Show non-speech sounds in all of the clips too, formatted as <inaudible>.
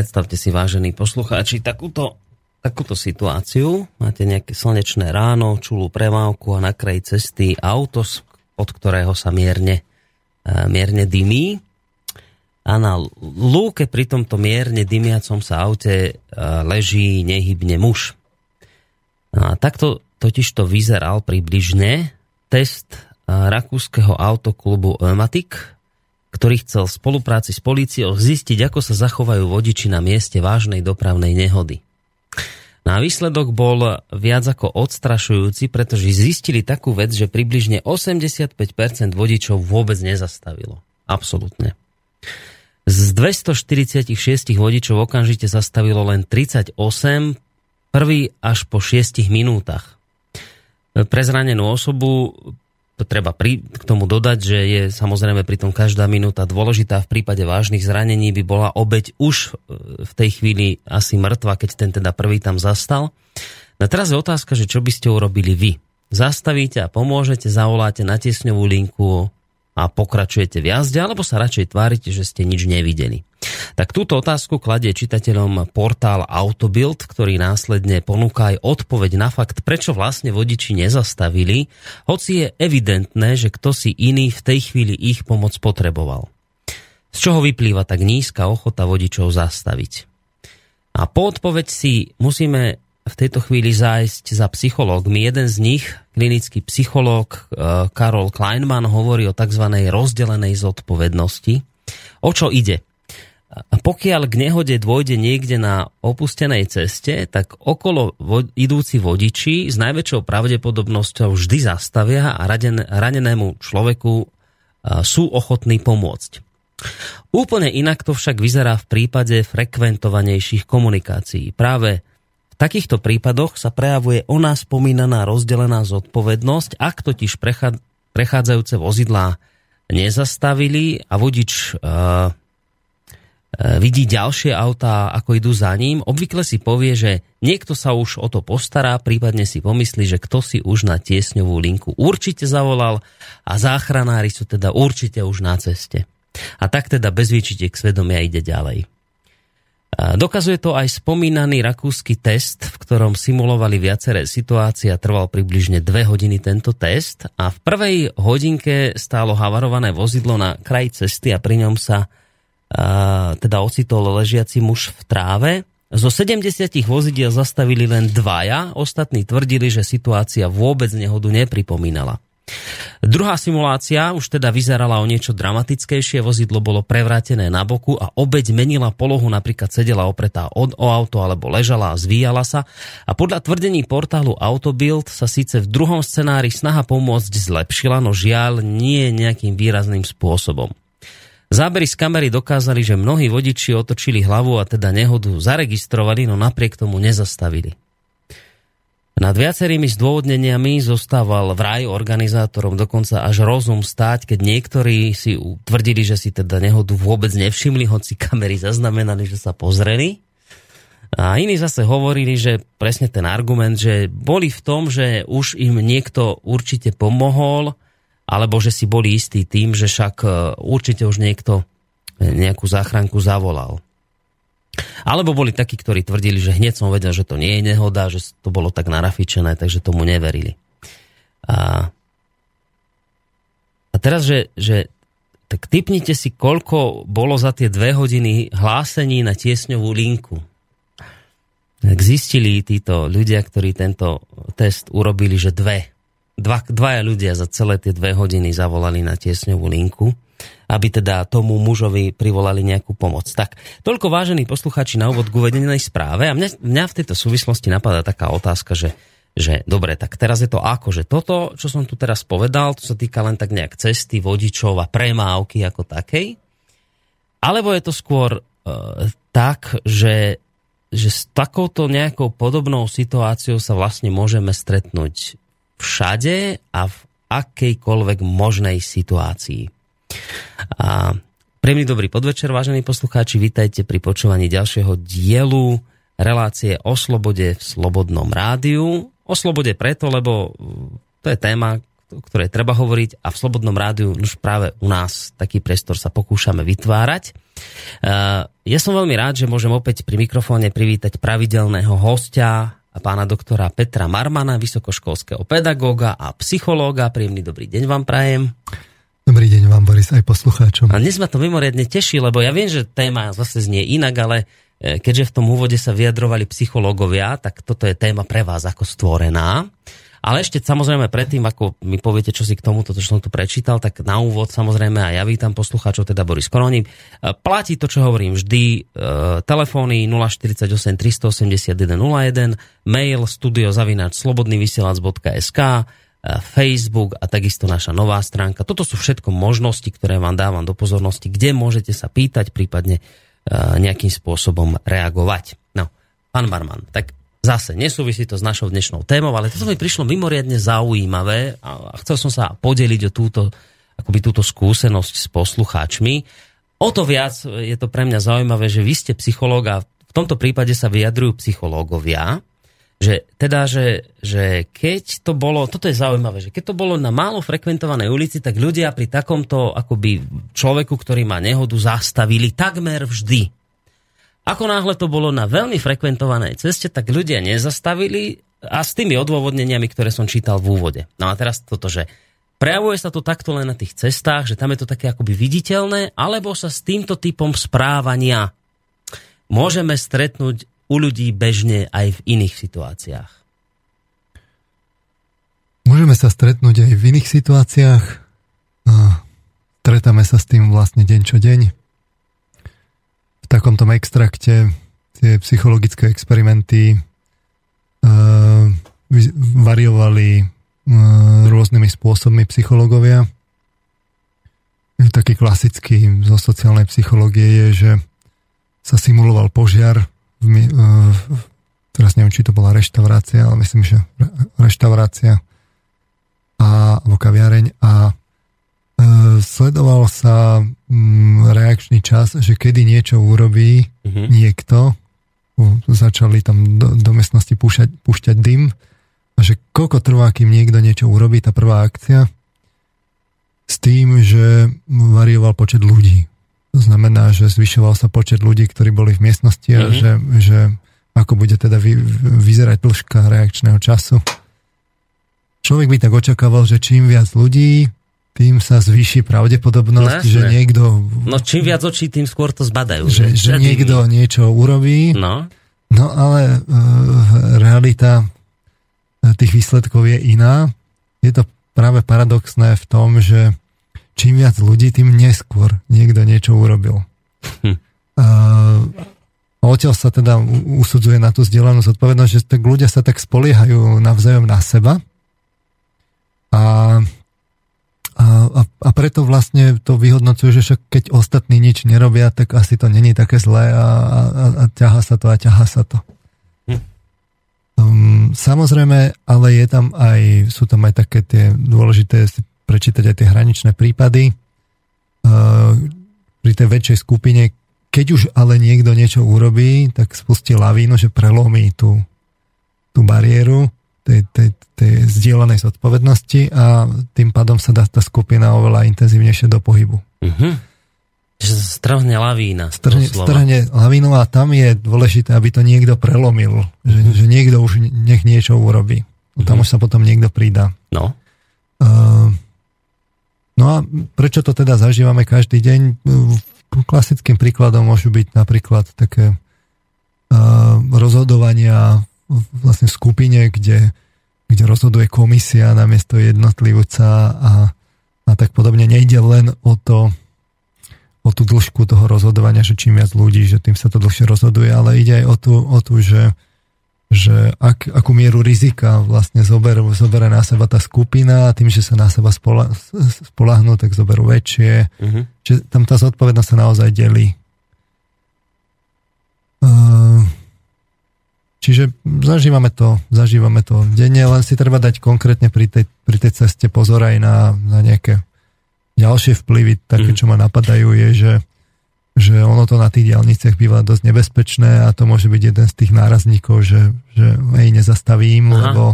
predstavte si, vážení poslucháči, takúto, takúto situáciu. Máte nejaké slnečné ráno, čulú premávku a na kraji cesty auto, od ktorého sa mierne, e, mierne dymí. A na lúke pri tomto mierne dymiacom sa aute e, leží nehybne muž. A takto totiž to vyzeral približne test e, rakúskeho autoklubu Ömatik, ktorý chcel v spolupráci s políciou zistiť, ako sa zachovajú vodiči na mieste vážnej dopravnej nehody. Na výsledok bol viac ako odstrašujúci, pretože zistili takú vec, že približne 85% vodičov vôbec nezastavilo. Absolutne. Z 246 vodičov okamžite zastavilo len 38, prvý až po 6 minútach. Pre zranenú osobu to treba pri, k tomu dodať, že je samozrejme pritom každá minúta dôležitá. V prípade vážnych zranení by bola obeď už e, v tej chvíli asi mŕtva, keď ten teda prvý tam zastal. No teraz je otázka, že čo by ste urobili vy. Zastavíte a pomôžete, zavoláte na tiesňovú linku a pokračujete v jazde, alebo sa radšej tvárite, že ste nič nevideli. Tak túto otázku kladie čitateľom portál Autobild, ktorý následne ponúka aj odpoveď na fakt, prečo vlastne vodiči nezastavili, hoci je evidentné, že kto si iný v tej chvíli ich pomoc potreboval. Z čoho vyplýva tak nízka ochota vodičov zastaviť. A po odpoveď si musíme v tejto chvíli zájsť za psychológmi. Jeden z nich, klinický psychológ eh, Karol Kleinman, hovorí o tzv. rozdelenej zodpovednosti. O čo ide? Pokiaľ k nehode dôjde niekde na opustenej ceste, tak okolo vo- idúci vodiči s najväčšou pravdepodobnosťou vždy zastavia a raden- ranenému človeku sú ochotní pomôcť. Úplne inak to však vyzerá v prípade frekventovanejších komunikácií. Práve takýchto prípadoch sa prejavuje ona spomínaná rozdelená zodpovednosť, ak totiž prechádzajúce vozidlá nezastavili a vodič uh, vidí ďalšie autá, ako idú za ním, obvykle si povie, že niekto sa už o to postará, prípadne si pomyslí, že kto si už na tiesňovú linku určite zavolal a záchranári sú teda určite už na ceste. A tak teda bez výčitek svedomia ide ďalej. Dokazuje to aj spomínaný rakúsky test, v ktorom simulovali viaceré situácie a trval približne dve hodiny tento test a v prvej hodinke stálo havarované vozidlo na kraji cesty a pri ňom sa teda ocitol ležiaci muž v tráve. Zo 70 vozidiel zastavili len dvaja, ostatní tvrdili, že situácia vôbec nehodu nepripomínala. Druhá simulácia už teda vyzerala o niečo dramatickejšie, vozidlo bolo prevrátené na boku a obeď menila polohu, napríklad sedela opretá od, o auto alebo ležala a zvíjala sa. A podľa tvrdení portálu Autobild sa síce v druhom scenári snaha pomôcť zlepšila, no žiaľ nie nejakým výrazným spôsobom. Zábery z kamery dokázali, že mnohí vodiči otočili hlavu a teda nehodu zaregistrovali, no napriek tomu nezastavili. Nad viacerými zdôvodneniami zostával vraj organizátorom dokonca až rozum stáť, keď niektorí si tvrdili, že si teda nehodu vôbec nevšimli, hoci kamery zaznamenali, že sa pozreli. A iní zase hovorili, že presne ten argument, že boli v tom, že už im niekto určite pomohol, alebo že si boli istí tým, že však e, určite už niekto nejakú záchranku zavolal. Alebo boli takí, ktorí tvrdili, že hneď som vedel, že to nie je nehoda, že to bolo tak narafičené, takže tomu neverili. A, a teraz, že, že tak typnite si, koľko bolo za tie dve hodiny hlásení na tiesňovú linku. Tak zistili títo ľudia, ktorí tento test urobili, že dve. Dva, dvaja ľudia za celé tie dve hodiny zavolali na tiesňovú linku aby teda tomu mužovi privolali nejakú pomoc. Tak, toľko vážení poslucháči na úvod k uvedenej správe a mňa, mňa v tejto súvislosti napadá taká otázka, že že dobre, tak teraz je to ako, že toto, čo som tu teraz povedal, to sa týka len tak nejak cesty, vodičov a premávky ako takej, alebo je to skôr e, tak, že, že s takouto nejakou podobnou situáciou sa vlastne môžeme stretnúť všade a v akejkoľvek možnej situácii. A Príjemný dobrý podvečer, vážení poslucháči, vítajte pri počúvaní ďalšieho dielu relácie o slobode v Slobodnom rádiu. O slobode preto, lebo to je téma, o ktorej treba hovoriť a v Slobodnom rádiu už práve u nás taký priestor sa pokúšame vytvárať. Ja som veľmi rád, že môžem opäť pri mikrofóne privítať pravidelného hostia pána doktora Petra Marmana, vysokoškolského pedagóga a psychológa. Príjemný dobrý deň vám prajem. Dobrý deň vám, Boris, aj poslucháčom. A dnes ma to mimoriadne teší, lebo ja viem, že téma zase znie inak, ale E, keďže v tom úvode sa vyjadrovali psychológovia, tak toto je téma pre vás ako stvorená. Ale ešte samozrejme predtým, ako mi poviete, čo si k tomuto, čo som tu prečítal, tak na úvod samozrejme aj ja vítam poslucháčov, teda Boris Koroník. E, platí to, čo hovorím vždy, e, telefóny 048 381 01, mail studiozavinač slobodnyvysielac.sk, e, Facebook a takisto naša nová stránka. Toto sú všetko možnosti, ktoré vám dávam do pozornosti, kde môžete sa pýtať, prípadne nejakým spôsobom reagovať. No, pán Barman, tak zase nesúvisí to s našou dnešnou témou, ale toto mi prišlo mimoriadne zaujímavé a chcel som sa podeliť o túto, akoby túto skúsenosť s poslucháčmi. O to viac je to pre mňa zaujímavé, že vy ste psychológ a v tomto prípade sa vyjadrujú psychológovia že teda, že, že keď to bolo, toto je zaujímavé, že keď to bolo na málo frekventovanej ulici, tak ľudia pri takomto akoby človeku, ktorý má nehodu, zastavili takmer vždy. Ako náhle to bolo na veľmi frekventovanej ceste, tak ľudia nezastavili a s tými odôvodneniami, ktoré som čítal v úvode. No a teraz toto, že prejavuje sa to takto len na tých cestách, že tam je to také akoby viditeľné, alebo sa s týmto typom správania môžeme stretnúť u ľudí bežne aj v iných situáciách? Môžeme sa stretnúť aj v iných situáciách. Stretáme sa s tým vlastne deň čo deň. V takomto extrakte tie psychologické experimenty uh, variovali uh, rôznymi spôsobmi psychológovia. Taký klasický zo sociálnej psychológie je, že sa simuloval požiar uh, teraz neviem, či to bola reštaurácia, ale myslím, že reštaurácia a, alebo kaviareň a sledoval sa um, reakčný čas, že kedy niečo urobí uh-huh. niekto, začali tam do, do miestnosti púšťať, púšťať dym a že koľko trvá, kým niekto niečo urobí, tá prvá akcia s tým, že varioval počet ľudí. To znamená, že zvyšoval sa počet ľudí, ktorí boli v miestnosti a mm-hmm. že, že ako bude teda vy, vyzerať dĺžka reakčného času. Človek by tak očakával, že čím viac ľudí, tým sa zvýši pravdepodobnosť, no, že niekto... No čím viac očí, tým skôr to zbadajú. Že, že niekto niečo urobí. No. No ale uh, realita e, tých výsledkov je iná. Je to práve paradoxné v tom, že čím viac ľudí, tým neskôr niekto niečo urobil. Hm. A odtiaľ sa teda usudzuje na tú zdieľanú zodpovednosť, že tak ľudia sa tak spoliehajú navzájom na seba a, a, a, a preto vlastne to vyhodnocujú, že však keď ostatní nič nerobia, tak asi to není také zlé a, a, a ťaha sa to a ťaha sa to. Hm. Um, samozrejme, ale je tam aj, sú tam aj také tie dôležité prečítať aj tie hraničné prípady. Uh, pri tej väčšej skupine, keď už ale niekto niečo urobí, tak spustí lavínu, že prelomí tú, tú bariéru tej, tej, tej zdieľanej zodpovednosti a tým pádom sa dá tá skupina oveľa intenzívnejšie do pohybu. Uh-huh. Že strhne lavína. Strhne, strhne lavínu a tam je dôležité, aby to niekto prelomil. Že, uh-huh. že niekto už nech niečo urobí. Uh-huh. Tam už sa potom niekto pridá. No. Uh, No a prečo to teda zažívame každý deň? Klasickým príkladom môžu byť napríklad také uh, rozhodovania vlastne v skupine, kde, kde rozhoduje komisia namiesto jednotlivca a, a tak podobne. Nejde len o to, o tú dĺžku toho rozhodovania, že čím viac ľudí, že tým sa to dlhšie rozhoduje, ale ide aj o tú, o tú že že ak, akú mieru rizika vlastne zober, zoberá na seba tá skupina a tým, že sa na seba spola, spolahnú, tak zoberú väčšie. Uh-huh. Čiže tam tá zodpovednosť sa naozaj delí. Uh, čiže zažívame to, zažívame to denne, len si treba dať konkrétne pri tej, pri tej ceste pozor aj na, na nejaké ďalšie vplyvy, také, uh-huh. čo ma napadajú, je, že že ono to na tých diálniciach býva dosť nebezpečné a to môže byť jeden z tých nárazníkov, že, že hej, nezastavím, Aha. lebo,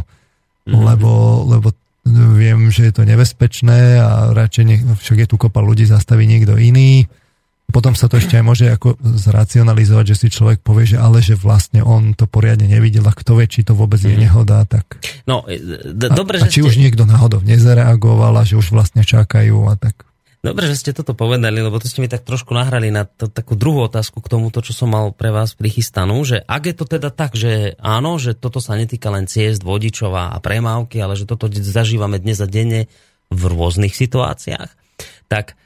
mm-hmm. lebo, lebo poviem, že je to nebezpečné a radšej nech, však je tu kopa ľudí, zastaví niekto iný. Potom sa to ešte aj môže ako zracionalizovať, že si človek povie, že ale že vlastne on to poriadne nevidel a kto vie, či to vôbec je mhm. nehoda, tak... No, d- dobre, a, a či ste... už niekto náhodou nezareagoval a že už vlastne čakajú a tak. Dobre, že ste toto povedali, lebo to ste mi tak trošku nahrali na to, takú druhú otázku k tomuto, čo som mal pre vás prichystanú, že ak je to teda tak, že áno, že toto sa netýka len ciest, vodičova a premávky, ale že toto zažívame dnes a denne v rôznych situáciách, tak e,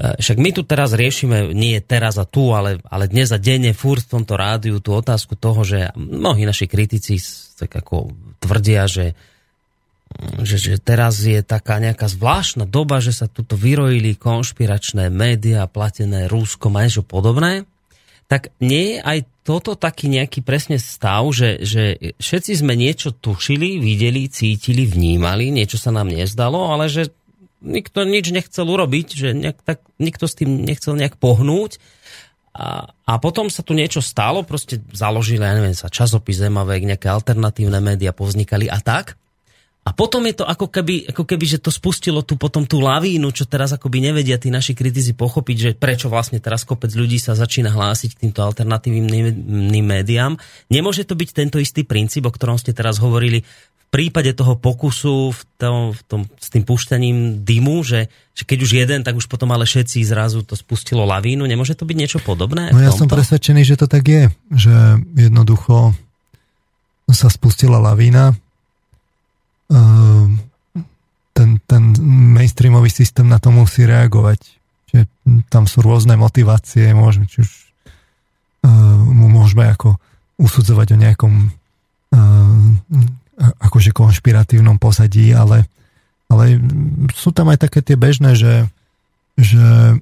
však my tu teraz riešime, nie teraz a tu, ale, ale dnes a denne furt v tomto rádiu tú otázku toho, že mnohí naši kritici tak ako tvrdia, že že, že teraz je taká nejaká zvláštna doba, že sa tuto vyrojili konšpiračné médiá platené Rúskom a niečo podobné, tak nie je aj toto taký nejaký presne stav, že, že všetci sme niečo tušili, videli, cítili, vnímali, niečo sa nám nezdalo, ale že nikto nič nechcel urobiť, že nejak, tak, nikto s tým nechcel nejak pohnúť a, a potom sa tu niečo stalo, proste založili, ja neviem, sa časopis Zemavek, nejaké alternatívne médiá povznikali a tak. A potom je to ako keby, ako keby, že to spustilo tu potom tú lavínu, čo teraz akoby nevedia tí naši kritici pochopiť, že prečo vlastne teraz kopec ľudí sa začína hlásiť k týmto alternatívnym médiám. Nemôže to byť tento istý princíp, o ktorom ste teraz hovorili v prípade toho pokusu v tom, v tom, s tým pušťaním dymu, že, že keď už jeden, tak už potom ale všetci zrazu to spustilo lavínu. Nemôže to byť niečo podobné? No ja som presvedčený, že to tak je, že jednoducho sa spustila lavína, ten, ten mainstreamový systém na to musí reagovať. Čiže tam sú rôzne motivácie, môžeme, či už uh, môžeme ako usudzovať o nejakom uh, akože konšpiratívnom pozadí, ale, ale sú tam aj také tie bežné, že, že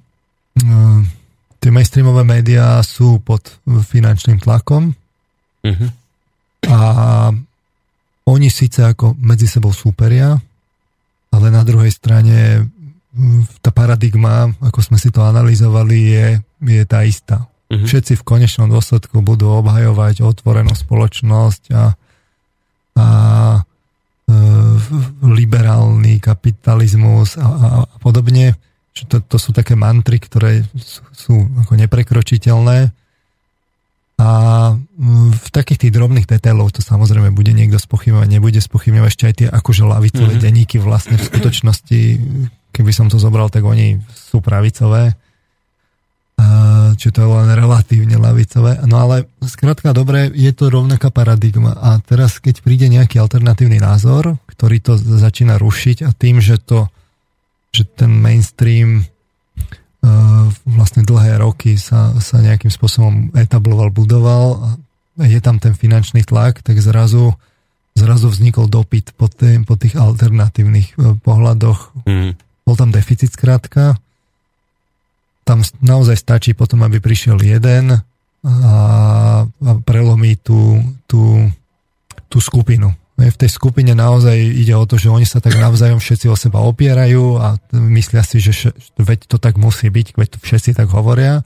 tie mainstreamové médiá sú pod finančným tlakom uh-huh. a oni síce ako medzi sebou súperia, ale na druhej strane tá paradigma, ako sme si to analyzovali, je, je tá istá. Uh-huh. Všetci v konečnom dôsledku budú obhajovať otvorenú spoločnosť a, a e, liberálny kapitalizmus a, a, a podobne. To, to sú také mantry, ktoré sú, sú ako neprekročiteľné a mm, v takých tých drobných detailov to samozrejme bude niekto spochybňovať, nebude spochybňovať ešte aj tie akože lavicové mm-hmm. denníky vlastne v skutočnosti, keby som to zobral, tak oni sú pravicové. Čiže to je len relatívne lavicové. No ale skrátka dobre, je to rovnaká paradigma. A teraz, keď príde nejaký alternatívny názor, ktorý to začína rušiť a tým, že to že ten mainstream vlastne dlhé roky sa, sa nejakým spôsobom etabloval, budoval a je tam ten finančný tlak, tak zrazu, zrazu vznikol dopyt po, tým, po tých alternatívnych e, pohľadoch. Mm. Bol tam deficit skrátka. Tam naozaj stačí potom, aby prišiel jeden a, a prelomí tú, tú, tú skupinu v tej skupine naozaj ide o to, že oni sa tak navzájom všetci o seba opierajú a myslia si, že veď to tak musí byť, veď to všetci tak hovoria.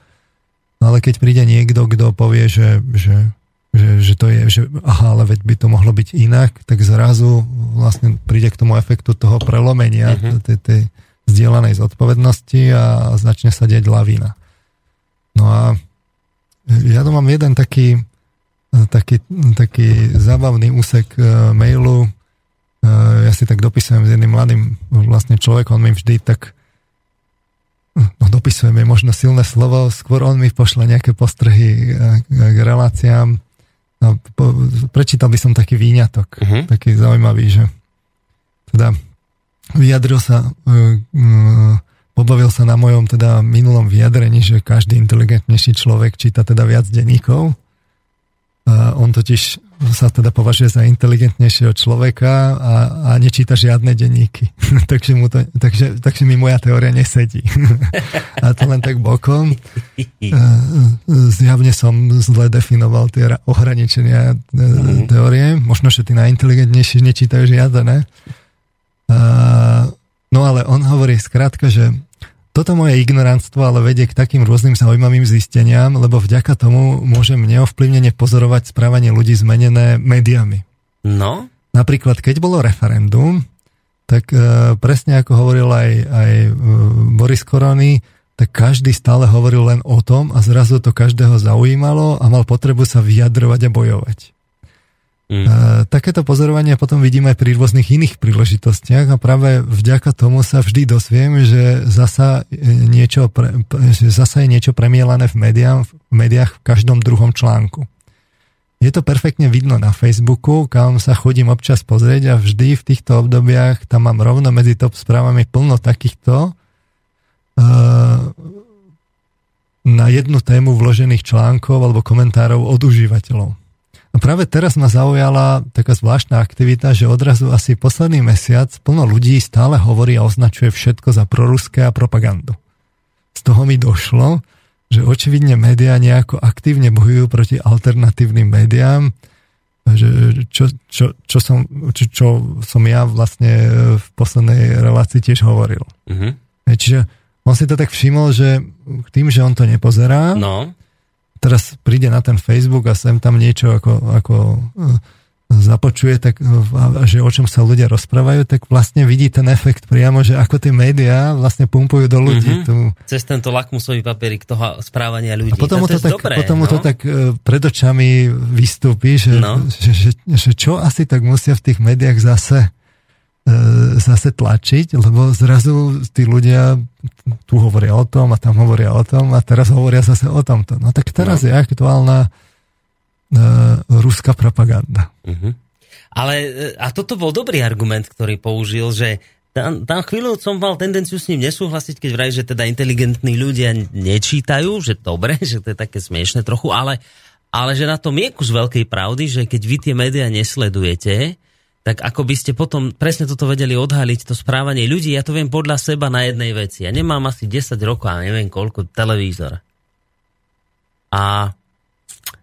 No ale keď príde niekto, kto povie, že, že, že, že to je, že aha, ale veď by to mohlo byť inak, tak zrazu vlastne príde k tomu efektu toho prelomenia, uh-huh. tej, tej zdieľanej zodpovednosti a začne sa deť lavína. No a ja tu mám jeden taký, taký, taký zábavný úsek e, mailu. E, ja si tak dopisujem s jedným mladým vlastne človekom, on mi vždy tak no dopisujeme možno silné slovo, skôr on mi pošle nejaké postrehy e, k reláciám. No, po, prečítal by som taký výňatok, uh-huh. taký zaujímavý, že teda vyjadril sa, pobavil sa na mojom teda minulom vyjadrení, že každý inteligentnejší človek číta teda viac denníkov on totiž sa teda považuje za inteligentnejšieho človeka a, a nečíta žiadne denníky. <laughs> takže, mu to, takže, takže mi moja teória nesedí. <laughs> a to len tak bokom. <laughs> Zjavne som zle definoval tie ohraničenia mm-hmm. teórie. Možno, že tí najinteligentnejší nečítajú žiadne. No ale on hovorí skrátka, že toto moje ignorantstvo ale vedie k takým rôznym zaujímavým zisteniam, lebo vďaka tomu môžem neovplyvnene pozorovať správanie ľudí zmenené médiami. No? Napríklad, keď bolo referendum, tak uh, presne ako hovoril aj, aj uh, Boris Korony, tak každý stále hovoril len o tom a zrazu to každého zaujímalo a mal potrebu sa vyjadrovať a bojovať. Mm. E, takéto pozorovania potom vidíme aj pri rôznych iných príležitostiach a práve vďaka tomu sa vždy dosviem, že zasa, niečo pre, že zasa je niečo premielané v médiách, v médiách v každom druhom článku. Je to perfektne vidno na Facebooku, kam sa chodím občas pozrieť a vždy v týchto obdobiach tam mám rovno medzi top správami plno takýchto uh, na jednu tému vložených článkov alebo komentárov od užívateľov. A práve teraz ma zaujala taká zvláštna aktivita, že odrazu asi posledný mesiac plno ľudí stále hovorí a označuje všetko za proruské a propagandu. Z toho mi došlo, že očividne médiá nejako aktívne bojujú proti alternatívnym médiám, že čo, čo, čo, som, čo, čo som ja vlastne v poslednej relácii tiež hovoril. Uh-huh. Čiže on si to tak všimol, že tým, že on to nepozerá, no teraz príde na ten Facebook a sem tam niečo ako, ako e, započuje, tak, e, že o čom sa ľudia rozprávajú, tak vlastne vidí ten efekt priamo, že ako tie médiá vlastne pumpujú do ľudí. Mm-hmm. Tu. Cez tento lakmusový papierik toho správania ľudí. A potom, to, to, tak, dobré, potom no? to tak e, pred očami vystúpi, že, no. že, že, že čo asi tak musia v tých médiách zase zase tlačiť, lebo zrazu tí ľudia tu hovoria o tom a tam hovoria o tom a teraz hovoria zase o tomto. No tak teraz no. je aktuálna uh, ruská propaganda. Uh-huh. Ale e, a toto bol dobrý argument, ktorý použil, že tam, tam chvíľu som mal tendenciu s ním nesúhlasiť, keď vraj, že teda inteligentní ľudia nečítajú, že dobre, <laughs> že to je také smiešne trochu, ale, ale že na tom je kus veľkej pravdy, že keď vy tie médiá nesledujete, tak ako by ste potom presne toto vedeli odhaliť, to správanie ľudí. Ja to viem podľa seba na jednej veci. Ja nemám asi 10 rokov a neviem koľko televízor. A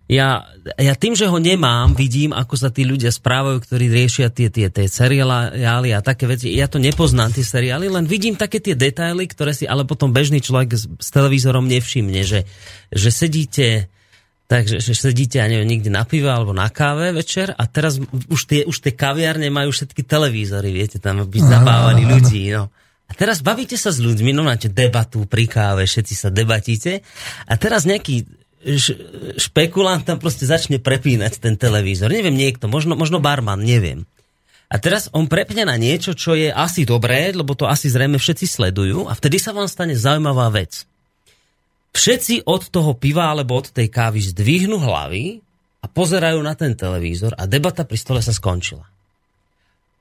ja, ja tým, že ho nemám, vidím, ako sa tí ľudia správajú, ktorí riešia tie, tie, tie seriály a také veci. Ja to nepoznám, tie seriály, len vidím také tie detaily, ktoré si ale potom bežný človek s, s televízorom nevšimne, že, že sedíte Takže že sedíte, ja neviem, niekde na pive alebo na káve večer a teraz už tie, už tie kaviarne majú všetky televízory, viete, tam byť zabávaní ľudí, no. A teraz bavíte sa s ľuďmi, no máte debatu pri káve, všetci sa debatíte a teraz nejaký špekulant tam proste začne prepínať ten televízor. Neviem, niekto, možno, možno barman, neviem. A teraz on prepne na niečo, čo je asi dobré, lebo to asi zrejme všetci sledujú a vtedy sa vám stane zaujímavá vec všetci od toho piva alebo od tej kávy zdvihnú hlavy a pozerajú na ten televízor a debata pri stole sa skončila.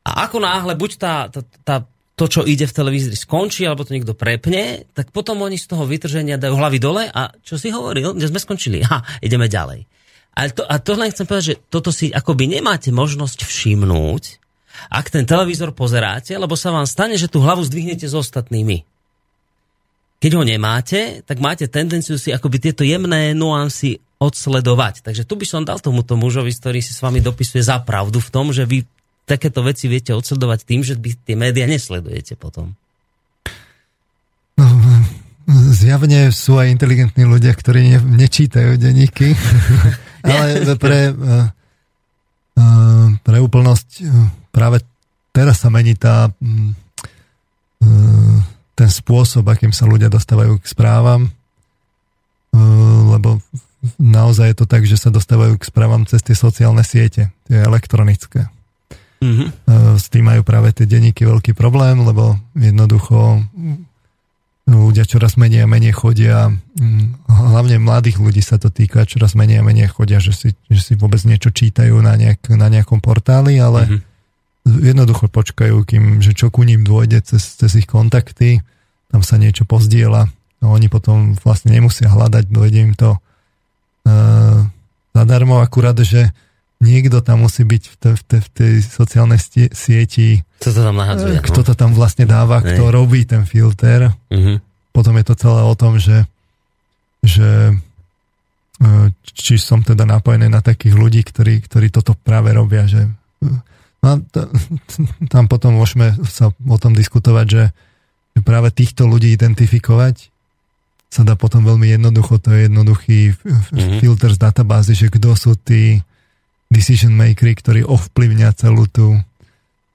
A ako náhle buď tá, tá, tá, to, čo ide v televízii, skončí, alebo to niekto prepne, tak potom oni z toho vytrženia dajú hlavy dole a čo si hovoril, že sme skončili. Ha, ideme ďalej. Ale to, a to len chcem povedať, že toto si akoby nemáte možnosť všimnúť, ak ten televízor pozeráte, lebo sa vám stane, že tú hlavu zdvihnete s ostatnými. Keď ho nemáte, tak máte tendenciu si akoby tieto jemné nuancy odsledovať. Takže tu by som dal tomuto mužovi, ktorý si s vami dopisuje za pravdu v tom, že vy takéto veci viete odsledovať tým, že by tie médiá nesledujete potom. No, zjavne sú aj inteligentní ľudia, ktorí ne, nečítajú denníky, <laughs> ale pre, eh, eh, pre úplnosť eh, práve teraz sa mení tá mm, ten spôsob, akým sa ľudia dostávajú k správam, e, lebo naozaj je to tak, že sa dostávajú k správam cez tie sociálne siete, tie elektronické. Mm-hmm. S tým majú práve tie denníky veľký problém, lebo jednoducho ľudia čoraz menej a menej chodia, hlavne mladých ľudí sa to týka, čoraz menej a menej chodia, že si, že si vôbec niečo čítajú na, nejak, na nejakom portáli, ale mm-hmm jednoducho počkajú, kým, že čo ku ním dôjde cez, cez ich kontakty, tam sa niečo pozdiela, no oni potom vlastne nemusia hľadať, dojde im to uh, zadarmo, akurát, že niekto tam musí byť v, te, v, te, v tej sociálnej stie, sieti. Kto to tam nahadzuje? Kto no? to tam vlastne dáva, Nej. kto robí ten filter. Uh-huh. Potom je to celé o tom, že, že či som teda napojený na takých ľudí, ktorí, ktorí toto práve robia, že No, <laughs> tam potom môžeme sa o tom diskutovať, že práve týchto ľudí identifikovať sa dá potom veľmi jednoducho, to je jednoduchý mm-hmm. filter z databázy, že kto sú tí decision makery, ktorí ovplyvňa celú tú,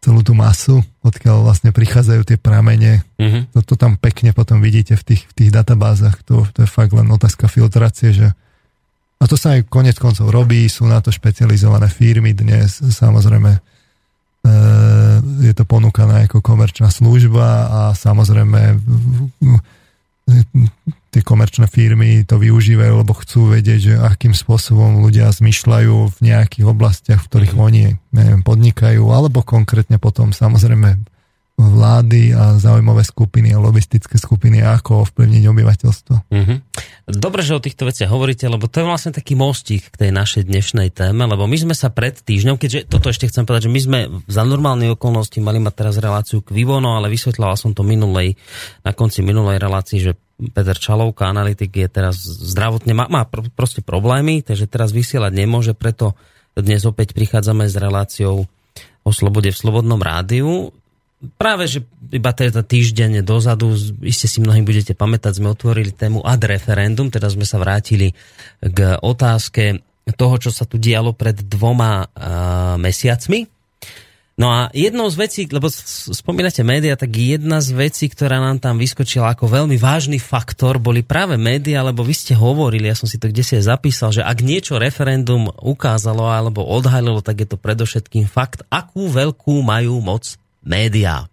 celú tú masu, odkiaľ vlastne prichádzajú tie pramene. Uh-huh. Toto tam pekne potom vidíte v tých, v tých databázach. To, to je fakt len otázka filtrácie, že a to sa aj konec koncov robí, sú na to špecializované firmy dnes, samozrejme je to ponúkané ako komerčná služba a samozrejme tie komerčné firmy to využívajú, lebo chcú vedieť, že akým spôsobom ľudia zmyšľajú v nejakých oblastiach, v ktorých mhm. oni neviem, podnikajú, alebo konkrétne potom samozrejme vlády a zaujímavé skupiny a lobistické skupiny, ako ovplyvniť obyvateľstvo. Mm-hmm. Dobre, že o týchto veciach hovoríte, lebo to je vlastne taký mostík k tej našej dnešnej téme, lebo my sme sa pred týždňom, keďže toto ešte chcem povedať, že my sme za normálnej okolnosti mali mať teraz reláciu k Vivono, ale vysvetlala som to minulej, na konci minulej relácii, že Peter Čalovka, analytik, je teraz zdravotne, má, má proste problémy, takže teraz vysielať nemôže, preto dnes opäť prichádzame s reláciou o slobode v Slobodnom rádiu práve, že iba teda týždeň dozadu, iste si mnohí budete pamätať, sme otvorili tému ad referendum, teda sme sa vrátili k otázke toho, čo sa tu dialo pred dvoma uh, mesiacmi. No a jednou z vecí, lebo spomínate média, tak jedna z vecí, ktorá nám tam vyskočila ako veľmi vážny faktor, boli práve média, lebo vy ste hovorili, ja som si to kde si aj zapísal, že ak niečo referendum ukázalo alebo odhalilo, tak je to predovšetkým fakt, akú veľkú majú moc médiá.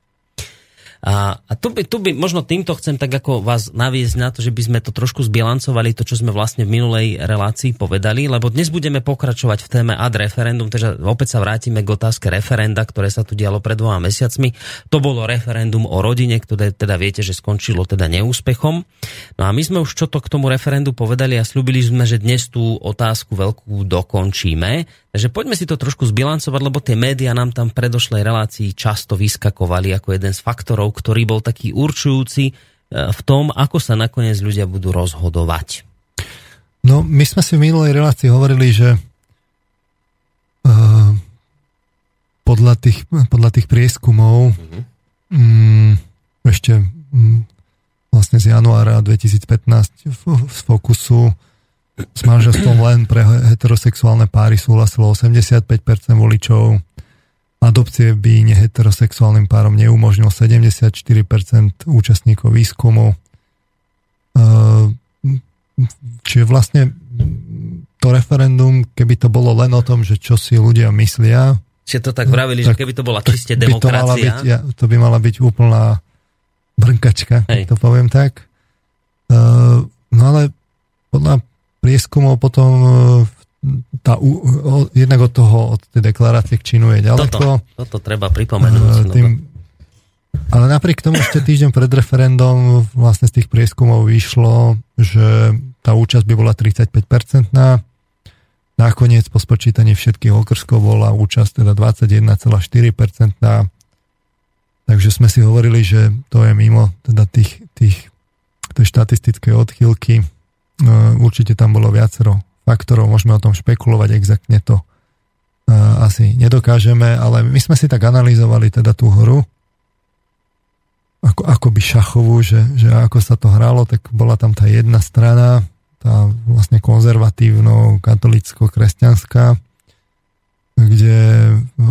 A, a tu, by, tu by, možno týmto chcem tak ako vás naviesť na to, že by sme to trošku zbilancovali, to, čo sme vlastne v minulej relácii povedali, lebo dnes budeme pokračovať v téme ad referendum, takže opäť sa vrátime k otázke referenda, ktoré sa tu dialo pred dvoma mesiacmi. To bolo referendum o rodine, ktoré teda viete, že skončilo teda neúspechom. No a my sme už čo to k tomu referendu povedali a slúbili sme, že dnes tú otázku veľkú dokončíme. Takže poďme si to trošku zbilancovať, lebo tie médiá nám tam v predošlej relácii často vyskakovali ako jeden z faktorov, ktorý bol taký určujúci e, v tom, ako sa nakoniec ľudia budú rozhodovať. No, my sme si v minulej relácii hovorili, že uh, podľa, tých, podľa tých prieskumov mm-hmm. um, ešte um, vlastne z januára 2015 z Fokusu s manželstvom len pre heterosexuálne páry súhlasilo 85% voličov. Adopcie by neheterosexuálnym párom neumožnil 74% účastníkov výskumu. Čiže vlastne to referendum, keby to bolo len o tom, že čo si ľudia myslia... Čiže to tak vravili, tak, že keby to bola čiste demokracia... To, byť, ja, to by mala byť úplná brnkačka, keď to poviem tak. Uh, no ale podľa prieskumov potom e, tá, jednak od toho, od tej deklarácie k činu je ďaleko. Toto, toto treba pripomenúť. Uh, tým, ale napriek tomu ešte týždeň pred referendum vlastne z tých prieskumov vyšlo, že tá účasť by bola 35-percentná. Nakoniec po spočítaní všetkých okrskov bola účasť teda 21,4%. Takže sme si hovorili, že to je mimo teda tých, tých tej štatistickej odchýlky No, určite tam bolo viacero faktorov, môžeme o tom špekulovať, exaktne to asi nedokážeme, ale my sme si tak analyzovali teda tú hru, ako, ako by šachovú, že, že ako sa to hralo, tak bola tam tá jedna strana, tá vlastne konzervatívno, katolicko-kresťanská, kde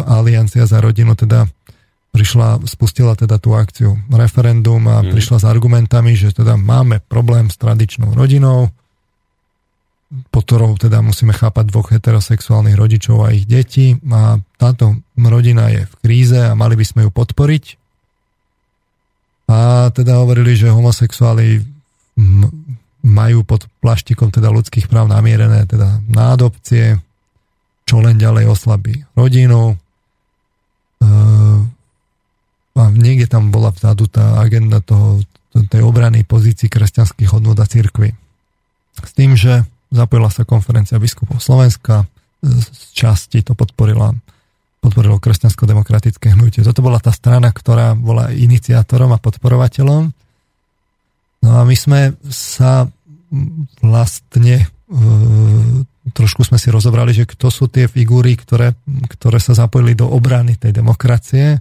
Aliancia za rodinu teda prišla, spustila teda tú akciu referendum a mm. prišla s argumentami, že teda máme problém s tradičnou rodinou, pod ktorou teda musíme chápať dvoch heterosexuálnych rodičov a ich detí a táto rodina je v kríze a mali by sme ju podporiť. A teda hovorili, že homosexuáli majú pod plaštikom teda ľudských práv namierené teda na adopcie, čo len ďalej oslabí rodinu. A niekde tam bola vzadu tá agenda toho, tej obrany pozícií kresťanských hodnot a církvy. S tým, že Zapojila sa konferencia biskupov Slovenska, z časti to podporila, podporilo kresťansko-demokratické hnutie. Toto bola tá strana, ktorá bola iniciátorom a podporovateľom. No a my sme sa vlastne e, trošku sme si rozobrali, že kto sú tie figúry, ktoré, ktoré sa zapojili do obrany tej demokracie.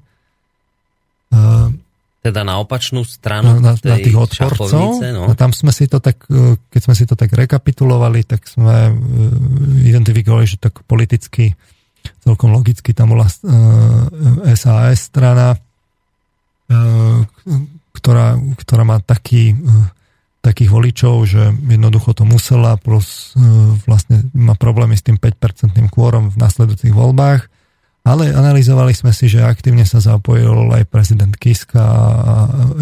E, teda na opačnú stranu na, na tých odporcov. No. A tam sme si to tak, e, keď sme si to tak rekapitulovali, tak sme e, identifikovali, že tak politicky celkom logicky tam bola SAS strana, ktorá, ktorá má taký, takých voličov, že jednoducho to musela, plus vlastne má problémy s tým 5% kôrom v nasledujúcich voľbách ale analyzovali sme si, že aktívne sa zapojil aj prezident Kiska a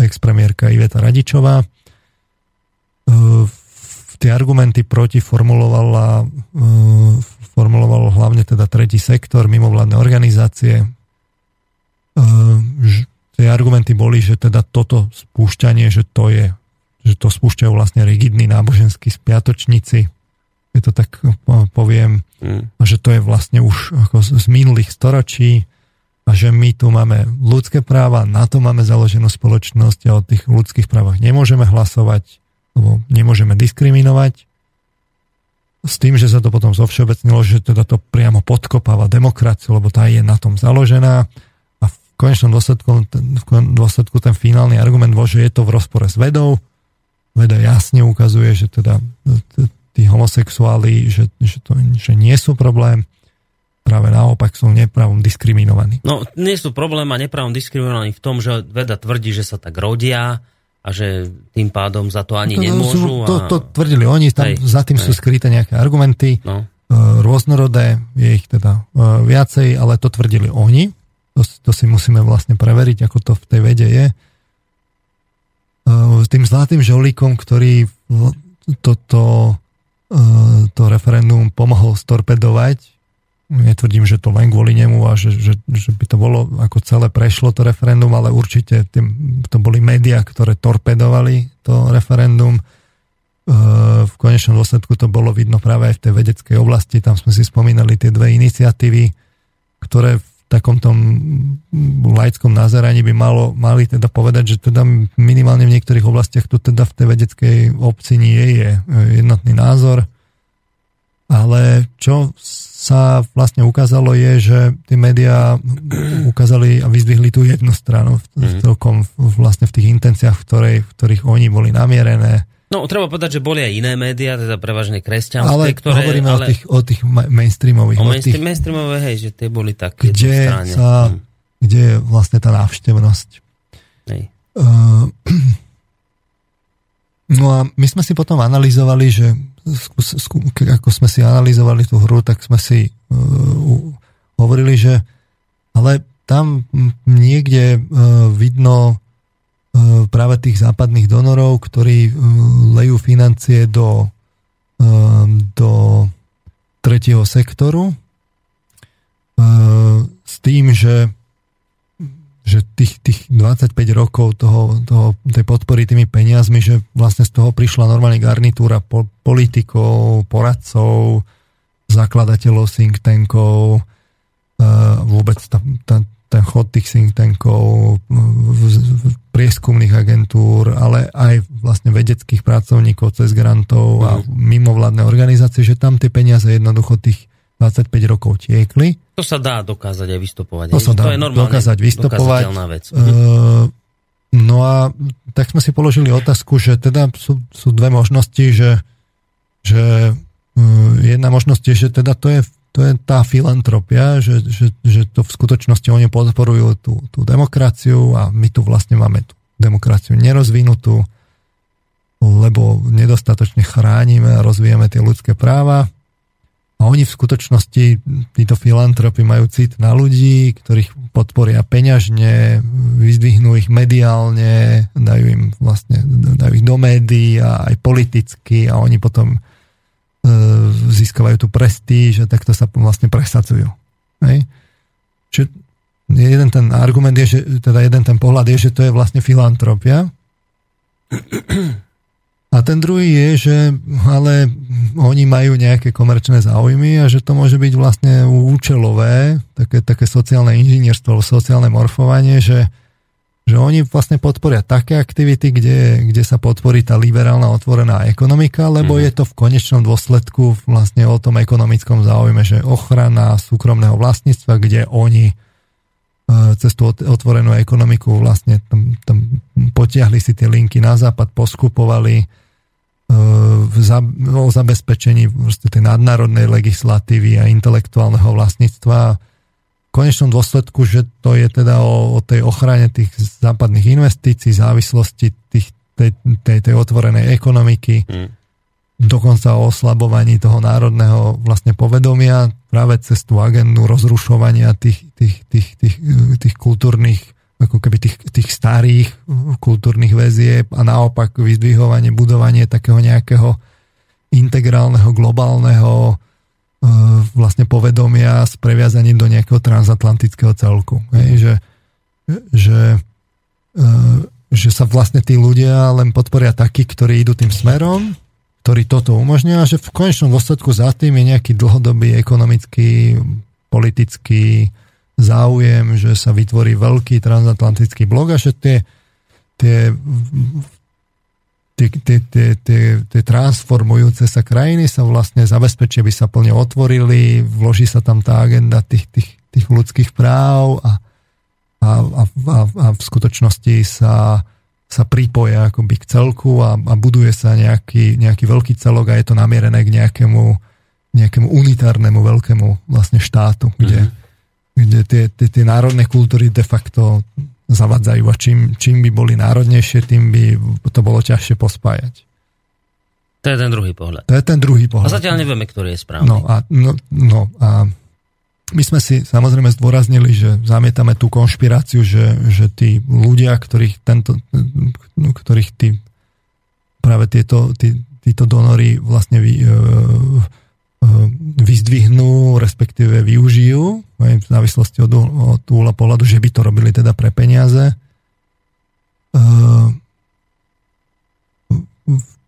expremiérka Iveta Radičová. E, tie argumenty proti formulovala, e, formuloval hlavne teda tretí sektor, mimovládne organizácie. E, tie argumenty boli, že teda toto spúšťanie, že to je že to spúšťajú vlastne rigidní náboženskí spiatočníci, keď to tak poviem, mm. že to je vlastne už ako z minulých storočí a že my tu máme ľudské práva, na to máme založenú spoločnosť a o tých ľudských právach nemôžeme hlasovať, lebo nemôžeme diskriminovať. S tým, že sa to potom zovšeobecnilo, že teda to priamo podkopáva demokraciu, lebo tá je na tom založená a v konečnom dôsledku, v dôsledku ten finálny argument bol, že je to v rozpore s vedou. Veda jasne ukazuje, že teda tí homosexuáli, že, že, to, že nie sú problém, práve naopak sú nepravom diskriminovaní. No, nie sú problém a nepravom diskriminovaní v tom, že veda tvrdí, že sa tak rodia a že tým pádom za to ani to, nemôžu. Sú, to, to tvrdili oni, tam, hej, za tým hej. sú skryté nejaké argumenty, no. E, rôznorodé, je ich teda e, viacej, ale to tvrdili oni. To, to si musíme vlastne preveriť, ako to v tej vede je. E, tým zlatým žolíkom, ktorý toto to referendum pomohol storpedovať. Netvrdím, že to len kvôli nemu a že, že, že by to bolo, ako celé prešlo to referendum, ale určite tým, to boli médiá, ktoré torpedovali to referendum. Eh, v konečnom dôsledku to bolo vidno práve aj v tej vedeckej oblasti. Tam sme si spomínali tie dve iniciatívy, ktoré v takom tom laickom nazeraní by malo, mali teda povedať, že teda minimálne v niektorých oblastiach tu teda v tej vedeckej obci nie je jednotný názor. Ale čo sa vlastne ukázalo je, že tie médiá ukázali a vyzdvihli tú jednu stranu v, v mhm. celkom vlastne v tých intenciách, v, ktorej, v ktorých oni boli namierené No, treba povedať, že boli aj iné médiá, teda prevažne kresťanské, ale ktoré... hovoríme ale... o tých, o tých mainstreamových. O mainstream, tých, mainstreamové, hej, že tie boli tak kde sa, hm. Kde je vlastne tá návštevnosť. Hej. Uh, no a my sme si potom analyzovali, že ako sme si analyzovali tú hru, tak sme si uh, hovorili, že ale tam niekde uh, vidno práve tých západných donorov, ktorí e, lejú financie do, e, do tretieho sektoru s tým, že že tých, tých 25 rokov toho, toho, tej podpory tými peniazmi, že vlastne z toho prišla normálne garnitúra po, politikov, poradcov, zakladateľov think tankov, vôbec tá, tá, ten chod tých think tankov, prieskumných agentúr, ale aj vlastne vedeckých pracovníkov cez grantov a mhm. mimovládne organizácie, že tam tie peniaze jednoducho tých 25 rokov tiekli. To sa dá dokázať aj vystupovať. To sa dá to je dokázať vystupovať. Vec. Uh, no a tak sme si položili otázku, že teda sú, sú dve možnosti, že, že uh, jedna možnosť je, že teda to je to je tá filantropia, že, že, že to v skutočnosti oni podporujú tú, tú demokraciu a my tu vlastne máme tú demokraciu nerozvinutú, lebo nedostatočne chránime a rozvíjame tie ľudské práva. A oni v skutočnosti, títo filantropy majú cit na ľudí, ktorých podporia peňažne, vyzdvihnú ich mediálne, dajú im vlastne, dajú ich do médií a aj politicky a oni potom získavajú tú prestíž a takto sa vlastne presadzujú. Hej? Čiže jeden ten argument je, že, teda jeden ten pohľad je, že to je vlastne filantropia. A ten druhý je, že ale oni majú nejaké komerčné záujmy a že to môže byť vlastne účelové, také, také sociálne inžinierstvo sociálne morfovanie, že, že oni vlastne podporia také aktivity, kde, kde sa podporí tá liberálna otvorená ekonomika, lebo mm. je to v konečnom dôsledku vlastne o tom ekonomickom záujme, že ochrana súkromného vlastníctva, kde oni e, cez tú otvorenú ekonomiku vlastne tam, tam potiahli si tie linky na západ, poskupovali, e, za, o zabezpečení tej nadnárodnej legislatívy a intelektuálneho vlastníctva. Konečnom dôsledku, že to je teda o, o tej ochrane tých západných investícií, závislosti tých, tej, tej, tej otvorenej ekonomiky, mm. dokonca o oslabovaní toho národného vlastne povedomia práve cez tú agendu rozrušovania tých, tých, tých, tých, tých kultúrnych ako keby tých, tých starých kultúrnych väzieb a naopak vyzdvihovanie, budovanie takého nejakého integrálneho, globálneho vlastne povedomia s previazaním do nejakého transatlantického celku. Hej, že, že, e, že sa vlastne tí ľudia len podporia takí, ktorí idú tým smerom, ktorí toto umožňujú a že v konečnom dôsledku za tým je nejaký dlhodobý ekonomický, politický, záujem, že sa vytvorí veľký transatlantický blok a že tie, tie, tie, tie, tie, tie, tie transformujúce sa krajiny sa vlastne zabezpečia, aby sa plne otvorili, vloží sa tam tá agenda tých, tých, tých ľudských práv a, a, a, a, a v skutočnosti sa, sa pripoja akoby k celku a, a buduje sa nejaký, nejaký veľký celok a je to namierené k nejakému, nejakému unitárnemu veľkému vlastne štátu, kde, mm-hmm kde tie, tie, tie národné kultúry de facto zavadzajú a čím, čím by boli národnejšie, tým by to bolo ťažšie pospájať. To je ten druhý pohľad. To je ten druhý pohľad. A zatiaľ nevieme, ktorý je správny. No a, no, no a my sme si samozrejme zdôraznili, že zamietame tú konšpiráciu, že, že tí ľudia, ktorých, tento, ktorých tí, práve tieto, tí, títo donory vlastne vy, e, vyzdvihnú, respektíve využijú, aj v závislosti od, od úhla pohľadu, že by to robili teda pre peniaze.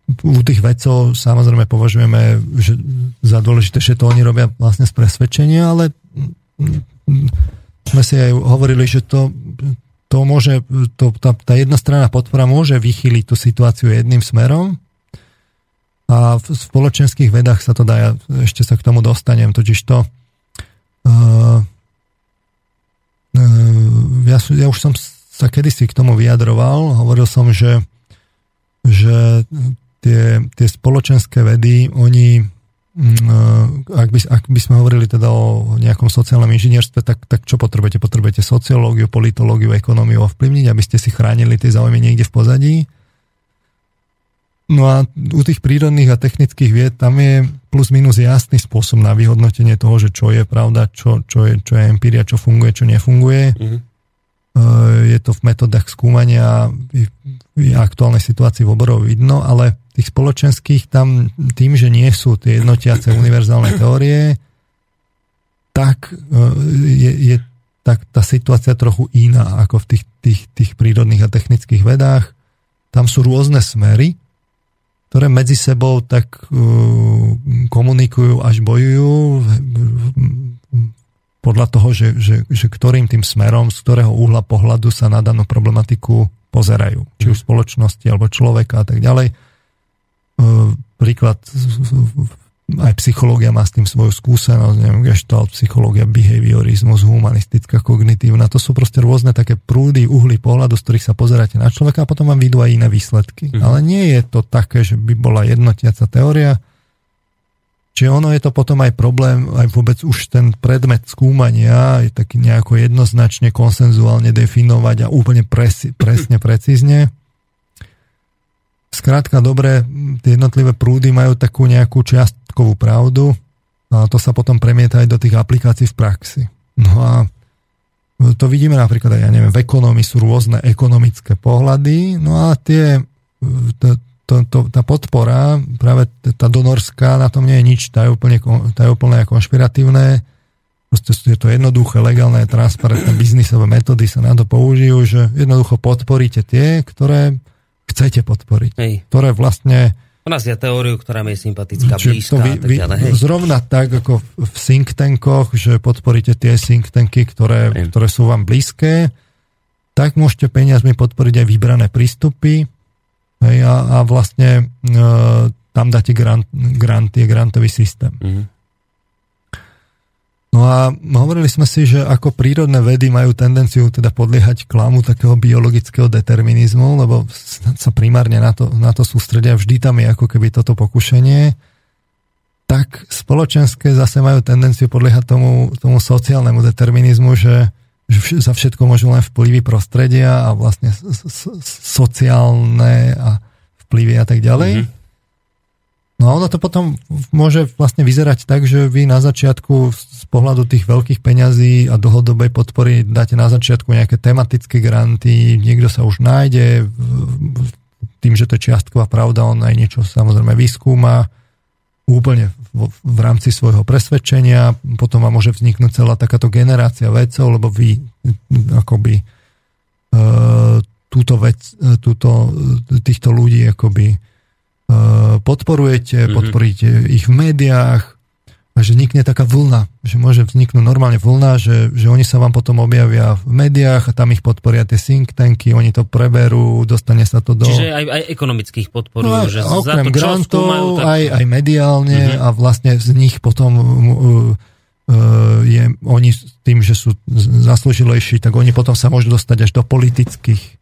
U tých vedcov samozrejme považujeme že za dôležité, že to oni robia vlastne z presvedčenia, ale sme si aj hovorili, že to, to môže, to, tá, tá jednostranná podpora môže vychýliť tú situáciu jedným smerom, a v spoločenských vedách sa to dá, ja ešte sa k tomu dostanem, totiž to uh, ja, ja už som sa kedysi k tomu vyjadroval, hovoril som, že, že tie, tie spoločenské vedy, oni uh, ak by, ak by sme hovorili teda o nejakom sociálnom inžinierstve, tak, tak čo potrebujete? Potrebujete sociológiu, politológiu, ekonómiu ovplyvniť, aby ste si chránili tie záujmy niekde v pozadí No a u tých prírodných a technických vied tam je plus minus jasný spôsob na vyhodnotenie toho, že čo je pravda, čo, čo, je, čo je empiria, čo funguje, čo nefunguje. Mm-hmm. Je to v metodách skúmania v aktuálnej situácii v oborov vidno, ale tých spoločenských tam tým, že nie sú tie jednotiace univerzálne teórie, tak e, je, je tak tá situácia trochu iná ako v tých, tých, tých prírodných a technických vedách. Tam sú rôzne smery, ktoré medzi sebou tak uh, komunikujú až bojujú podľa toho, že, že, že ktorým tým smerom, z ktorého uhla pohľadu sa na danú problematiku pozerajú. Či už spoločnosti, alebo človeka a tak ďalej. Uh, príklad aj psychológia má s tým svoju skúsenosť, neviem, gestalt, psychológia, behaviorizmus, humanistická, kognitívna, to sú proste rôzne také prúdy, uhly pohľadu, z ktorých sa pozeráte na človeka a potom vám vidú aj iné výsledky. Mm. Ale nie je to také, že by bola jednotiaca teória, Čiže ono je to potom aj problém, aj vôbec už ten predmet skúmania je taký nejako jednoznačne konsenzuálne definovať a úplne presi, presne, precízne. Skrátka, dobre, tie jednotlivé prúdy majú takú nejakú čiast, čiastkovú pravdu a to sa potom premieta aj do tých aplikácií v praxi. No a to vidíme napríklad aj, ja neviem, v ekonomii sú rôzne ekonomické pohľady, no a tie, to, to, to, tá podpora, práve tá donorská, na tom nie je nič, tá je úplne, tá je úplne konšpiratívne, proste je to jednoduché, legálne, transparentné biznisové metódy sa na to použijú, že jednoducho podporíte tie, ktoré chcete podporiť, Hej. ktoré vlastne u nás je teóriu, ktorá mi je sympatická, blízka vy, vy, tak ďalej. Zrovna tak, ako v think tankoch, že podporíte tie think tanky, ktoré, ktoré sú vám blízke, tak môžete peniazmi podporiť aj vybrané prístupy hej, a, a vlastne e, tam dáte grant, grant, je grantový systém. Mm-hmm. No a hovorili sme si, že ako prírodné vedy majú tendenciu teda podliehať klamu takého biologického determinizmu, lebo sa primárne na to, na to sústredia, vždy tam je ako keby toto pokušenie, tak spoločenské zase majú tendenciu podliehať tomu, tomu sociálnemu determinizmu, že, že za všetko môžu len vplyvy prostredia a vlastne sociálne a vplyvy a tak ďalej. Mm-hmm. No a ono to potom môže vlastne vyzerať tak, že vy na začiatku z pohľadu tých veľkých peňazí a dlhodobej podpory dáte na začiatku nejaké tematické granty, niekto sa už nájde, tým, že to je čiastková pravda, on aj niečo samozrejme vyskúma úplne v, v rámci svojho presvedčenia, potom vám môže vzniknúť celá takáto generácia vedcov, lebo vy akoby e, túto vec, e, túto, týchto ľudí akoby podporujete, mm-hmm. podporíte ich v médiách že vznikne taká vlna, že môže vzniknúť normálne vlna, že, že oni sa vám potom objavia v médiách a tam ich podporia tie think tanky, oni to preberú, dostane sa to do... Čiže aj, aj ekonomických podporujú, no, že okrem za to, grantov, majú, tak... aj, aj mediálne mm-hmm. a vlastne z nich potom uh, je, oni tým, že sú zaslúžilejší, tak oni potom sa môžu dostať až do politických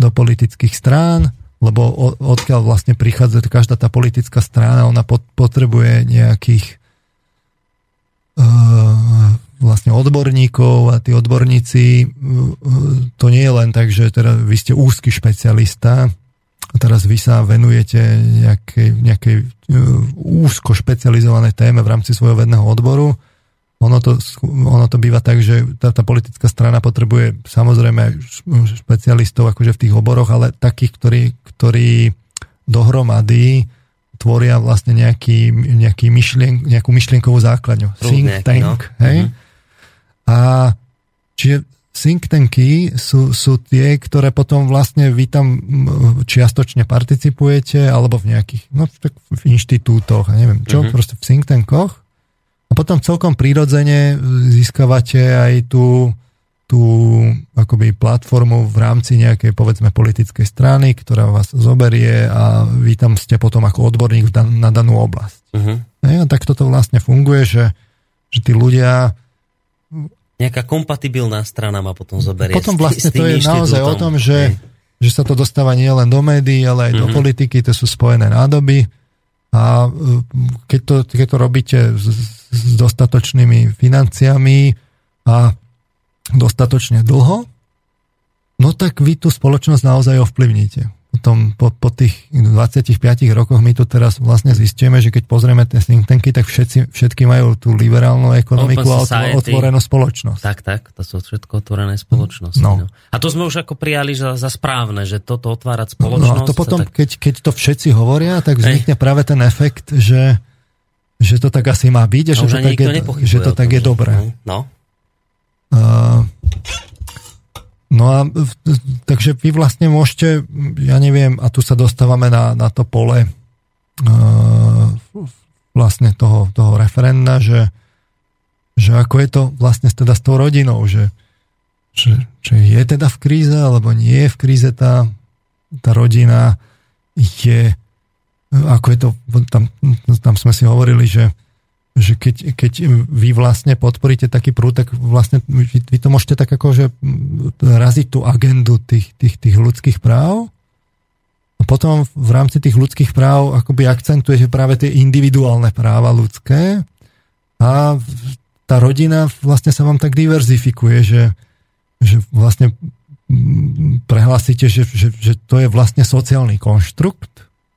do politických strán lebo odkiaľ vlastne prichádza každá tá politická strana, ona potrebuje nejakých uh, vlastne odborníkov a tí odborníci, uh, to nie je len tak, že teda vy ste úzky špecialista a teraz vy sa venujete nejakej, nejakej uh, úzko špecializovanej téme v rámci svojho vedného odboru, ono to, ono to býva tak, že tá, tá politická strana potrebuje samozrejme špecialistov akože v tých oboroch, ale takých, ktorí, ktorí dohromady tvoria vlastne nejaký, nejaký myšlien, nejakú myšlienkovú základňu. Think tank. No. Hej? Mm-hmm. A čiže think tanky sú, sú tie, ktoré potom vlastne vy tam čiastočne participujete, alebo v nejakých, no v inštitútoch, neviem čo, mm-hmm. proste v think tankoch a potom celkom prirodzene získavate aj tú, tú akoby platformu v rámci nejakej povedzme politickej strany, ktorá vás zoberie a vy tam ste potom ako odborník na danú oblasť. Uh-huh. a tak toto vlastne funguje, že, že tí ľudia nejaká kompatibilná strana ma potom zoberie. Potom vlastne to je naozaj o tom, že, že sa to dostáva nielen do médií, ale aj uh-huh. do mhm. politiky, to sú spojené nádoby. A e, keď to, keď to robíte s, s dostatočnými financiami a dostatočne dlho, no tak vy tú spoločnosť naozaj ovplyvníte. Potom po, po tých 25 rokoch my tu teraz vlastne zistíme, že keď pozrieme tie think tanky, tak všetci, všetky majú tú liberálnu ekonomiku a otvorenú spoločnosť. Tak, tak, to sú všetko otvorené spoločnosti. No. No. A to sme už ako prijali za, za správne, že toto otvárať spoločnosť. No a to potom, tak... keď, keď to všetci hovoria, tak vznikne Ej. práve ten efekt, že že to tak asi má byť a že, to tak, je, že to tak je dobré. No. Uh, no a takže vy vlastne môžete, ja neviem, a tu sa dostávame na, na to pole vlastne toho, toho referenda, že, že ako je to vlastne teda s tou rodinou, že, že, že je teda v kríze, alebo nie je v kríze tá, tá rodina, je ako je to, tam, tam sme si hovorili, že, že keď, keď vy vlastne podporíte taký prúd, tak vlastne vy, vy to môžete tak ako, že raziť tú agendu tých, tých, tých ľudských práv. A potom v rámci tých ľudských práv akoby akcentujete práve tie individuálne práva ľudské. A tá rodina vlastne sa vám tak diverzifikuje, že, že vlastne prehlásite, že, že, že to je vlastne sociálny konštrukt,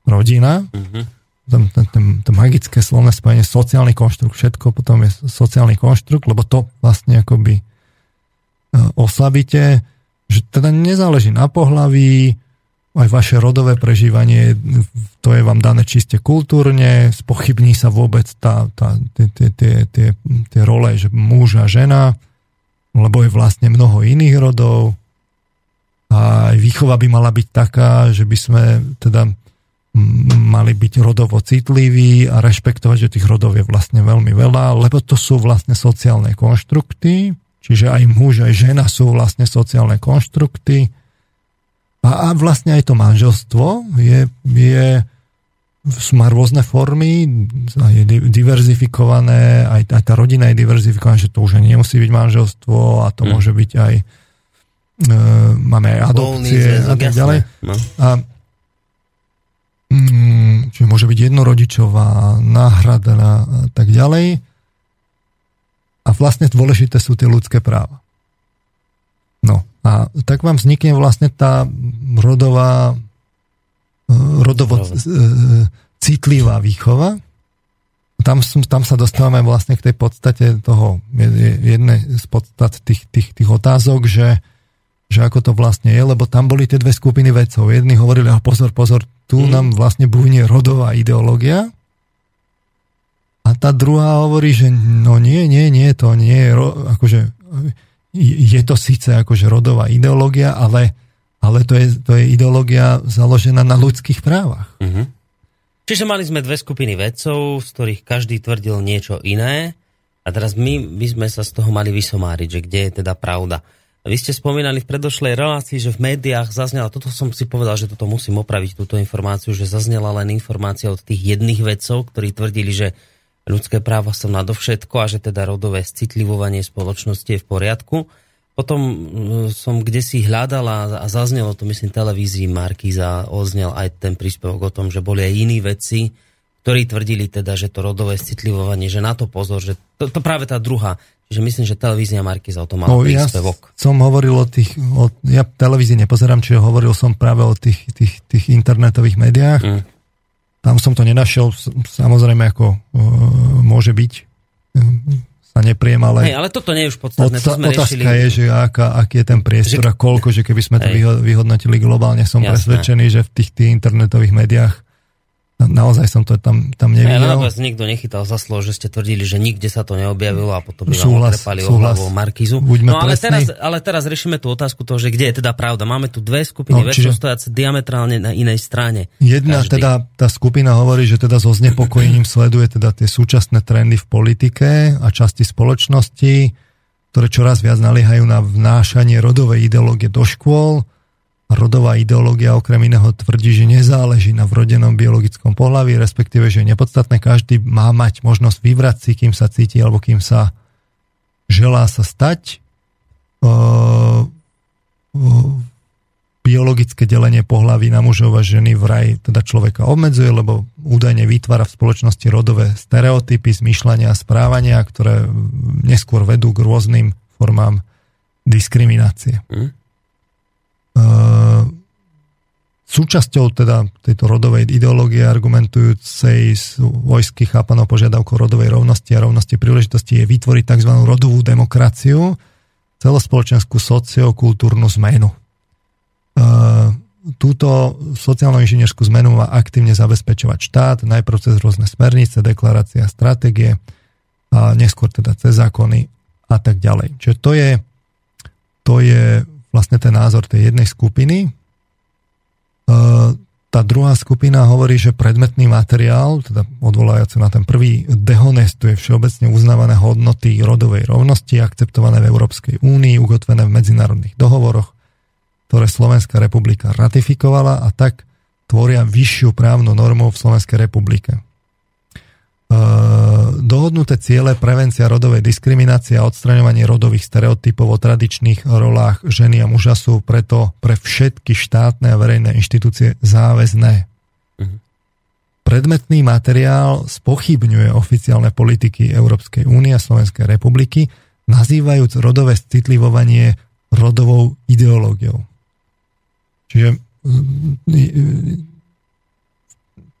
rodina, mm-hmm. ten, ten, ten, to magické slovné spojenie, sociálny konštrukt, všetko potom je sociálny konštrukt, lebo to vlastne akoby e, oslabíte, že teda nezáleží na pohlaví, aj vaše rodové prežívanie, to je vám dané čiste kultúrne, spochybní sa vôbec tá, tá, tie, tie, tie, tie, tie role, že muž a žena, lebo je vlastne mnoho iných rodov a aj výchova by mala byť taká, že by sme teda mali byť rodovo citliví a rešpektovať, že tých rodov je vlastne veľmi veľa, lebo to sú vlastne sociálne konštrukty, čiže aj muž, aj žena sú vlastne sociálne konštrukty. A, a vlastne aj to manželstvo je, je má rôzne formy, je diverzifikované, aj, aj tá rodina je diverzifikovaná, že to už ani nemusí byť manželstvo a to mm. môže byť aj e, máme aj adopcie a tak ďalej. No. A čiže môže byť jednorodičová, náhrada a tak ďalej. A vlastne dôležité sú tie ľudské práva. No a tak vám vznikne vlastne tá rodová rodovo e, citlivá výchova. Tam, tam sa dostávame vlastne k tej podstate toho, jednej z podstat tých, tých, tých otázok, že, že ako to vlastne je, lebo tam boli tie dve skupiny vedcov. Jedni hovorili, oh, pozor, pozor, tu mm. nám vlastne bujne rodová ideológia, a tá druhá hovorí, že no nie, nie, nie, to nie je, akože, je to síce akože rodová ideológia, ale ale to je, to je ideológia založená na ľudských právach. Uh-huh. Čiže mali sme dve skupiny vedcov, z ktorých každý tvrdil niečo iné a teraz my by sme sa z toho mali vysomáriť, že kde je teda pravda. Vy ste spomínali v predošlej relácii, že v médiách zaznela, toto som si povedal, že toto musím opraviť, túto informáciu, že zaznela len informácia od tých jedných vedcov, ktorí tvrdili, že ľudské práva sú nadovšetko a že teda rodové citlivovanie spoločnosti je v poriadku. Potom mm, som kde si hľadal a zaznelo to, myslím, televízii Markíza oznel aj ten príspevok o tom, že boli aj iní vedci, ktorí tvrdili teda, že to rodové citlivovanie, že na to pozor, že to, to práve tá druhá, že myslím, že televízia Markíza o tom mala no, príspevok. Ja som hovoril o tých, o, ja televízii nepozerám, čiže hovoril som práve o tých, tých, tých internetových médiách. Mm. Tam som to nenašiel, samozrejme ako uh, môže byť sa nepriem, ale... Hej, ale toto nie je už podstatné, to sme Otázka riešili. je, že aká, aký je ten priestor že... a koľko, že keby sme to Hej. vyhodnotili globálne, som Jasné. presvedčený, že v tých, tých internetových médiách Naozaj som to tam, tam nevidel. Ja, vás nikto nechytal za slovo, že ste tvrdili, že nikde sa to neobjavilo a potom by vám otrepali o Markizu. Buďme no ale teraz, ale teraz riešime tú otázku toho, že kde je teda pravda. Máme tu dve skupiny no, čiže... stojace diametrálne na inej strane. Jedna Každý. teda, tá skupina hovorí, že teda so znepokojením sleduje teda tie súčasné trendy v politike a časti spoločnosti, ktoré čoraz viac naliehajú na vnášanie rodovej ideológie do škôl rodová ideológia okrem iného tvrdí, že nezáleží na vrodenom biologickom pohľavi, respektíve, že je nepodstatné, každý má mať možnosť vybrať si, kým sa cíti alebo kým sa želá sa stať. Uh, uh, biologické delenie pohlaví na mužov a ženy vraj teda človeka obmedzuje, lebo údajne vytvára v spoločnosti rodové stereotypy, zmýšľania a správania, ktoré neskôr vedú k rôznym formám diskriminácie. Mm. Súčasťou teda tejto rodovej ideológie argumentujúcej z vojsky chápanou požiadavkou rodovej rovnosti a rovnosti príležitosti je vytvoriť tzv. rodovú demokraciu, celospoločenskú sociokultúrnu zmenu. Túto sociálno-inžinierskú zmenu má aktívne zabezpečovať štát, najprv cez rôzne smernice, deklarácie a stratégie, a neskôr teda cez zákony a tak ďalej. Čiže to je, to je vlastne ten názor tej jednej skupiny. E, tá druhá skupina hovorí, že predmetný materiál, teda odvolajúce na ten prvý, dehonestuje všeobecne uznávané hodnoty rodovej rovnosti, akceptované v Európskej únii, ukotvené v medzinárodných dohovoroch, ktoré Slovenská republika ratifikovala a tak tvoria vyššiu právnu normu v Slovenskej republike. E, dohodnuté ciele prevencia rodovej diskriminácie a odstraňovanie rodových stereotypov o tradičných rolách ženy a muža sú preto pre všetky štátne a verejné inštitúcie záväzné. Mhm. Predmetný materiál spochybňuje oficiálne politiky Európskej únie a Slovenskej republiky, nazývajúc rodové citlivovanie rodovou ideológiou. Čiže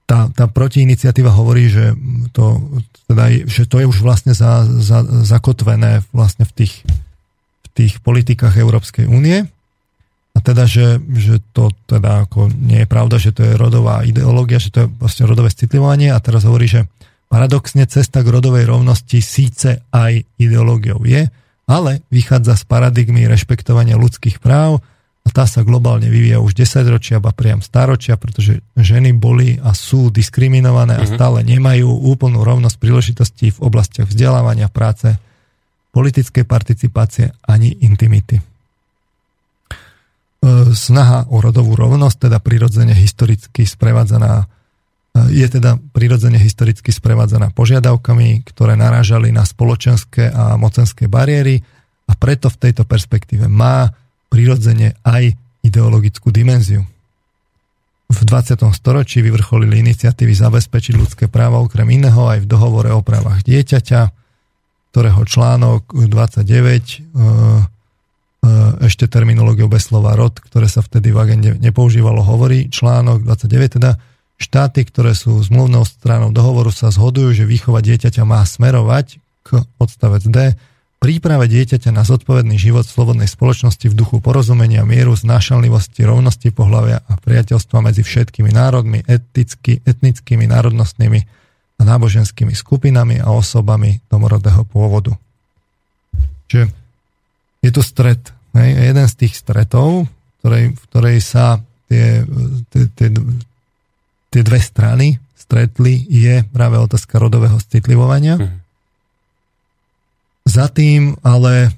tá, tá protiiniciatíva hovorí, že to, teda, že to je už vlastne za, za, zakotvené vlastne v tých, v tých politikách Európskej únie. A teda, že, že to teda ako nie je pravda, že to je rodová ideológia, že to je vlastne rodové citlivovanie a teraz hovorí, že paradoxne cesta k rodovej rovnosti síce aj ideológiou je, ale vychádza z paradigmy rešpektovania ľudských práv, tá sa globálne vyvíja už 10 ročia, ba priam staročia, pretože ženy boli a sú diskriminované a mhm. stále nemajú úplnú rovnosť príležitostí v oblastiach vzdelávania, práce, politickej participácie ani intimity. E, snaha o rodovú rovnosť, teda prirodzene historicky sprevádzaná je teda prirodzene historicky sprevádzaná požiadavkami, ktoré narážali na spoločenské a mocenské bariéry a preto v tejto perspektíve má prirodzene aj ideologickú dimenziu. V 20. storočí vyvrcholili iniciatívy zabezpečiť ľudské práva okrem iného aj v dohovore o právach dieťaťa, ktorého článok 29 e, e, ešte terminológiou bez slova rod, ktoré sa vtedy v agende nepoužívalo, hovorí článok 29 teda Štáty, ktoré sú zmluvnou stranou dohovoru, sa zhodujú, že výchova dieťaťa má smerovať k odstavec D príprave dieťaťa na zodpovedný život v slobodnej spoločnosti v duchu porozumenia, mieru, znášanlivosti, rovnosti pohľavia a priateľstva medzi všetkými národmi, eticky, etnickými, národnostnými a náboženskými skupinami a osobami domorodého pôvodu. Čiže je tu stret. Hej? Jeden z tých stretov, ktorej, v ktorej sa tie, tie, tie, tie dve strany stretli, je práve otázka rodového citlivovania. Mm. Za tým ale e,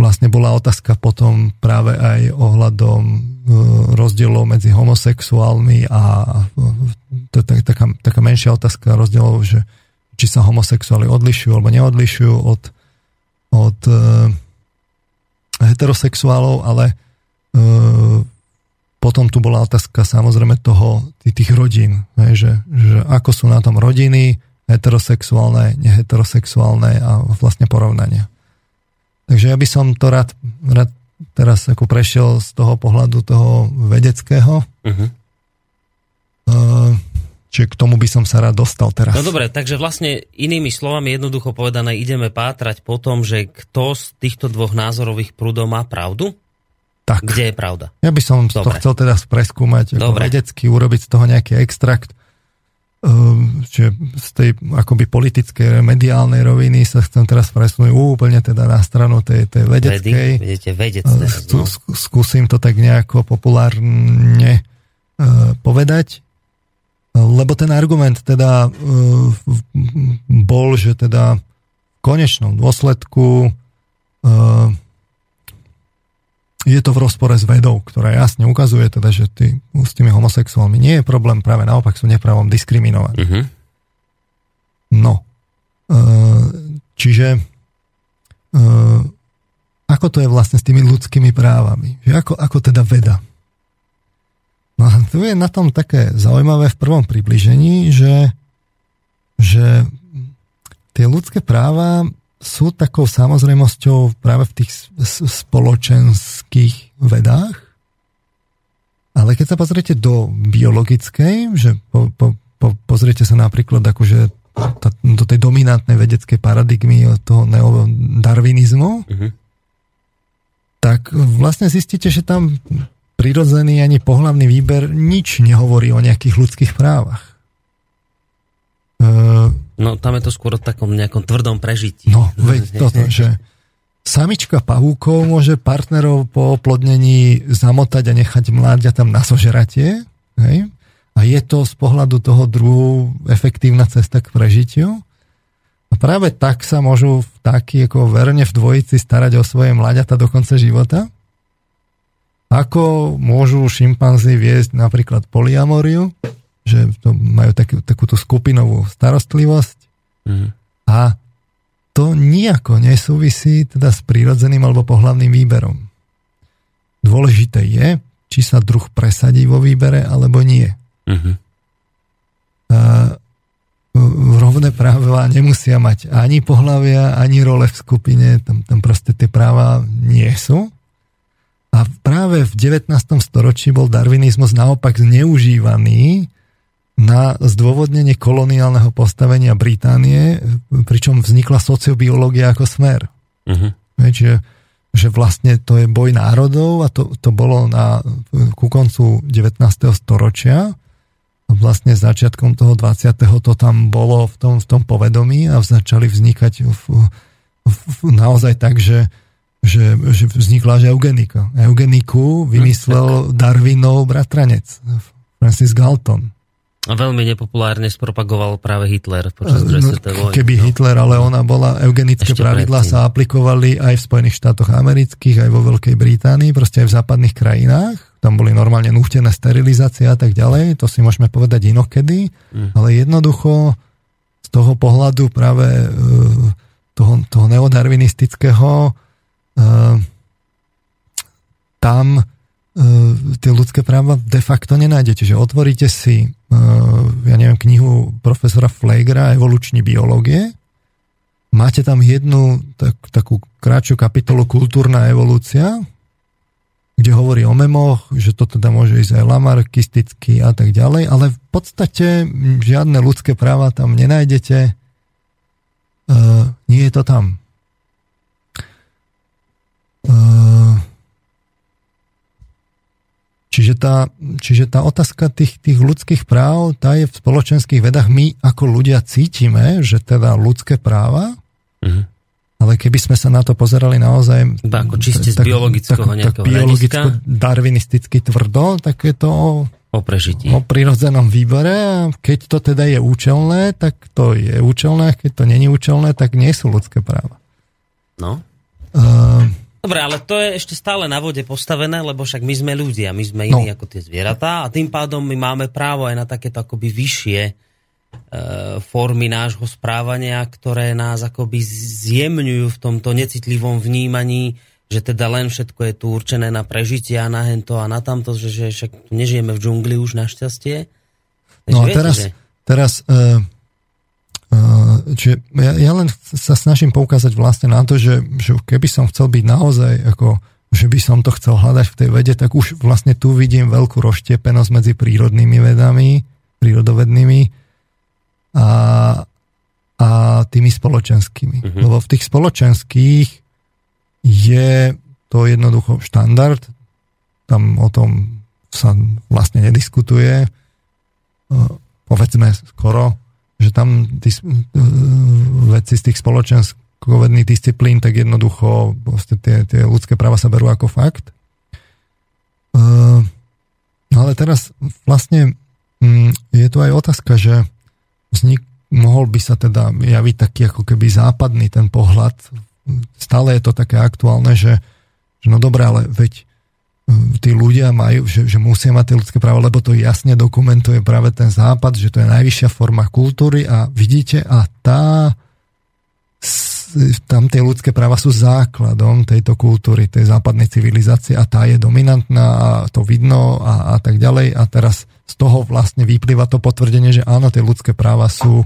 vlastne bola otázka potom práve aj ohľadom e, rozdielov medzi homosexuálmi a to je taká, taká menšia otázka rozdielov, že či sa homosexuáli odlišujú alebo neodlišujú od, od e, heterosexuálov, ale potom tu bola otázka samozrejme toho, tých rodín, že, že ako sú na tom rodiny, heterosexuálne, neheterosexuálne a vlastne porovnania. Takže ja by som to rád, rád teraz ako prešiel z toho pohľadu toho vedeckého. Uh-huh. Čiže k tomu by som sa rád dostal teraz. No dobre, takže vlastne inými slovami jednoducho povedané ideme pátrať po tom, že kto z týchto dvoch názorových prúdov má pravdu? Tak. Kde je pravda? Ja by som Dobre. to chcel teda preskúmať ako vedecky, urobiť z toho nejaký extrakt. Čiže ehm, z tej akoby politickej, mediálnej roviny sa chcem teraz presunúť úplne teda na stranu tej, tej vedeckej. Vedy, vedete, vedecné. No. Skúsim to tak nejako populárne uh, povedať. Lebo ten argument teda bol, že teda v konečnom dôsledku je to v rozpore s vedou, ktorá jasne ukazuje teda, že tý, s tými homosexuálmi nie je problém, práve naopak sú nepravom diskriminovaní. Uh-huh. No. E, čiže e, ako to je vlastne s tými ľudskými právami? Že ako, ako teda veda? No a tu je na tom také zaujímavé v prvom približení, že, že tie ľudské práva sú takou samozrejmosťou práve v tých spoločenských vedách, ale keď sa pozriete do biologickej, že po, po, po, pozriete sa napríklad akože tá, do tej dominantnej vedeckej paradigmy toho neodarvinizmu, uh-huh. tak vlastne zistíte, že tam prirodzený ani pohľavný výber nič nehovorí o nejakých ľudských právach. Uh, no tam je to skôr o takom nejakom tvrdom prežití. No, veď toto, že samička pavúkov môže partnerov po oplodnení zamotať a nechať mláďa tam na sožeratie. Hej? A je to z pohľadu toho druhu efektívna cesta k prežitiu. A práve tak sa môžu vtáky ako verne v dvojici starať o svoje mláďata do konca života. Ako môžu šimpanzi viesť napríklad poliamoriu, že to majú takú, takúto skupinovú starostlivosť mm. a to nejako nesúvisí teda s prírodzeným alebo pohľavným výberom. Dôležité je, či sa druh presadí vo výbere alebo nie. Mm-hmm. A rovné práva nemusia mať ani pohľavia, ani role v skupine, tam, tam proste tie práva nie sú. A práve v 19. storočí bol darwinizmus naopak zneužívaný na zdôvodnenie koloniálneho postavenia Británie, pričom vznikla sociobiológia ako smer. Uh-huh. Čiže že vlastne to je boj národov a to, to bolo na, ku koncu 19. storočia a vlastne začiatkom toho 20. to tam bolo v tom, v tom povedomí a začali vznikať v, v, naozaj tak, že, že, že vznikla že eugenika. Eugeniku vymyslel Darwinov bratranec Francis Galton. A veľmi nepopulárne spropagoval práve Hitler počas druhej no, vojny. Keby no. Hitler, ale ona bola, eugenické Ešte pravidlá sa aplikovali aj v Spojených štátoch amerických, aj vo Veľkej Británii, proste aj v západných krajinách. Tam boli normálne nútené sterilizácie a tak ďalej, to si môžeme povedať inokedy, mm. ale jednoducho z toho pohľadu práve e, toho, toho neodarwinistického e, tam E, tie ľudské práva de facto nenájdete. Čiže otvoríte si, ja neviem, knihu profesora Flegra Evoluční biológie, máte tam jednu tak, takú kratšiu kapitolu Kultúrna evolúcia, kde hovorí o memoch, že to teda môže ísť aj lamarkisticky a tak ďalej, ale v podstate žiadne ľudské práva tam nenájdete. Uh, nie je to tam. Uh, Čiže tá, čiže tá otázka tých, tých ľudských práv, tá je v spoločenských vedách. My ako ľudia cítime, že teda ľudské práva, uh-huh. ale keby sme sa na to pozerali naozaj... Iba ako čiste z biologického tak, nejakého tak biologicko, darwinisticky tvrdo, tak je to o, o prežití. O prirodzenom výbore a keď to teda je účelné, tak to je účelné, keď to není účelné, tak nie sú ľudské práva. No. Uh, Dobre, ale to je ešte stále na vode postavené, lebo však my sme ľudia, my sme iní no. ako tie zvieratá a tým pádom my máme právo aj na takéto akoby vyššie e, formy nášho správania, ktoré nás akoby zjemňujú v tomto necitlivom vnímaní, že teda len všetko je tu určené na prežitie a na hento a na tamto, že, že však tu nežijeme v džungli už našťastie. No a teraz, že... teraz e, Čiže ja, ja len sa snažím poukázať vlastne na to, že, že keby som chcel byť naozaj ako že by som to chcel hľadať v tej vede, tak už vlastne tu vidím veľkú rozštiepenosť medzi prírodnými vedami, prírodovednými a, a tými spoločenskými. Uh-huh. Lebo v tých spoločenských je to jednoducho štandard, tam o tom sa vlastne nediskutuje, povedzme skoro že tam tí veci z tých spoločenskovedných disciplín, tak jednoducho tie, tie ľudské práva sa berú ako fakt. No ale teraz vlastne mm, je tu aj otázka, že vznik, mohol by sa teda javiť taký ako keby západný ten pohľad. Stále je to také aktuálne, že, že no dobré, ale veď tí ľudia majú, že, že musia mať tie ľudské práva, lebo to jasne dokumentuje práve ten západ, že to je najvyššia forma kultúry a vidíte, a tá tam tie ľudské práva sú základom tejto kultúry, tej západnej civilizácie a tá je dominantná a to vidno a, a tak ďalej. A teraz z toho vlastne vyplýva to potvrdenie, že áno, tie ľudské práva sú,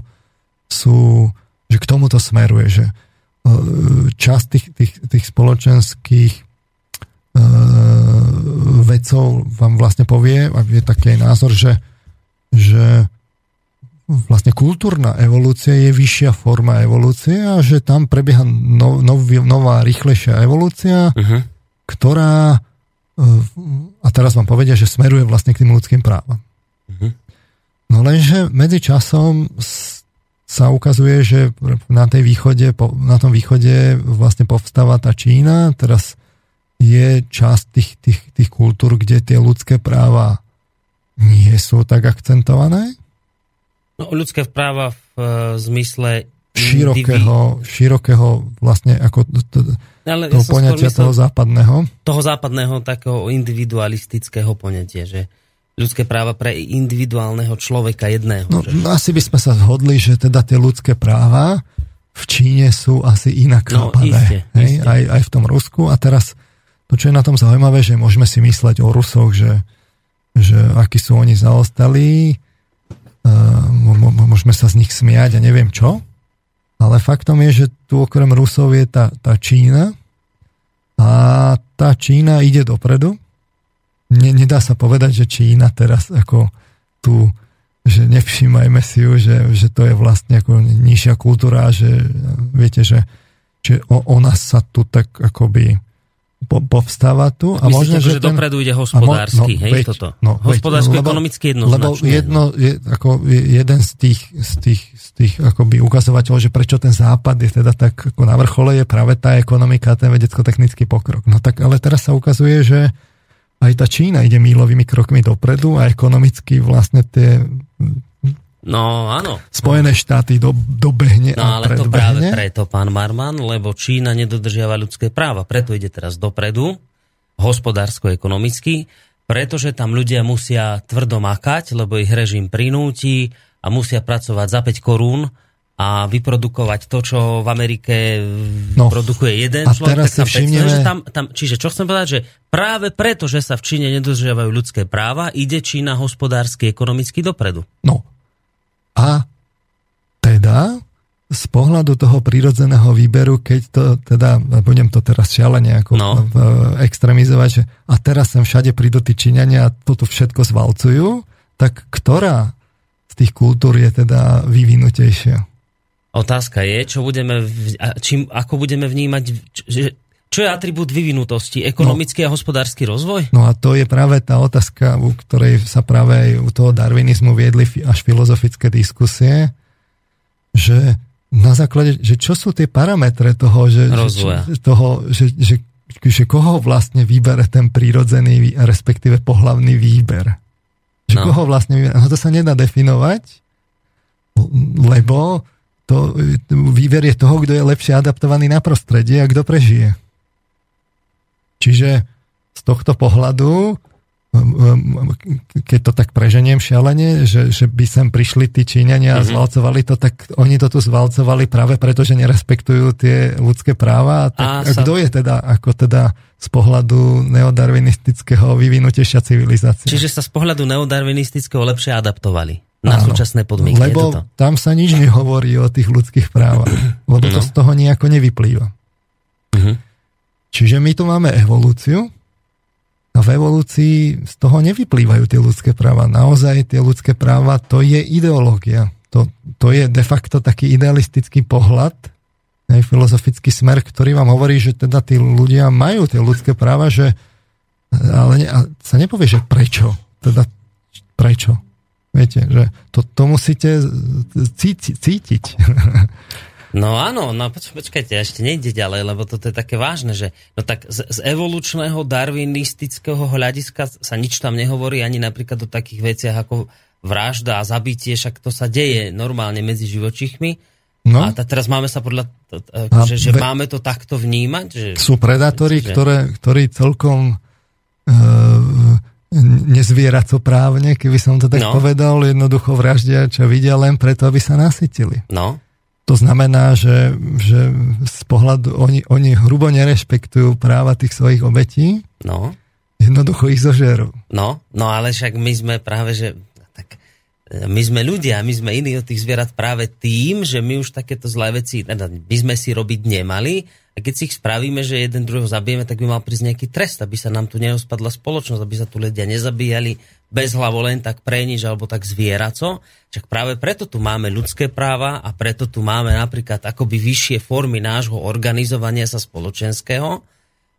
sú že k tomuto smeruje, že e, časť tých, tých, tých spoločenských vedcov vám vlastne povie, a je taký názor, že, že vlastne kultúrna evolúcia je vyššia forma evolúcie a že tam prebieha no, nov, nová, rýchlejšia evolúcia, uh-huh. ktorá e, a teraz vám povedia, že smeruje vlastne k tým ľudským právam. Uh-huh. No lenže medzi časom sa ukazuje, že na tej východe, na tom východe vlastne povstáva tá Čína, teraz je časť tých, tých, tých kultúr, kde tie ľudské práva nie sú tak akcentované? No, ľudské práva v uh, zmysle širokého, širokého vlastne ako to, Ale toho ja poňatia toho západného. Toho západného takého individualistického poňatia, že ľudské práva pre individuálneho človeka jedného. No, že? asi by sme sa zhodli, že teda tie ľudské práva v Číne sú asi inak no, chápané. Iste, hej? Iste. Aj, aj v tom Rusku. A teraz to, čo je na tom zaujímavé, že môžeme si mysleť o Rusoch, že, že akí sú oni zaostalí, môžeme sa z nich smiať a neviem čo, ale faktom je, že tu okrem Rusov je tá, tá Čína a tá Čína ide dopredu. Ne, nedá sa povedať, že Čína teraz ako tu, že nevšímajme si ju, že, že to je vlastne ako nižšia kultúra, že viete, že, že o, o nás sa tu tak akoby po, povstáva tu. A Myslíte, možno, že, že ten, dopredu ide hospodársky, no, hej, veď, toto? No, Hospodársko-ekonomicky jednoznačne. Lebo jedno, je, ako jeden z tých, z tých, z tých akoby ukazovateľov, že prečo ten západ je teda tak ako na vrchole, je práve tá ekonomika ten vedecko-technický pokrok. No tak ale teraz sa ukazuje, že aj tá Čína ide mílovými krokmi dopredu a ekonomicky vlastne tie No áno. Spojené štáty do, dobehne No a ale to predbehne. práve preto, pán Marman, lebo Čína nedodržiava ľudské práva. Preto ide teraz dopredu, hospodársko-ekonomicky, pretože tam ľudia musia tvrdo makať, lebo ich režim prinúti a musia pracovať za 5 korún a vyprodukovať to, čo v Amerike No. produkuje jeden A človek, teraz tak tam si 500, všimneme- že tam, tam, čiže čo chcem povedať, že práve preto, že sa v Číne nedodržiavajú ľudské práva, ide Čína hospodársky, ekonomicky dopredu. No. A teda z pohľadu toho prírodzeného výberu, keď to teda, budem to teraz šialene ako No. extrémizovať, že a teraz sem všade prídu tí Číňania a toto všetko zvalcujú, tak ktorá z tých kultúr je teda vyvinutejšia? Otázka je, čo budeme, čím, ako budeme vnímať, že, čo je atribút vyvinutosti? Ekonomický a hospodársky rozvoj? No a to je práve tá otázka, u ktorej sa práve aj u toho darwinizmu viedli až filozofické diskusie, že na základe, že čo sú tie parametre toho, že, Rozvoja. že, toho, že, že, že koho vlastne vybere ten prírodzený, respektíve pohlavný výber. Že No. koho vlastne vybere. No to sa nedá definovať, lebo to, výber je toho, kto je lepšie adaptovaný na prostredie a kto prežije. Čiže z tohto pohľadu, keď to tak preženiem šialene, že, že by sem prišli tí Číňania a Mhm. zvalcovali to, tak oni to tu zvalcovali práve preto, že nerespektujú tie ľudské práva. Tak, A a sa- kto je teda, ako teda z pohľadu neodarwinistického vyvinutejšia civilizácia? Čiže sa z pohľadu neodarwinistického lepšie adaptovali na Áno. súčasné podmienky. Lebo toto? tam sa nič nehovorí o tých ľudských právach, lebo to No. z toho nejako nevyplýva. Mhm. Čiže my tu máme evolúciu a v evolúcii z toho nevyplývajú tie ľudské práva. Naozaj tie ľudské práva to je ideológia. To, to je de facto taký idealistický pohľad, aj filozofický smer, ktorý vám hovorí, že teda tí ľudia majú tie ľudské práva, že ale ne, a sa nepovie, že prečo. Teda prečo. Viete, že to, to musíte cíti, cítiť. <laughs> No áno, no poč- počkajte, ešte nejde ďalej, lebo toto je také vážne, že no tak z, z evolučného darwinistického hľadiska sa nič tam nehovorí ani napríklad o takých veciach ako vražda a zabitie, však to sa deje normálne medzi živočichmi. No, A teraz máme sa podľa, t- t- A že, že ve- máme to takto vnímať? Že, sú predátori, Čiže- ktoré, ktorí celkom uh, nezvieracoprávne, keby som to tak No. povedal, jednoducho vraždia, čo vidia len preto, aby sa nasytili. no, To znamená, že, že z pohľadu, oni, oni hrubo nerešpektujú práva tých svojich obetí, no, jednoducho ich zožerú. no, no ale však my sme práve, že tak, e, my sme ľudia, my sme iní od tých zvierat práve tým, že my už takéto zlé veci, teda by sme si robiť nemali a keď si ich spravíme, že jeden druhého zabijeme, tak by mal prísť nejaký trest, aby sa nám tu neospadla spoločnosť, aby sa tu ľudia nezabíjali bez hlavo len tak pre nič alebo tak zvieraco. Však práve preto tu máme ľudské práva a preto tu máme napríklad akoby vyššie formy nášho organizovania sa spoločenského,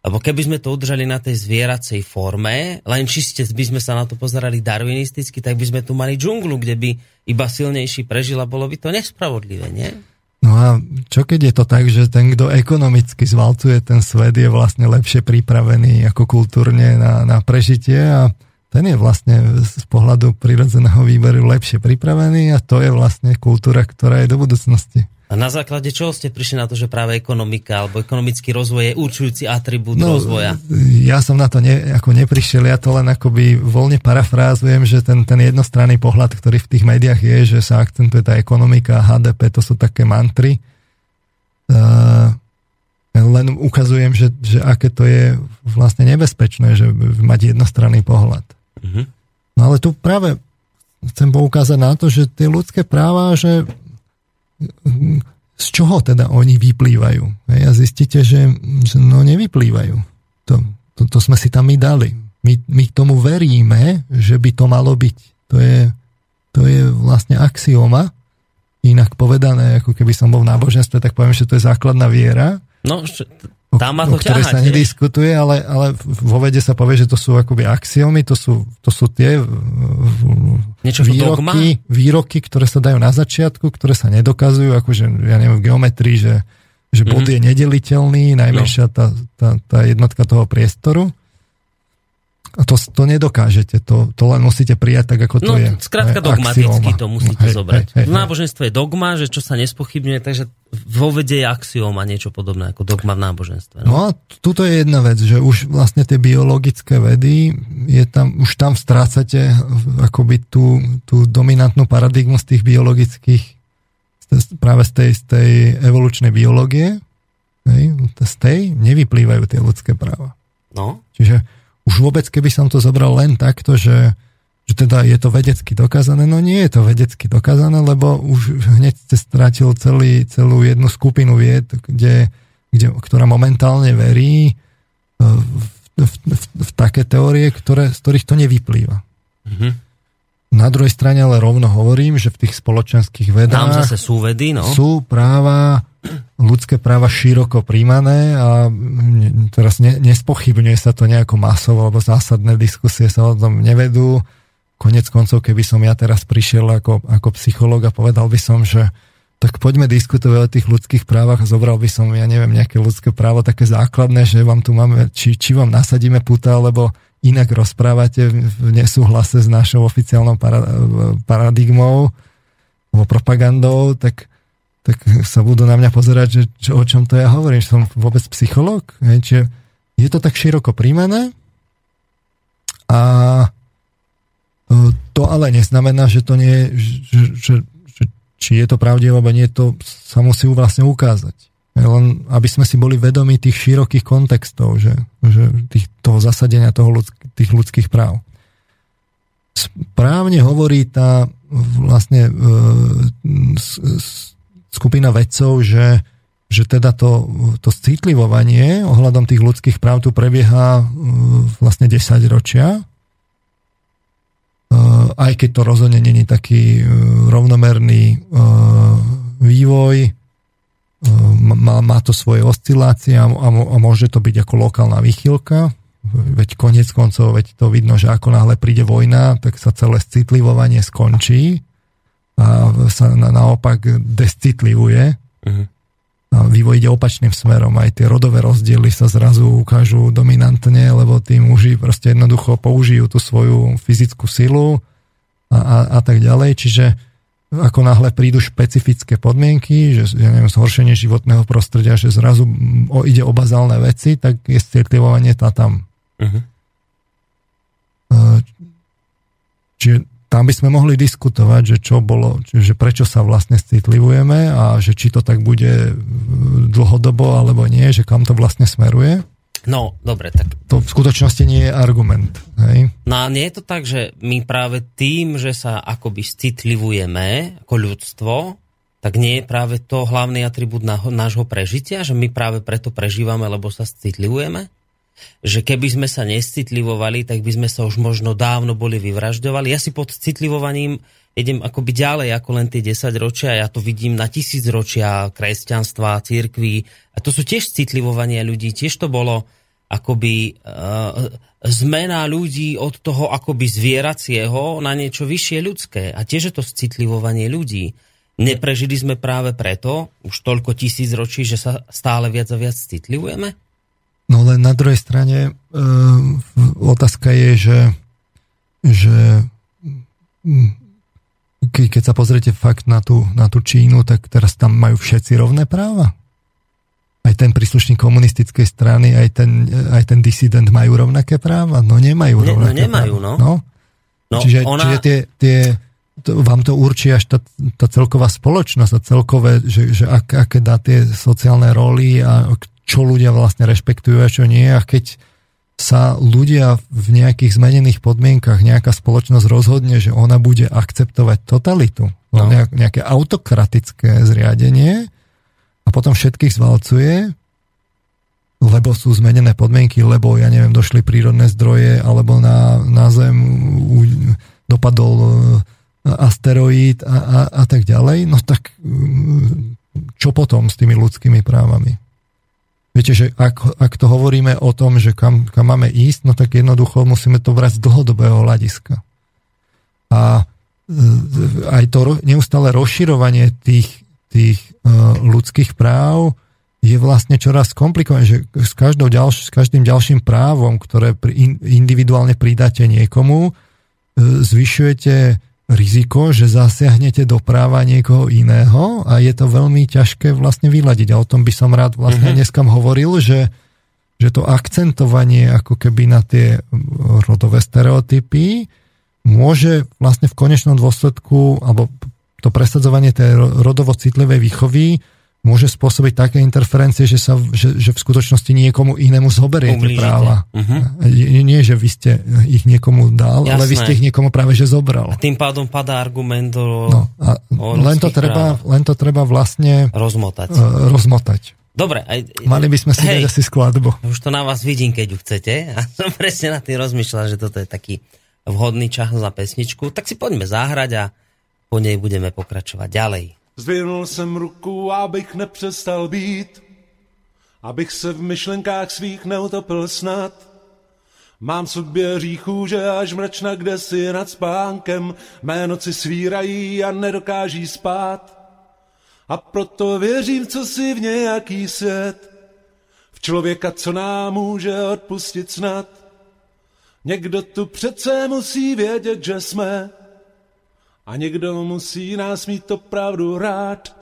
lebo keby sme to udržali na tej zvieracej forme, len čiste by sme sa na to pozerali darwinisticky, tak by sme tu mali džunglu, kde by iba silnejší prežil a bolo by to nespravodlivé, nie? No a čo keď je to tak, že ten, kto ekonomicky zvalcuje ten svet, je vlastne lepšie pripravený ako kultúrne na, na prežitie a ten je vlastne z pohľadu prirodzeného výberu lepšie pripravený a to je vlastne kultúra, ktorá je do budúcnosti. A na základe čoho ste prišli na to, že práve ekonomika alebo ekonomický rozvoj je určujúci atribút No, rozvoja? Ja som na to ne, ako neprišiel, ja to len akoby voľne parafrázujem, že ten, ten jednostranný pohľad, ktorý v tých médiách je, že sa akcentuje tá ekonomika, HDP, to sú také mantry. Uh, len ukazujem, že, že aké to je vlastne nebezpečné, že mať jednostranný pohľad. Mhm. No ale tu práve chcem poukázať na to, že tie ľudské práva, že z čoho teda oni vyplývajú. Hej, A zistíte, že, že no nevyplývajú. To, to, to sme si tam my dali. My, my tomu veríme, že by to malo byť. To je, to je vlastne axioma. Inak povedané, ako keby som bol v náboženstve, tak poviem, že to je základná viera No, Tam ma to o ktorej ťahá sa nediskutuje, ale, ale vo vede sa povie, že to sú akoby axiomy, to sú, to sú tie Niečo dogma? výroky, výroky, ktoré sa dajú na začiatku, ktoré sa nedokazujú, akože ja neviem, v geometrii, že, že bod Mhm. je nedeliteľný, najmenšia tá, tá, tá jednotka toho priestoru. To, to nedokážete, to, to len musíte prijať tak, ako to no, je. Skrátka dogmaticky to musíte hej, zobrať. Hej, hej, v náboženstve je dogma, že čo sa nespochybňuje, takže vo vede je axioma niečo podobné ako dogma v náboženstve. No? no a tuto je jedna vec, že už vlastne tie biologické vedy, je tam, už tam strácate akoby tú, tú dominantnú paradigmu z tých biologických, práve z tej, z tej evolučnej biológie, hej, z tej nevyplývajú tie ľudské práva. No. Čiže už vôbec, keby som to zobral len takto, že, že teda je to vedecky dokázané, no nie je to vedecky dokázané, lebo už hneď ste strátil celý, celú jednu skupinu vied, kde, kde, ktorá momentálne verí e, v, v, v, v také teórie, ktoré, z ktorých to nevyplýva. Mm-hmm. Na druhej strane ale rovno hovorím, že v tých spoločenských vedách Tam zase sú vedy, no. sú práva, ľudské práva široko príjmané a teraz ne, nespochybňuje sa to nejako masovo, alebo zásadné diskusie sa o tom nevedú. Konec koncov, keby som ja teraz prišiel ako, ako psychológ a povedal by som, že tak poďme diskutovať o tých ľudských právach a zobral by som, ja neviem, nejaké ľudské právo také základné, že vám tu máme, či, či vám nasadíme puta, alebo inak rozprávate v nesúhlase s našou oficiálnou paradigmou alebo propagandou, tak, tak sa budú na mňa pozerať, že čo, o čom to ja hovorím, že som vôbec psychológ. Čiže je to tak široko príjmané a e, to ale neznamená, že to nie, že, že, že či je to pravdivé, alebo nie, to sa musí vlastne ukázať. Len aby sme si boli vedomi tých širokých kontextov, že, že tých, toho zasadenia toho ľudsk, tých ľudských práv. Správne hovorí tá vlastne e, skupina vedcov, že, že teda to, to citlivovanie ohľadom tých ľudských práv tu prebieha e, vlastne 10 ročia, e, aj keď to rozhodne není taký e, rovnomerný vývoj, má, má to svoje oscilácie a, a, a môže to byť ako lokálna výchylka, veď konec koncov, veď to vidno, že ako náhle príde vojna, tak sa celé citlivovanie skončí a sa na, naopak descitlivuje. Uh-huh. A vývoj ide opačným smerom. Aj tie rodové rozdiely sa zrazu ukážu dominantne, lebo tí muži proste jednoducho použijú tú svoju fyzickú silu a, a, a tak ďalej. Čiže ako náhle prídu špecifické podmienky, že ja neviem, zhoršenie životného prostredia, že zrazu o, ide o bazálne veci, tak je citlivovanie tá tam. Uh-huh. Čiže tam by sme mohli diskutovať, že čo bolo, že prečo sa vlastne citlivujeme a že či to tak bude dlhodobo alebo nie, že kam to vlastne smeruje. No, dobre, tak... To v skutočnosti nie je argument. Hej? No a nie je to tak, že my práve tým, že sa akoby citlivujeme ako ľudstvo, tak nie je práve to hlavný atribút nášho prežitia, že my práve preto prežívame, lebo sa citlivujeme? Že keby sme sa nescitlivovali, tak by sme sa už možno dávno boli vyvražďovali. Ja si pod citlivovaním idem akoby ďalej ako len tie 10 ročia, ja to vidím na tisíc ročia kresťanstva, církví a to sú tiež citlivovania ľudí, tiež to bolo akoby uh, zmena ľudí od toho akoby zvieracieho na niečo vyššie ľudské a tiež je to citlivovanie ľudí. Neprežili sme práve preto už toľko tisíc ročí, že sa stále viac a viac citlivujeme? No len na druhej strane uh, otázka je, že, že keď, keď sa pozriete fakt na tú, na tú Čínu, tak teraz tam majú všetci rovné práva. Aj ten príslušník komunistickej strany, aj ten, aj ten disident majú rovnaké práva? No nemajú ne, no rovnaké no nemajú, práva. no. no? no čiže, ona... čiže tie, tie, to, vám to určí až tá, tá celková spoločnosť a celkové, že, že ak, aké dá tie sociálne roly a čo ľudia vlastne rešpektujú a čo nie. A keď sa ľudia v nejakých zmenených podmienkach, nejaká spoločnosť rozhodne, že ona bude akceptovať totalitu, no. nejaké autokratické zriadenie a potom všetkých zvalcuje, lebo sú zmenené podmienky, lebo, ja neviem, došli prírodné zdroje, alebo na, na Zem dopadol e, asteroid a, a, a tak ďalej, no tak čo potom s tými ľudskými právami? Viete, že ak, ak to hovoríme o tom, že kam, kam máme ísť, no tak jednoducho musíme to brať z dlhodobého hľadiska. A e, aj to neustále rozširovanie tých, tých uh, ľudských práv je vlastne čoraz komplikované, že s, každou ďalš- s každým ďalším právom, ktoré individuálne pridáte niekomu, e, zvyšujete riziko, že zasiahnete do práva niekoho iného a je to veľmi ťažké vlastne vyladiť. A o tom by som rád vlastne mm-hmm. dneskam hovoril, že, že to akcentovanie ako keby na tie rodové stereotypy môže vlastne v konečnom dôsledku, alebo to presadzovanie tej rodovo citlivej výchovy môže spôsobiť také interferencie, že, sa, že, že v skutočnosti niekomu inému zoberiete Ublížite. práva. Uh-huh. Nie, nie, že vy ste ich niekomu dal, Jasné. ale vy ste ich niekomu práve že zobral. A tým pádom padá argument o, no, a o len, to treba, len to treba vlastne rozmotať. Uh, rozmotať. Dobre. Aj, Mali by sme si hej, dať asi skladbu. Už to na vás vidím, keď ju chcete. <laughs> A som presne na tým rozmýšľal, že toto je taký vhodný čas za pesničku. Tak si poďme zahrať a po nej budeme pokračovať ďalej. Zdvihnul jsem ruku, abych nepřestal být, abych se v myšlenkách svých neutopil snad. Mám v sobě říchu, že až mračna kde si nad spánkem mé noci svírají a nedokáží spát. A proto věřím, co si v nějaký svět, v člověka, co nám může odpustit snad. Někdo tu přece musí vědět, že jsme a někdo musí nás mít opravdu rád.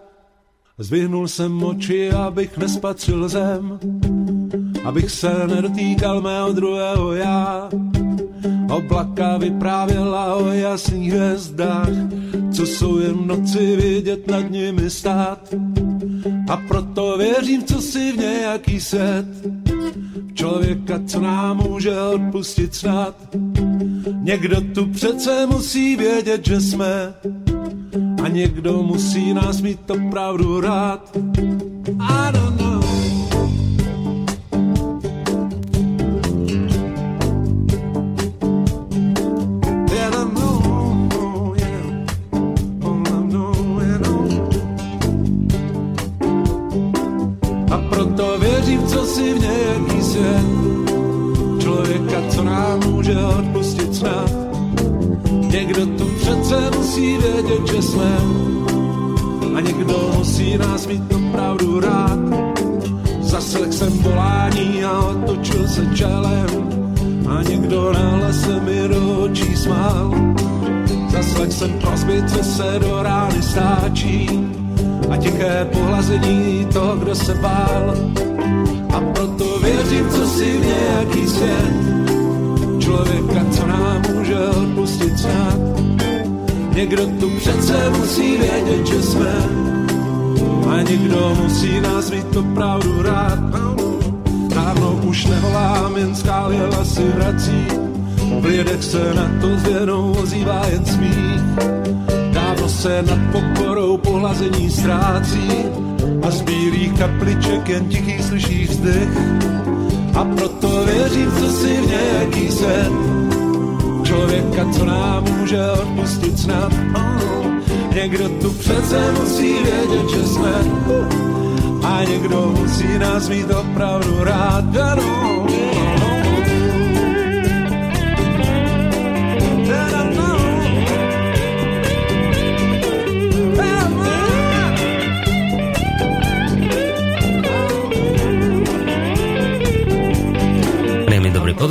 Zvyhnul jsem oči, abych nespatřil zem, abych se nedotýkal mého druhého já. Oblaka vyprávěla o jasných hvězdách, co jsou jen noci vidět nad nimi stát. A proto věřím, co si v nějaký svět, člověka, co nám může odpustit snad. Někdo tu přece musí vědět, že jsme a někdo musí nás mít opravdu rád. I don't nám může odpustit snad. Někdo tu přece musí vědět, že jsme a někdo musí nás mít opravdu rád. Zaslech jsem volání a otočil se čelem a někdo náhle se mi do očí smál. Zaslech jsem prozby, co se do rány stáčí a tiché pohlazení toho, kdo se bál. A proto věřím, co si v nějaký svět, člověka, co nám může odpustit snad. Někdo tu přece musí vědět, že jsme a někdo musí nás mít opravdu rád. Dávno už nevolám, jen skály hlasy vrací, v lidech se na to zvěnou ozývá jen smích se nad pokorou pohlazení ztrácí a z bílých kapliček jen tichý slyší vzdech. A proto věřím, co si v nějaký sen člověka, co nám může odpustit snad. Někdo tu přece musí vědět, že jsme a někdo musí nás mít opravdu rád. Ano,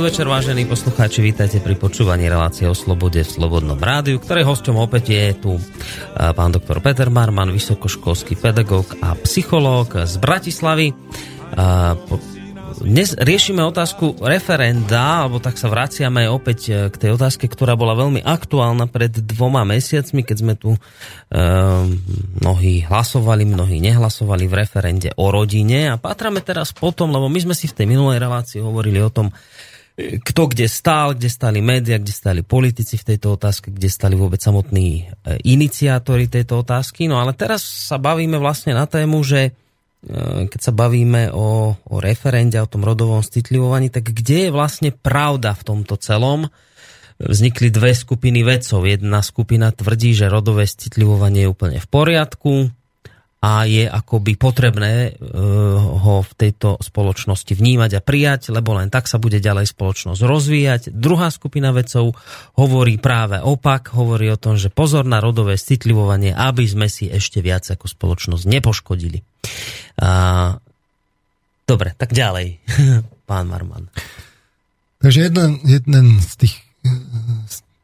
podvečer, vážení poslucháči, vítajte pri počúvaní relácie o slobode v Slobodnom rádiu, ktorej hosťom opäť je tu e, pán doktor Peter Marman, vysokoškolský pedagóg a psychológ z Bratislavy. E, dnes riešime otázku referenda, alebo tak sa vraciame opäť e, k tej otázke, ktorá bola veľmi aktuálna pred dvoma mesiacmi, keď sme tu mnohí hlasovali, mnohí nehlasovali v referende o rodine a patrame teraz potom, lebo my sme si v tej minulej relácii hovorili o tom, kto kde stál, kde stali média, kde stali politici v tejto otázke, kde stali vôbec samotní e, iniciátori tejto otázky. No ale teraz sa bavíme vlastne na tému, že e, keď sa bavíme o, o referende, o tom rodovom citlivovaní, tak kde je vlastne pravda v tomto celom? Vznikli dve skupiny vedcov. Jedna skupina tvrdí, že rodové citlivovanie je úplne v poriadku, a je akoby potrebné uh, ho v tejto spoločnosti vnímať a prijať, lebo len tak sa bude ďalej spoločnosť rozvíjať. Druhá skupina vedcov hovorí práve opak, hovorí o tom, že pozor na rodové citlivovanie, aby sme si ešte viac ako spoločnosť nepoškodili. A Dobre, tak ďalej. <laughs> Pán Marman. Takže jeden, jeden z tých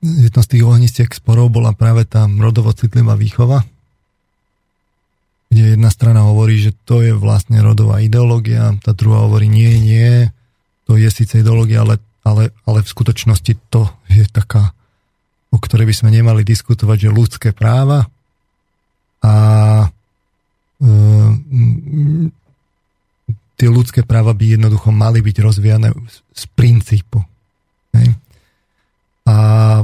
jedno z tých ohnistiek sporov bola práve tá rodovo citlivá výchova, kde jedna strana hovorí, že to je vlastne rodová ideológia, tá druhá hovorí nie, nie, to je síce ideológia, ale, ale, ale v skutočnosti to je taká, o ktorej by sme nemali diskutovať, že ľudské práva a e, tie ľudské práva by jednoducho mali byť rozvíjane z princípu. Hej. A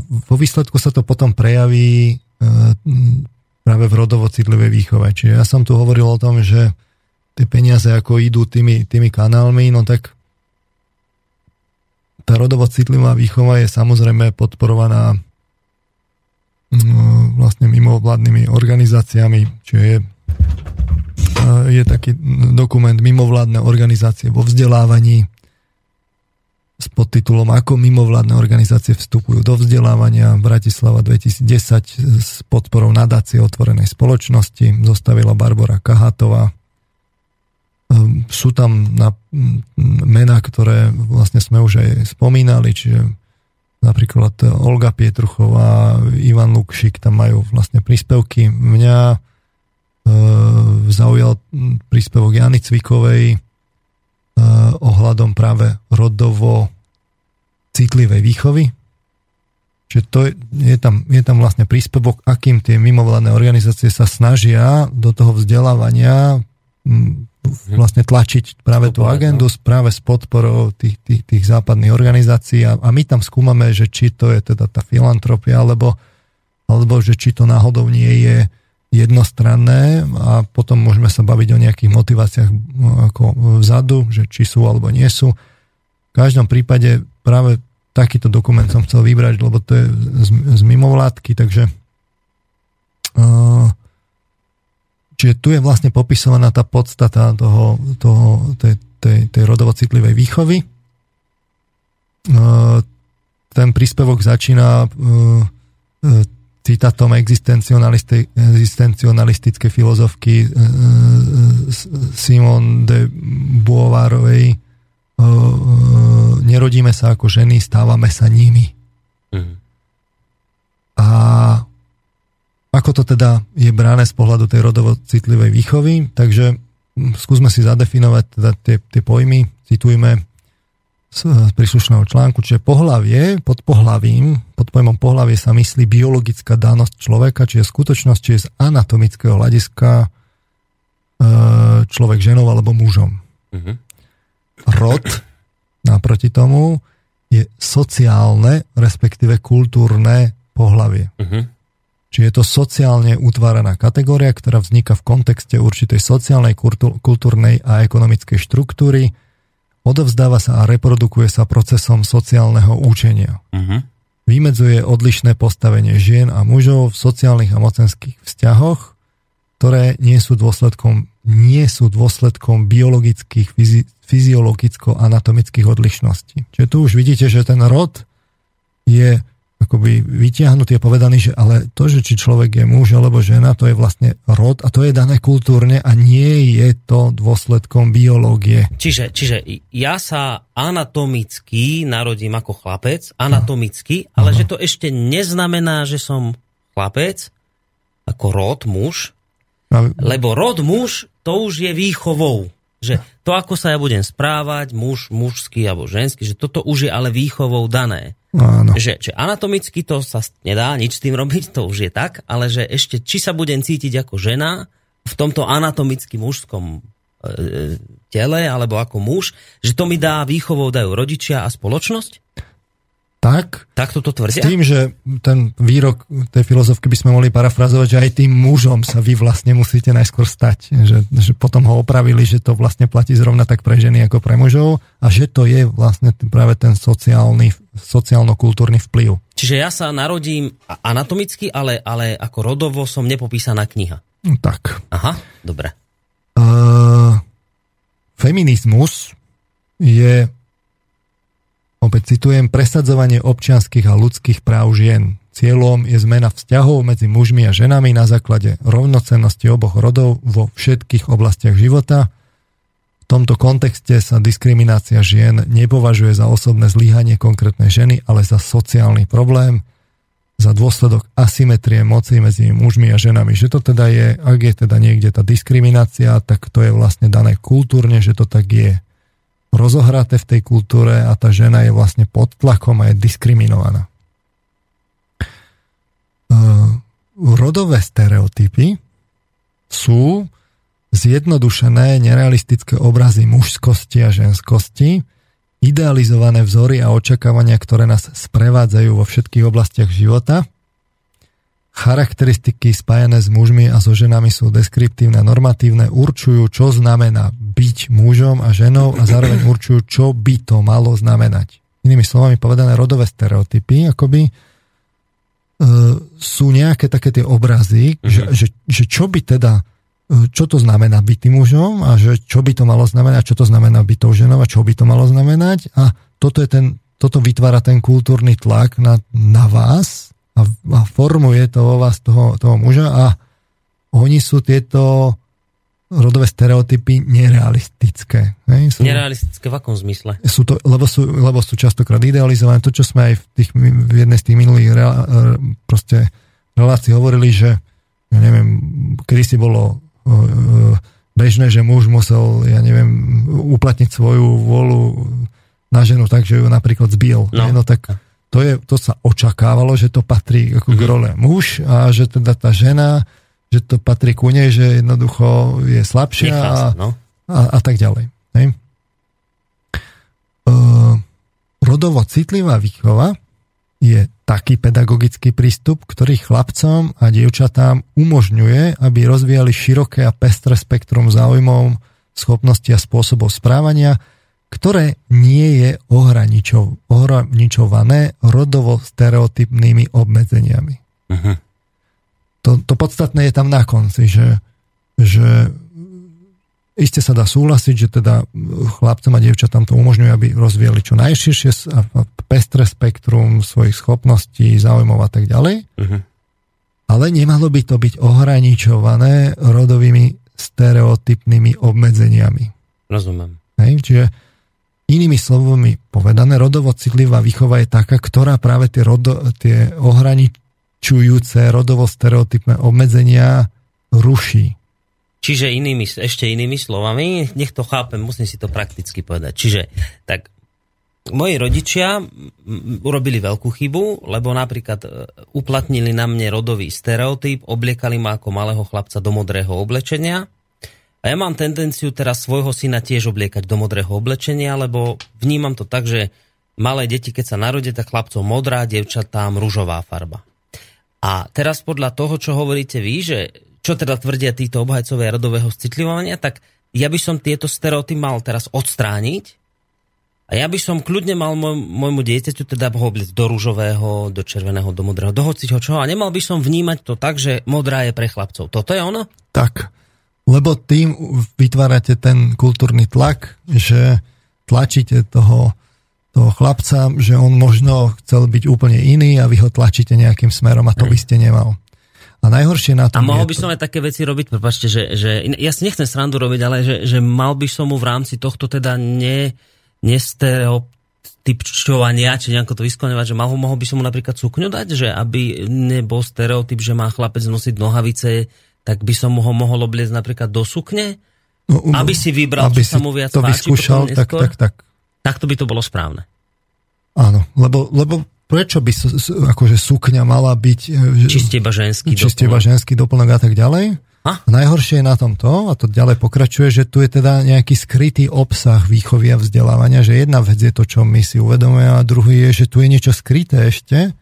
vo výsledku sa to potom prejaví e, práve v rodovo citlivej výchove. Čiže ja som tu hovoril o tom, že tie peniaze ako idú tými, tými kanálmi, no tak tá rodovo citlivá výchova je samozrejme podporovaná no, vlastne mimovládnymi organizáciami, čiže je, e, je taký dokument mimovládne organizácie vo vzdelávaní, s podtitulom Ako mimovládne organizácie vstupujú do vzdelávania. Bratislava 2010 s podporou nadácie otvorenej spoločnosti zostavila Barbara Kahátová. Ehm, sú tam na mená, ktoré vlastne sme už aj spomínali, čiže napríklad Olga Pietruchová, Ivan Lukšik, tam majú vlastne príspevky. Mňa e, zaujal príspevok Jany Cvikovej, ohľadom práve rodovo citlivej výchovy. Čiže to je, je, tam, je tam vlastne príspevok, akým tie mimovládne organizácie sa snažia do toho vzdelávania mm, vlastne tlačiť práve tú agendu práve s podporou tých, tých, tých západných organizácií. A, a my tam skúmame, že či to je teda tá filantropia, alebo, alebo že či to náhodou nie je jednostranné a potom môžeme sa baviť o nejakých motiváciách no, ako vzadu, že či sú alebo nie sú. V každom prípade práve takýto dokument som chcel vybrať, lebo to je z, z mimovládky, takže čiže tu je vlastne popisovaná tá podstata toho, toho, tej, tej, tej rodovocitlivej výchovy. Ten príspevok začína uh, citátom existencionalistické filozofky e, e, Simon de Beauvoirovej e, nerodíme sa ako ženy, stávame sa nimi. Mm. A ako to teda je bráne z pohľadu tej rodovo citlivej výchovy, takže skúsme si zadefinovať teda tie, tie pojmy, citujme z príslušného článku, čiže pohlavie, pod pohlavím, pod pojmom pohlavie sa myslí biologická danosť človeka, čiže skutočnosť, či je z anatomického hľadiska e, človek ženou alebo mužom. Uh-huh. Rod, naproti tomu, je sociálne, respektíve kultúrne pohlavie. Uh-huh. Čiže je to sociálne utváraná kategória, ktorá vzniká v kontexte určitej sociálnej, kultúrnej a ekonomickej štruktúry, odovzdáva sa a reprodukuje sa procesom sociálneho učenia. Uh-huh. Vymedzuje odlišné postavenie žien a mužov v sociálnych a mocenských vzťahoch, ktoré nie sú dôsledkom, nie sú dôsledkom biologických, fyzi, fyziologicko-anatomických odlišností. Čiže tu už vidíte, že ten rod je akoby vytiahnutý a povedaný, že ale to, že či človek je muž alebo žena, to je vlastne rod a to je dané kultúrne a nie je to dôsledkom biológie. Čiže, čiže ja sa anatomicky narodím ako chlapec, anatomicky, no. ale Aha. že to ešte neznamená, že som chlapec, ako rod muž, a... lebo rod muž to už je výchovou. Že to, ako sa ja budem správať, muž, mužský alebo ženský, že toto už je ale výchovou dané. Áno. Že, že anatomicky to sa nedá nič s tým robiť, to už je tak, ale že ešte či sa budem cítiť ako žena v tomto anatomicky mužskom e, tele alebo ako muž, že to mi dá výchovou dajú rodičia a spoločnosť? Tak. Tak toto tvrdia? S tým, že ten výrok tej filozofky by sme mohli parafrazovať, že aj tým mužom sa vy vlastne musíte najskôr stať. Že, že potom ho opravili, že to vlastne platí zrovna tak pre ženy ako pre mužov a že to je vlastne práve ten sociálny, sociálno-kultúrny vplyv. Čiže ja sa narodím anatomicky, ale, ale ako rodovo som nepopísaná kniha. Tak. Aha, dobre. Uh, feminizmus je Opäť citujem, presadzovanie občianských a ľudských práv žien. Cieľom je zmena vzťahov medzi mužmi a ženami na základe rovnocennosti oboch rodov vo všetkých oblastiach života, tomto kontexte sa diskriminácia žien nepovažuje za osobné zlyhanie konkrétnej ženy, ale za sociálny problém, za dôsledok asymetrie moci medzi mužmi a ženami. Že to teda je, ak je teda niekde tá diskriminácia, tak to je vlastne dané kultúrne, že to tak je rozohraté v tej kultúre a tá žena je vlastne pod tlakom a je diskriminovaná. Uh, rodové stereotypy sú zjednodušené nerealistické obrazy mužskosti a ženskosti, idealizované vzory a očakávania, ktoré nás sprevádzajú vo všetkých oblastiach života. Charakteristiky spájané s mužmi a so ženami sú deskriptívne, normatívne, určujú, čo znamená byť mužom a ženou a zároveň určujú, čo by to malo znamenať. Inými slovami povedané, rodové stereotypy akoby e, sú nejaké také tie obrazy, uh-huh. že, že, že čo by teda čo to znamená byť tým mužom a že čo by to malo znamenať, čo to znamená byť tou ženou a čo by to malo znamenať. A toto, je ten, toto vytvára ten kultúrny tlak na, na vás a, a formuje to vo vás toho, toho muža a oni sú tieto rodové stereotypy nerealistické. Ne? Sú, nerealistické v akom zmysle? Sú to, lebo, sú, lebo sú častokrát idealizované. To, čo sme aj v, tých, v jednej z tých minulých re, proste relácií hovorili, že ja neviem, kedy si bolo bežné, že muž musel, ja neviem, uplatniť svoju vôľu na ženu tak, že ju napríklad zbil. No. no tak to, je, to sa očakávalo, že to patrí ako k role muž a že teda tá žena, že to patrí ku nej, že jednoducho je slabšia a, no. a, a tak ďalej. Hej. Uh, rodovo citlivá výchova je taký pedagogický prístup, ktorý chlapcom a dievčatám umožňuje, aby rozvíjali široké a pestré spektrum záujmov, schopnosti a spôsobov správania, ktoré nie je ohraničované rodovo stereotypnými obmedzeniami. Uh-huh. To, to podstatné je tam na konci, že, že Isté sa dá súhlasiť, že teda chlapcom a dievčatám to umožňuje, aby rozvíjali čo najširšie a pestré spektrum svojich schopností, záujmov a tak ďalej. Uh-huh. Ale nemalo by to byť ohraničované rodovými stereotypnými obmedzeniami. Rozumiem. Hej, čiže inými slovami povedané, rodovo citlivá výchova je taká, ktorá práve tie, rodo, tie ohraničujúce rodovo stereotypné obmedzenia ruší. Čiže inými, ešte inými slovami, nech to chápem, musím si to prakticky povedať. Čiže tak moji rodičia urobili veľkú chybu, lebo napríklad e, uplatnili na mne rodový stereotyp, obliekali ma ako malého chlapca do modrého oblečenia. A ja mám tendenciu teraz svojho syna tiež obliekať do modrého oblečenia, lebo vnímam to tak, že malé deti, keď sa narodia, tak chlapcov modrá, devčatám rúžová farba. A teraz podľa toho, čo hovoríte vy, že čo teda tvrdia títo obhajcovia rodového citlivovania, tak ja by som tieto stereotypy mal teraz odstrániť a ja by som kľudne mal môj, môjmu dieťaťu teda ho obliecť do rúžového, do červeného, do modrého, do hociho čoho a nemal by som vnímať to tak, že modrá je pre chlapcov. Toto je ono? Tak, lebo tým vytvárate ten kultúrny tlak, že tlačíte toho, toho chlapca, že on možno chcel byť úplne iný a vy ho tlačíte nejakým smerom a to by ste nemal. A najhoršie na tom A mohol by som aj také veci robiť, prepačte, že, že ja si nechcem srandu robiť, ale že, že mal by som mu v rámci tohto teda ne, nestereotypčovania, či nejako to vyskloňovať, že mohol, mohol by som mu napríklad sukňu dať, že aby nebol stereotyp, že má chlapec nosiť nohavice, tak by som ho mohol obliecť napríklad do sukne, no, um, aby si vybral, aby čo sa mu viac to páči. Vyskúšal, tak, tak, tak. Takto by to bolo správne. Áno, lebo, lebo prečo by akože sukňa mala byť... E, čiste iba ženský čiste iba ženský doplnok a tak ďalej. A? Najhoršie je na tomto, a to ďalej pokračuje, že tu je teda nejaký skrytý obsah výchovy a vzdelávania, že jedna vec je to, čo my si uvedomujeme, a druhý je, že tu je niečo skryté ešte.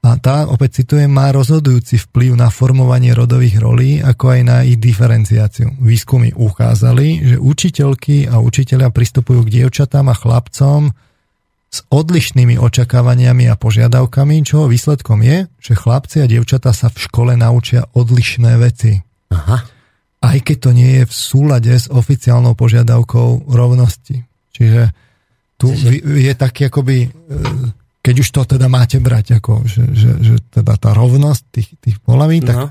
A tá, opäť citujem, má rozhodujúci vplyv na formovanie rodových rolí, ako aj na ich diferenciáciu. Výskumy ukázali, že učiteľky a učiteľia pristupujú k dievčatám a chlapcom s odlišnými očakávaniami a požiadavkami, čo výsledkom je, že chlapci a dievčatá sa v škole naučia odlišné veci. Aha. Aj keď to nie je v súlade s oficiálnou požiadavkou rovnosti. Čiže tu je taký akoby, e, keď už to teda máte brať, ako, že, že, že teda tá rovnosť tých, tých polaví, tak, no.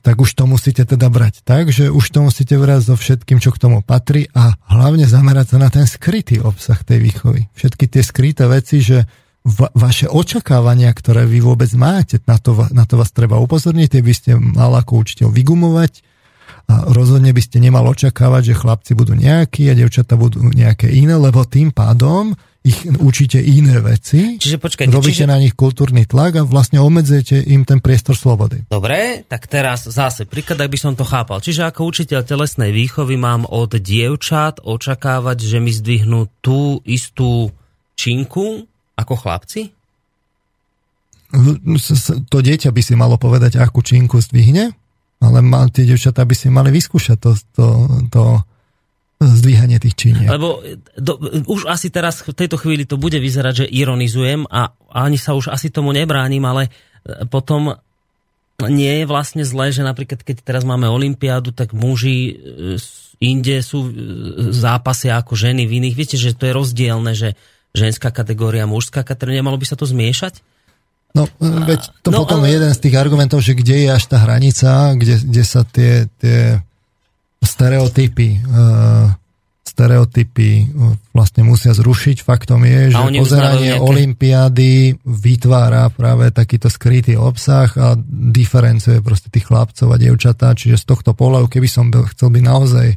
tak už to musíte teda brať tak, že už to musíte brať so všetkým, čo k tomu patrí a hlavne zamerať sa na ten skrytý obsah tej výchovy. Všetky tie skryté veci, že va- vaše očakávania, ktoré vy vôbec máte, na to, na to vás treba upozorniť, tie by ste mal ako učiteľ vygumovať a rozhodne by ste nemal očakávať, že chlapci budú nejakí a devčata budú nejaké iné, lebo tým pádom ich učíte iné veci, čiže počkajte, robíte čiže... na nich kultúrny tlak a vlastne obmedzujete im ten priestor slobody. Dobre, tak teraz zase príklad, ak by som to chápal. Čiže ako učiteľ telesnej výchovy mám od dievčat očakávať, že mi zdvihnú tú istú činku ako chlapci? To dieťa by si malo povedať, akú činku zdvihne, ale tie dievčatá by si mali vyskúšať to, to, to zdvíhanie tých činiek. Lebo do, už asi teraz v tejto chvíli to bude vyzerať, že ironizujem a ani sa už asi tomu nebránim, ale e, potom nie je vlastne zlé, že napríklad keď teraz máme olympiádu, tak muži e, inde sú e, zápasy ako ženy v iných. Viete, že to je rozdielne, že ženská kategória, mužská kategória, nemalo by sa to zmiešať? No, veď to no, potom ale... je jeden z tých argumentov, že kde je až tá hranica, kde, kde sa tie, tie stereotypy uh, stereotypy vlastne musia zrušiť. Faktom je, že pozeranie olympiády vytvára práve takýto skrytý obsah a diferencuje proste tých chlapcov a dievčatá. Čiže z tohto pohľadu, keby som chcel byť naozaj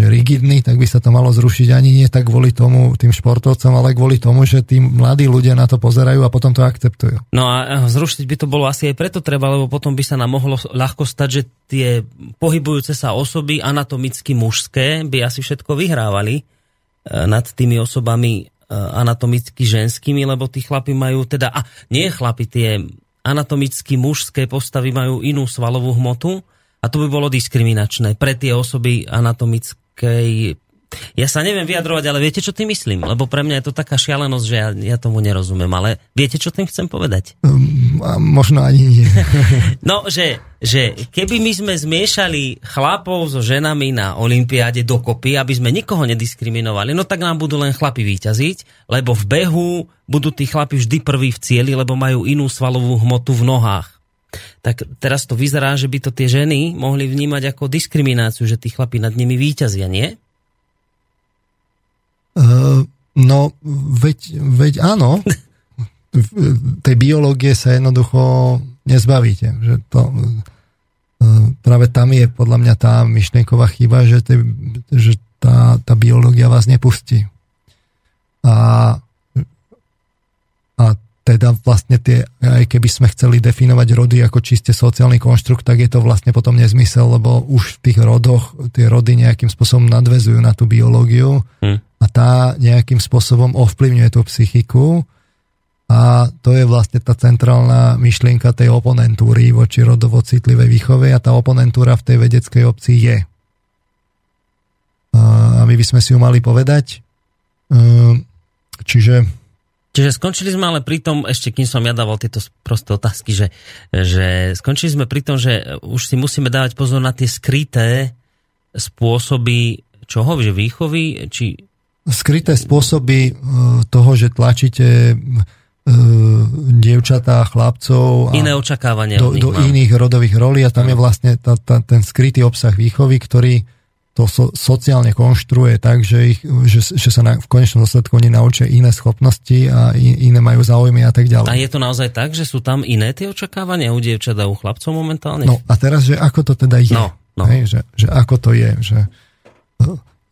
že rigidný, tak by sa to malo zrušiť ani nie tak kvôli tomu tým športovcom, ale kvôli tomu, že tí mladí ľudia na to pozerajú a potom to akceptujú. No a zrušiť by to bolo asi aj preto treba, lebo potom by sa nám mohlo ľahko stať, že tie pohybujúce sa osoby anatomicky mužské by asi všetko vyhrávali e, nad tými osobami e, anatomicky ženskými, lebo tí chlapi majú teda, a nie chlapi, tie anatomicky mužské postavy majú inú svalovú hmotu, a to by bolo diskriminačné pre tie osoby anatomicky takej... Ja sa neviem vyjadrovať, ale viete, čo tým myslím? Lebo pre mňa je to taká šialenosť, že ja, ja tomu nerozumiem. Ale viete, čo tým chcem povedať? Um, a možno ani nie. <laughs> no, že, že keby my sme zmiešali chlapov so ženami na olympiáde dokopy, aby sme nikoho nediskriminovali, no tak nám budú len chlapi výťaziť, lebo v behu budú tí chlapi vždy prví v cieli, lebo majú inú svalovú hmotu v nohách tak teraz to vyzerá, že by to tie ženy mohli vnímať ako diskrimináciu, že tí chlapi nad nimi výťazia, nie? Uh, no, veď, veď áno. tej biológie sa jednoducho nezbavíte. Že to, uh, práve tam je podľa mňa tá myšlienková chyba, že, te, že tá, tá biológia vás nepustí. A teda vlastne tie, aj keby sme chceli definovať rody ako čiste sociálny konštrukt, tak je to vlastne potom nezmysel, lebo už v tých rodoch tie rody nejakým spôsobom nadvezujú na tú biológiu hmm. a tá nejakým spôsobom ovplyvňuje tú psychiku a to je vlastne tá centrálna myšlienka tej oponentúry voči rodovo citlivej výchove a tá oponentúra v tej vedeckej obci je. A my by sme si ju mali povedať. Ehm, čiže Čiže skončili sme ale pri tom, ešte kým som ja dával tieto prosté otázky, že, že skončili sme pri tom, že už si musíme dávať pozor na tie skryté spôsoby čoho, že výchovy, či... Skryté spôsoby e, toho, že tlačíte e, dievčatá, chlapcov a Iné očakávania do, do iných rodových rolí a tam je vlastne tá, tá, ten skrytý obsah výchovy, ktorý to so, sociálne konštruuje tak, že, ich, že, že sa na, v konečnom dôsledku oni naučia iné schopnosti a iné majú záujmy a tak ďalej. A je to naozaj tak, že sú tam iné tie očakávania u dievčat a u chlapcov momentálne? No a teraz, že ako to teda je? No, no. Hej, že, že ako to je? Že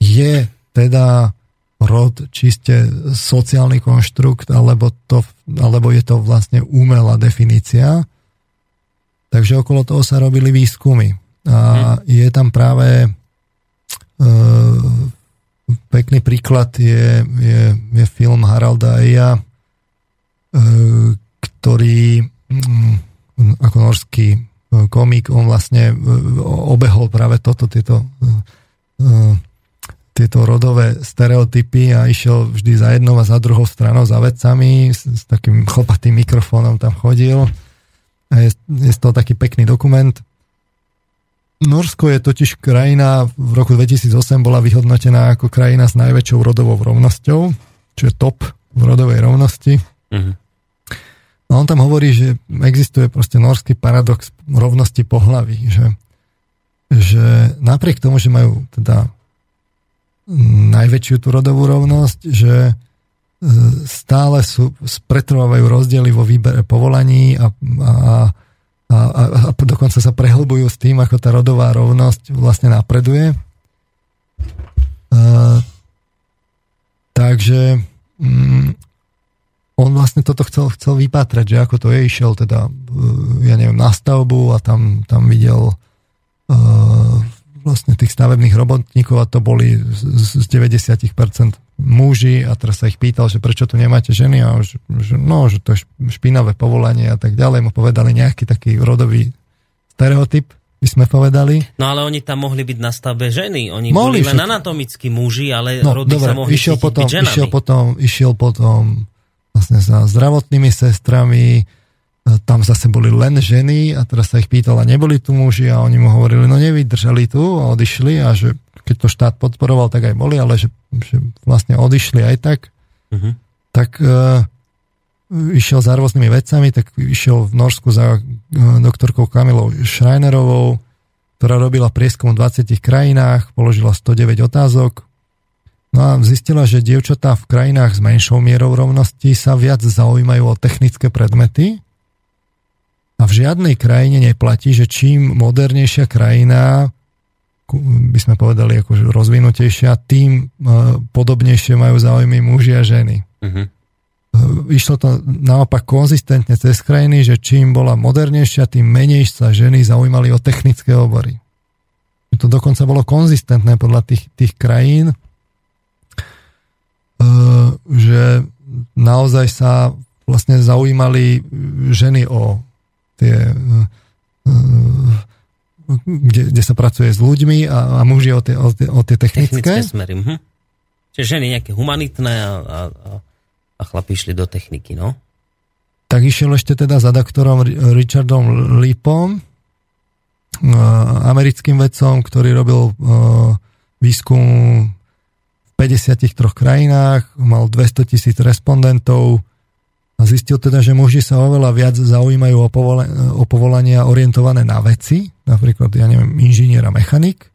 je teda rod čiste sociálny konštrukt, alebo, to, alebo je to vlastne umelá definícia. Takže okolo toho sa robili výskumy. A hmm. je tam práve pekný príklad je, je, je film Haralda Eja, ehm, ktorý mm, ako norský e, komik, on vlastne obehol práve toto, tieto, tieto rodové stereotypy a išiel vždy za jednou a za druhou stranou za vedcami, s, s takým chlopatým mikrofónom tam chodil. A je, je to taký pekný dokument. Norsko je totiž krajina, v roku 2008 bola vyhodnotená ako krajina s najväčšou rodovou rovnosťou, čo je top v rodovej rovnosti. Uh-huh. A on tam hovorí, že existuje proste norský paradox rovnosti pohlaví, že, že napriek tomu, že majú teda najväčšiu tú rodovú rovnosť, že e, stále sú, pretrvávajú rozdiely vo výbere povolaní a, a, a, a, a dokonca sa prehlbujú s tým, ako tá rodová rovnosť vlastne napreduje. Uh, takže um, on vlastne toto chcel, chcel vypatrať, že ako to je, išiel teda, e, ja neviem, na stavbu a tam, tam videl uh, vlastne tých stavebných robotníkov a to boli z, z 90% muži a teraz sa ich pýtal, že prečo tu nemáte ženy a že, že no, že to je špinavé povolanie a tak ďalej. Mu povedali nejaký taký rodový stereotyp, by sme povedali. No ale oni tam mohli byť na stavbe ženy. Oni mohli, boli len anatomickí muži, ale no, rody dobre, sa mohli išiel potom, byť ženami. Išiel potom, išiel potom vlastne za zdravotnými sestrami, tam zase boli len ženy a teraz sa ich pýtala, neboli tu muži a oni mu hovorili, no nevydržali tu a odišli a že keď to štát podporoval, tak aj boli, ale že, že vlastne odišli aj tak, uh-huh. tak uh, išiel za rôznymi vecami, tak išiel v Norsku za uh, doktorkou Kamilou Schreinerovou, ktorá robila prieskum v 20 krajinách, položila 109 otázok, No a zistila, že dievčatá v krajinách s menšou mierou rovnosti sa viac zaujímajú o technické predmety a v žiadnej krajine neplatí, že čím modernejšia krajina, by sme povedali ako rozvinutejšia, tým uh, podobnejšie majú záujmy muži a ženy. Uh-huh. Išlo to naopak konzistentne cez krajiny, že čím bola modernejšia, tým menej sa ženy zaujímali o technické obory. To dokonca bolo konzistentné podľa tých, tých krajín, Eh, že naozaj sa vlastne zaujímali ženy o tie eh, kde, kde sa pracuje s ľuďmi a, a muži o tie, o tie, o tie technické. Technické smery. Mhm. Čiže ženy nejaké humanitné a, a, a chlapi išli do techniky, no? Tak išiel ešte teda za doktorom Richardom Lipom, eh, americkým vedcom, ktorý robil výskum 53 krajinách, mal 200 tisíc respondentov a zistil teda, že muži sa oveľa viac zaujímajú o, povole, o povolania orientované na veci, napríklad, ja neviem, inžinier a mechanik,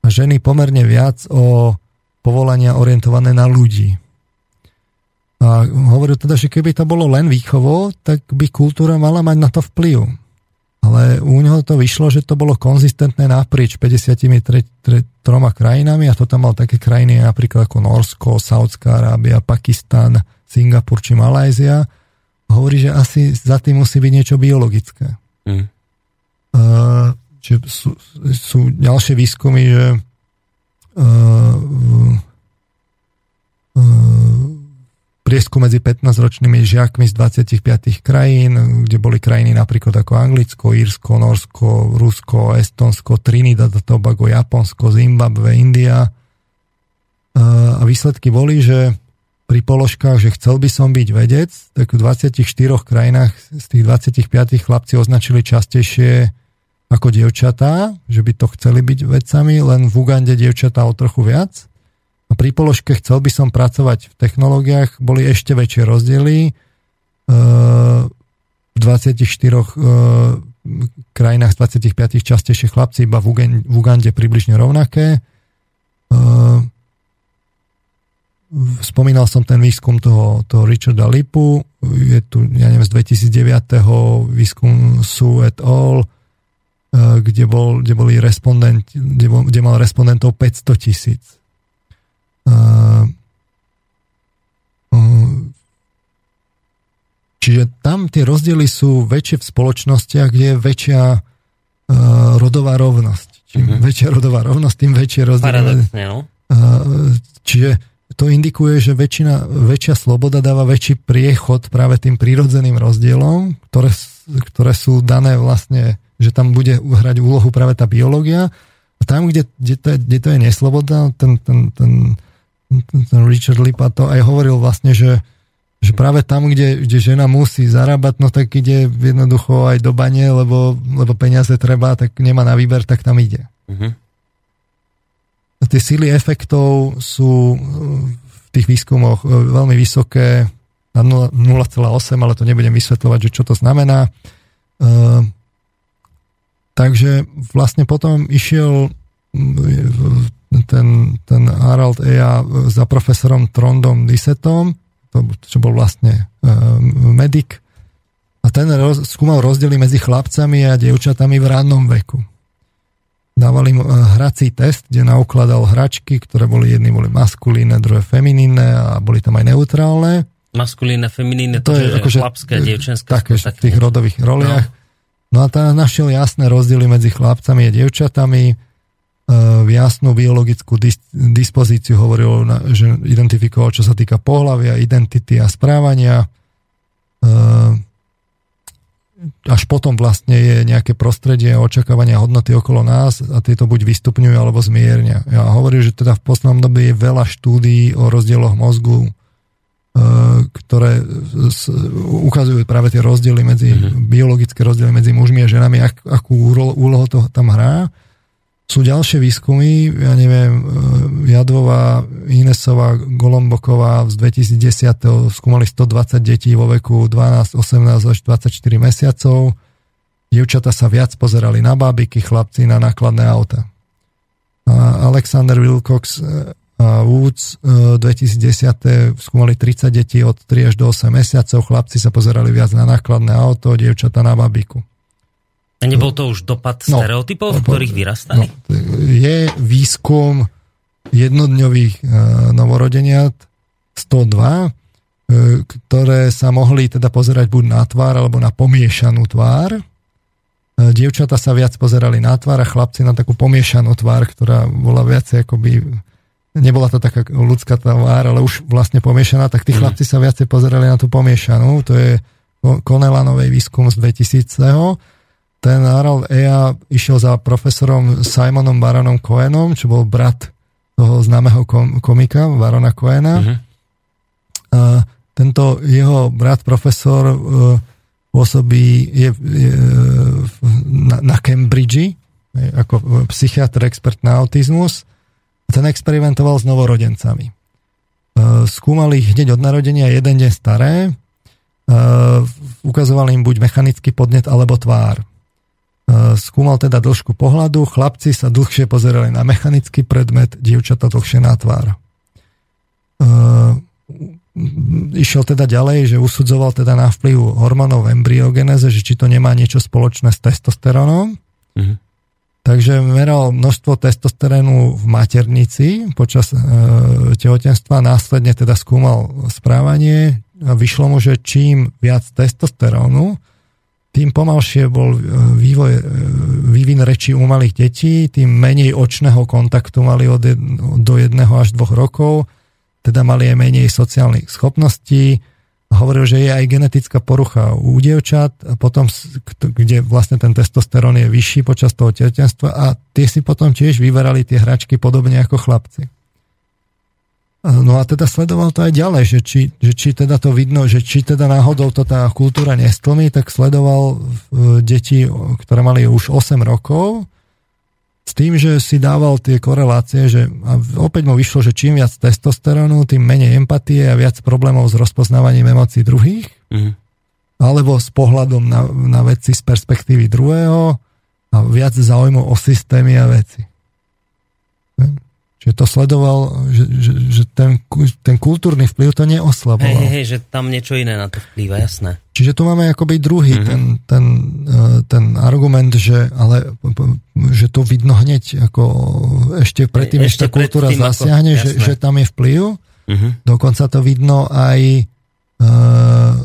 a ženy pomerne viac o povolania orientované na ľudí. A hovoril teda, že keby to bolo len výchovo, tak by kultúra mala mať na to vplyv ale u neho to vyšlo, že to bolo konzistentné naprieč 53 krajinami a to tam mal také krajiny napríklad ako Norsko, Saudská Arábia, Pakistan, Singapur či Malajzia. Hovorí, že asi za tým musí byť niečo biologické. Mm. Uh, že sú, sú ďalšie výskumy, že uh, uh, prieskum medzi 15-ročnými žiakmi z 25 krajín, kde boli krajiny napríklad ako Anglicko, Írsko, Norsko, Rusko, Estonsko, Trinidad, Tobago, Japonsko, Zimbabwe, India. A výsledky boli, že pri položkách, že chcel by som byť vedec, tak v 24 krajinách z tých 25 chlapci označili častejšie ako dievčatá, že by to chceli byť vedcami, len v Ugande dievčatá o trochu viac. A pri položke chcel by som pracovať v technológiách, boli ešte väčšie rozdiely. E, v 24 e, krajinách z 25 častejšie chlapci, iba v Ugande približne rovnaké. E, spomínal som ten výskum toho, toho Richarda Lipu, je tu, ja neviem, z 2009. výskum Su et al., kde, bol, kde, boli respondent, kde, bol, kde mal respondentov 500 tisíc Čiže tam tie rozdiely sú väčšie v spoločnostiach, kde je väčšia rodová rovnosť. Čím uh-huh. väčšia rodová rovnosť, tým väčšie rozdiely. no? Uh, čiže to indikuje, že väčšina, väčšia sloboda dáva väčší priechod práve tým prírodzeným rozdielom, ktoré, ktoré sú dané vlastne, že tam bude hrať úlohu práve tá biológia. A tam, kde, kde, to, je, kde to je nesloboda, ten, ten, ten ten Richard Lipa to aj hovoril vlastne, že, že práve tam, kde, kde žena musí zarábať, no tak ide jednoducho aj do bane, lebo, lebo peniaze treba, tak nemá na výber, tak tam ide. Uh-huh. Tie síly efektov sú v tých výskumoch veľmi vysoké. na 0,8, ale to nebudem vysvetľovať, že čo to znamená. Takže vlastne potom išiel ten, ten Harald Eja za profesorom Trondom Disetom, to, čo bol vlastne medic, a ten roz, skúmal rozdiely medzi chlapcami a dievčatami v rannom veku. Dávali mu hrací test, kde naukladal hračky, ktoré boli jedny boli maskulínne, druhé feminínne a boli tam aj neutrálne. Maskulínne, feminínne, to, to je akože chlapské, dievčenské. Také, v tých rodových roliach. No. no a tam našiel jasné rozdiely medzi chlapcami a dievčatami. E, jasnú biologickú dis- dispozíciu hovoril, že identifikoval, čo sa týka pohľavia, identity a správania. E, až potom vlastne je nejaké prostredie a očakávania hodnoty okolo nás a tieto buď vystupňujú alebo zmiernia. Ja hovorím, že teda v poslednom dobe je veľa štúdií o rozdieloch mozgu, e, ktoré ukazujú práve tie rozdiely medzi, mm-hmm. biologické rozdiely medzi mužmi a ženami, ak, akú úlohu to tam hrá. Sú ďalšie výskumy, ja neviem, e, Jadvová, Inesová, Golomboková z 2010. skúmali 120 detí vo veku 12, 18 až 24 mesiacov. Dievčata sa viac pozerali na bábiky, chlapci na nákladné auta. Alexander Wilcox e, a Woods 2010. E, skúmali 30 detí od 3 až do 8 mesiacov, chlapci sa pozerali viac na nákladné auto, dievčata na babiku. A nebol to už dopad no, stereotypov, v ktorých vyrastali? No, je výskum jednodňových uh, novorodeniat 102, uh, e, ktoré sa mohli teda pozerať buď na tvár, alebo na pomiešanú tvár. Uh, dievčata sa viac pozerali na tvár a chlapci na takú pomiešanú tvár, ktorá bola viacej akoby nebola to taká ľudská tvár, ale už vlastne pomiešaná, tak tí mm. chlapci sa viacej pozerali na tú pomiešanú. To je Konelanovej výskum z 2000 ten Harald Ea išiel za profesorom Simonom Baronom Cohenom, čo bol brat toho známeho komika Barona Cohena. Uh-huh. A tento jeho brat profesor uh, pôsobí je, je, na, na Cambridge ako psychiatr, expert na autizmus. Ten experimentoval s novorodencami. Uh, skúmal ich hneď od narodenia jeden deň staré, uh, ukazoval im buď mechanický podnet alebo tvár E, skúmal teda dĺžku pohľadu, chlapci sa dlhšie pozerali na mechanický predmet, dievčata dlhšie na tvár. E, išiel teda ďalej, že usudzoval teda na vplyv hormónov embryogenéze, že či to nemá niečo spoločné s testosterónom. Mhm. Takže meral množstvo testosterónu v maternici počas e, tehotenstva, následne teda skúmal správanie a vyšlo mu, že čím viac testosterónu, tým pomalšie bol e, vývoj, e, vývin reči u malých detí, tým menej očného kontaktu mali od jed, do jedného až dvoch rokov, teda mali aj menej sociálnych schopností. Hovoril, že je aj genetická porucha u dievčat, a potom, kde vlastne ten testosterón je vyšší počas toho tehotenstva a tie si potom tiež vyberali tie hračky podobne ako chlapci. No a teda sledoval to aj ďalej, že či, že či teda to vidno, že či teda náhodou to tá kultúra nestlmí, tak sledoval deti, ktoré mali už 8 rokov, s tým, že si dával tie korelácie, že a opäť mu vyšlo, že čím viac testosterónu, tým menej empatie a viac problémov s rozpoznávaním emócií druhých, mm. alebo s pohľadom na, na veci z perspektívy druhého a viac zaujímav o systémy a veci. Hm? Čiže to sledoval, že, že, že ten, ten kultúrny vplyv to neoslaboval. Hej, hej, že tam niečo iné na to vplýva, jasné. Čiže tu máme akoby druhý mm-hmm. ten, ten, eh, ten argument, že, ale, že to vidno hneď, ako ešte predtým, ešte tá kultúra predtým, zasiahne, ako, že, že tam je vplyv. Mm-hmm. Dokonca to vidno aj uh,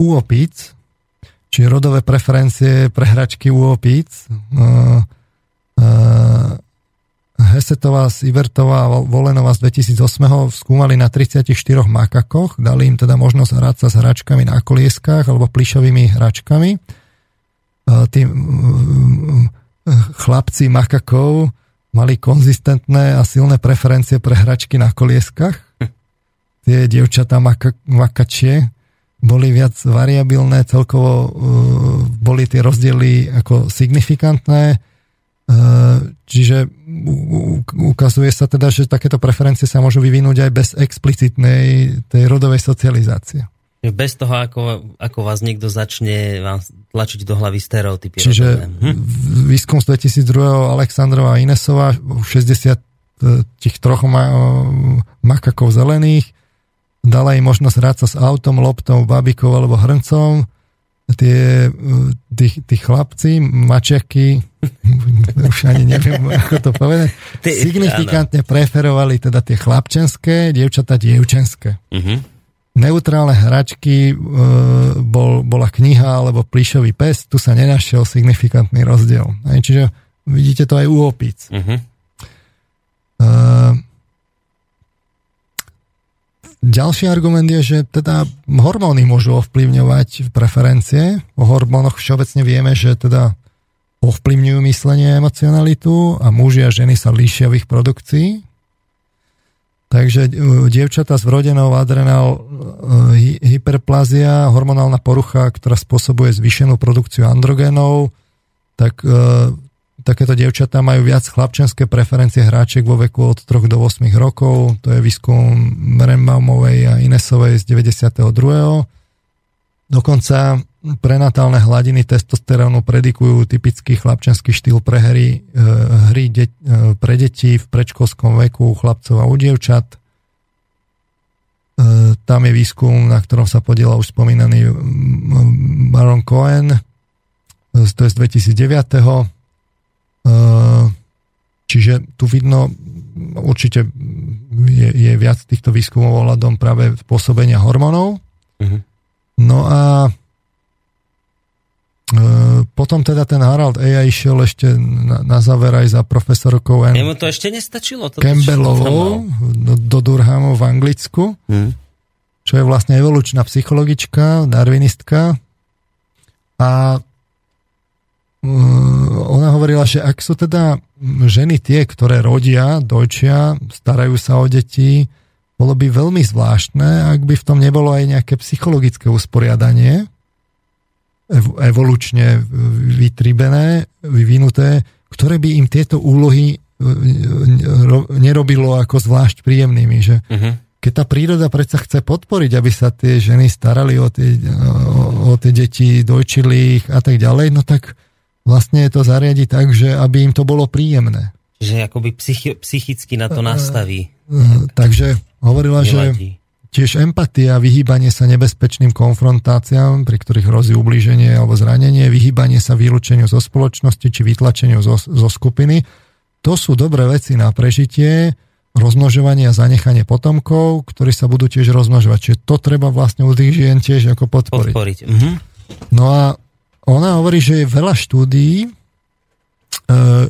u opíc, či rodové preferencie pre hračky u opíc. Uh, uh, Hesetová, Sivertová a Volenová z 2008 skúmali na 34 makakoch, dali im teda možnosť hrať sa s hračkami na kolieskách alebo plišovými hračkami. Tí chlapci makakov mali konzistentné a silné preferencie pre hračky na kolieskách. Tie dievčatá maka, makačie boli viac variabilné, celkovo boli tie rozdiely ako signifikantné čiže ukazuje sa teda, že takéto preferencie sa môžu vyvinúť aj bez explicitnej tej rodovej socializácie. Bez toho, ako, ako vás niekto začne vám tlačiť do hlavy stereotypy. Čiže hm? výskum z 2002. Alexandrova a Inesova, 60 tých troch ma, makakov zelených, dala im možnosť hrať sa s autom, loptou, babikou alebo hrncom. Tie, tí, tí chlapci, mačiaky, <laughs> už ani neviem, ako to povedať, signifikantne preferovali teda tie chlapčenské, dievčata dievčenské. Uh-huh. Neutrálne hračky e, bol, bola kniha alebo plíšový pes, tu sa nenašiel signifikantný rozdiel. Čiže vidíte to aj u opíc. Uh-huh. Ďalší argument je, že teda hormóny môžu ovplyvňovať preferencie. O hormónoch všeobecne vieme, že teda ovplyvňujú myslenie a emocionalitu a muži a ženy sa líšia v ich produkcii. Takže e, dievčata s vrodenou adrenál e, hyperplázia, hormonálna porucha, ktorá spôsobuje zvýšenú produkciu androgénov, tak e, takéto dievčatá majú viac chlapčenské preferencie hráčiek vo veku od 3 do 8 rokov. To je výskum Merembaumovej a Inesovej z 92. Dokonca prenatálne hladiny testosterónu predikujú typický chlapčenský štýl pre hry, e, hry de, e, pre deti v predškolskom veku u chlapcov a u dievčat. E, tam je výskum, na ktorom sa podiela už spomínaný Baron Cohen, to je z 2009 Čiže tu vidno, určite je, je viac týchto výskumov ohľadom práve pôsobenia hormónov. Uh-huh. No a e, potom teda ten Harald Eja išiel ešte na, na záver aj za profesorkou N. Jemu to ešte nestačilo. To Campbellovou do, do Durhamu v Anglicku, uh-huh. čo je vlastne evolučná psychologička, darwinistka. A ona hovorila, že ak sú teda ženy tie, ktoré rodia, dojčia, starajú sa o deti, bolo by veľmi zvláštne, ak by v tom nebolo aj nejaké psychologické usporiadanie, evolučne vytribené, vyvinuté, ktoré by im tieto úlohy e, nerobilo ako zvlášť príjemnými. Že uh-huh. Keď tá príroda predsa chce podporiť, aby sa tie ženy starali o tie, o, o tie deti, dojčili ich a tak ďalej, no tak vlastne to zariadi tak, že aby im to bolo príjemné. Že akoby psychi- psychicky na to nastaví. Takže hovorila, že tiež empatia, vyhýbanie sa nebezpečným konfrontáciám, pri ktorých hrozí ublíženie alebo zranenie, vyhýbanie sa vylúčeniu zo spoločnosti či vytlačeniu zo, zo skupiny, to sú dobré veci na prežitie, rozmnožovanie a zanechanie potomkov, ktorí sa budú tiež rozmnožovať. Čiže to treba vlastne u tých žien tiež ako podporiť. podporiť. Mhm. No a ona hovorí, že je veľa štúdií, e,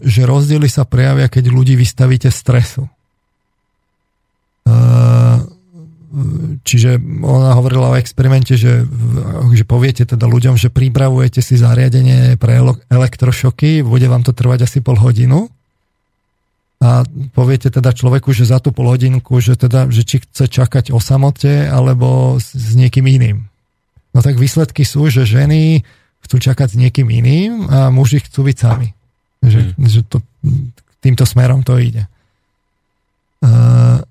že rozdiely sa prejavia, keď ľudí vystavíte stresu. E, čiže ona hovorila o experimente, že, že poviete teda ľuďom, že pripravujete si zariadenie pre elektrošoky, bude vám to trvať asi pol hodinu a poviete teda človeku, že za tú pol hodinku, že teda, že či chce čakať o samote alebo s, s niekým iným. No tak výsledky sú, že ženy chcú čakať s niekým iným a muži chcú byť sami. Že, hmm. že to, týmto smerom to ide. Uh,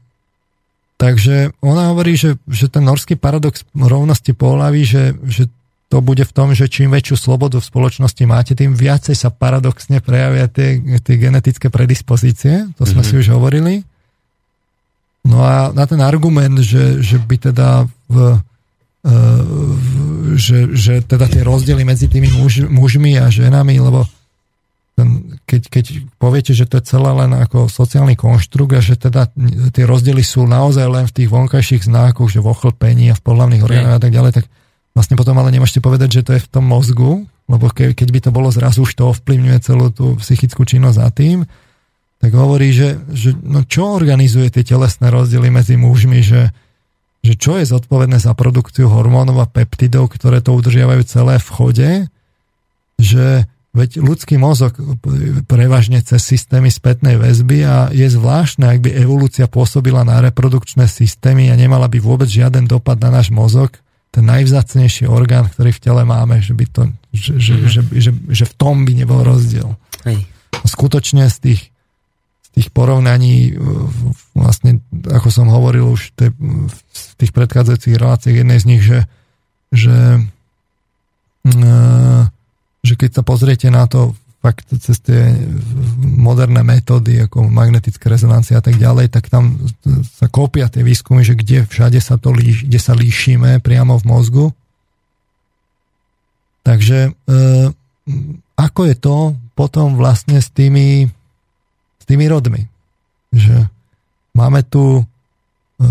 takže ona hovorí, že, že ten norský paradox rovnosti pohlaví, že, že to bude v tom, že čím väčšiu slobodu v spoločnosti máte, tým viacej sa paradoxne prejavia tie, tie genetické predispozície. To sme mm-hmm. si už hovorili. No a na ten argument, že, že by teda v, že, že teda tie rozdiely medzi tými muž, mužmi a ženami, lebo ten, keď, keď poviete, že to je celé len ako sociálny konštrukt a že teda tie rozdiely sú naozaj len v tých vonkajších znákoch, že v ochlpení a v pohľavných orgánoch a tak ďalej, tak vlastne potom ale nemôžete povedať, že to je v tom mozgu, lebo ke, keď by to bolo zrazu už to ovplyvňuje celú tú psychickú činnosť za tým, tak hovorí, že, že no čo organizuje tie telesné rozdiely medzi mužmi, že, že čo je zodpovedné za produkciu hormónov a peptidov, ktoré to udržiavajú celé v chode, že veď ľudský mozog prevažne cez systémy spätnej väzby a je zvláštne, ak by evolúcia pôsobila na reprodukčné systémy a nemala by vôbec žiaden dopad na náš mozog, ten najvzácnejší orgán, ktorý v tele máme, že, by to, že, že, mm-hmm. že, že, že v tom by nebol rozdiel. Hej. skutočne z tých, tých porovnaní, vlastne, ako som hovoril už v tých predchádzajúcich reláciách, jednej z nich, že, že, že keď sa pozriete na to fakt cez tie moderné metódy ako magnetická rezonancia a tak ďalej, tak tam sa kópia tie výskumy, že kde všade sa to líš, kde sa líšime priamo v mozgu. Takže e, ako je to potom vlastne s tými, tými rodmi? Že máme tu, e,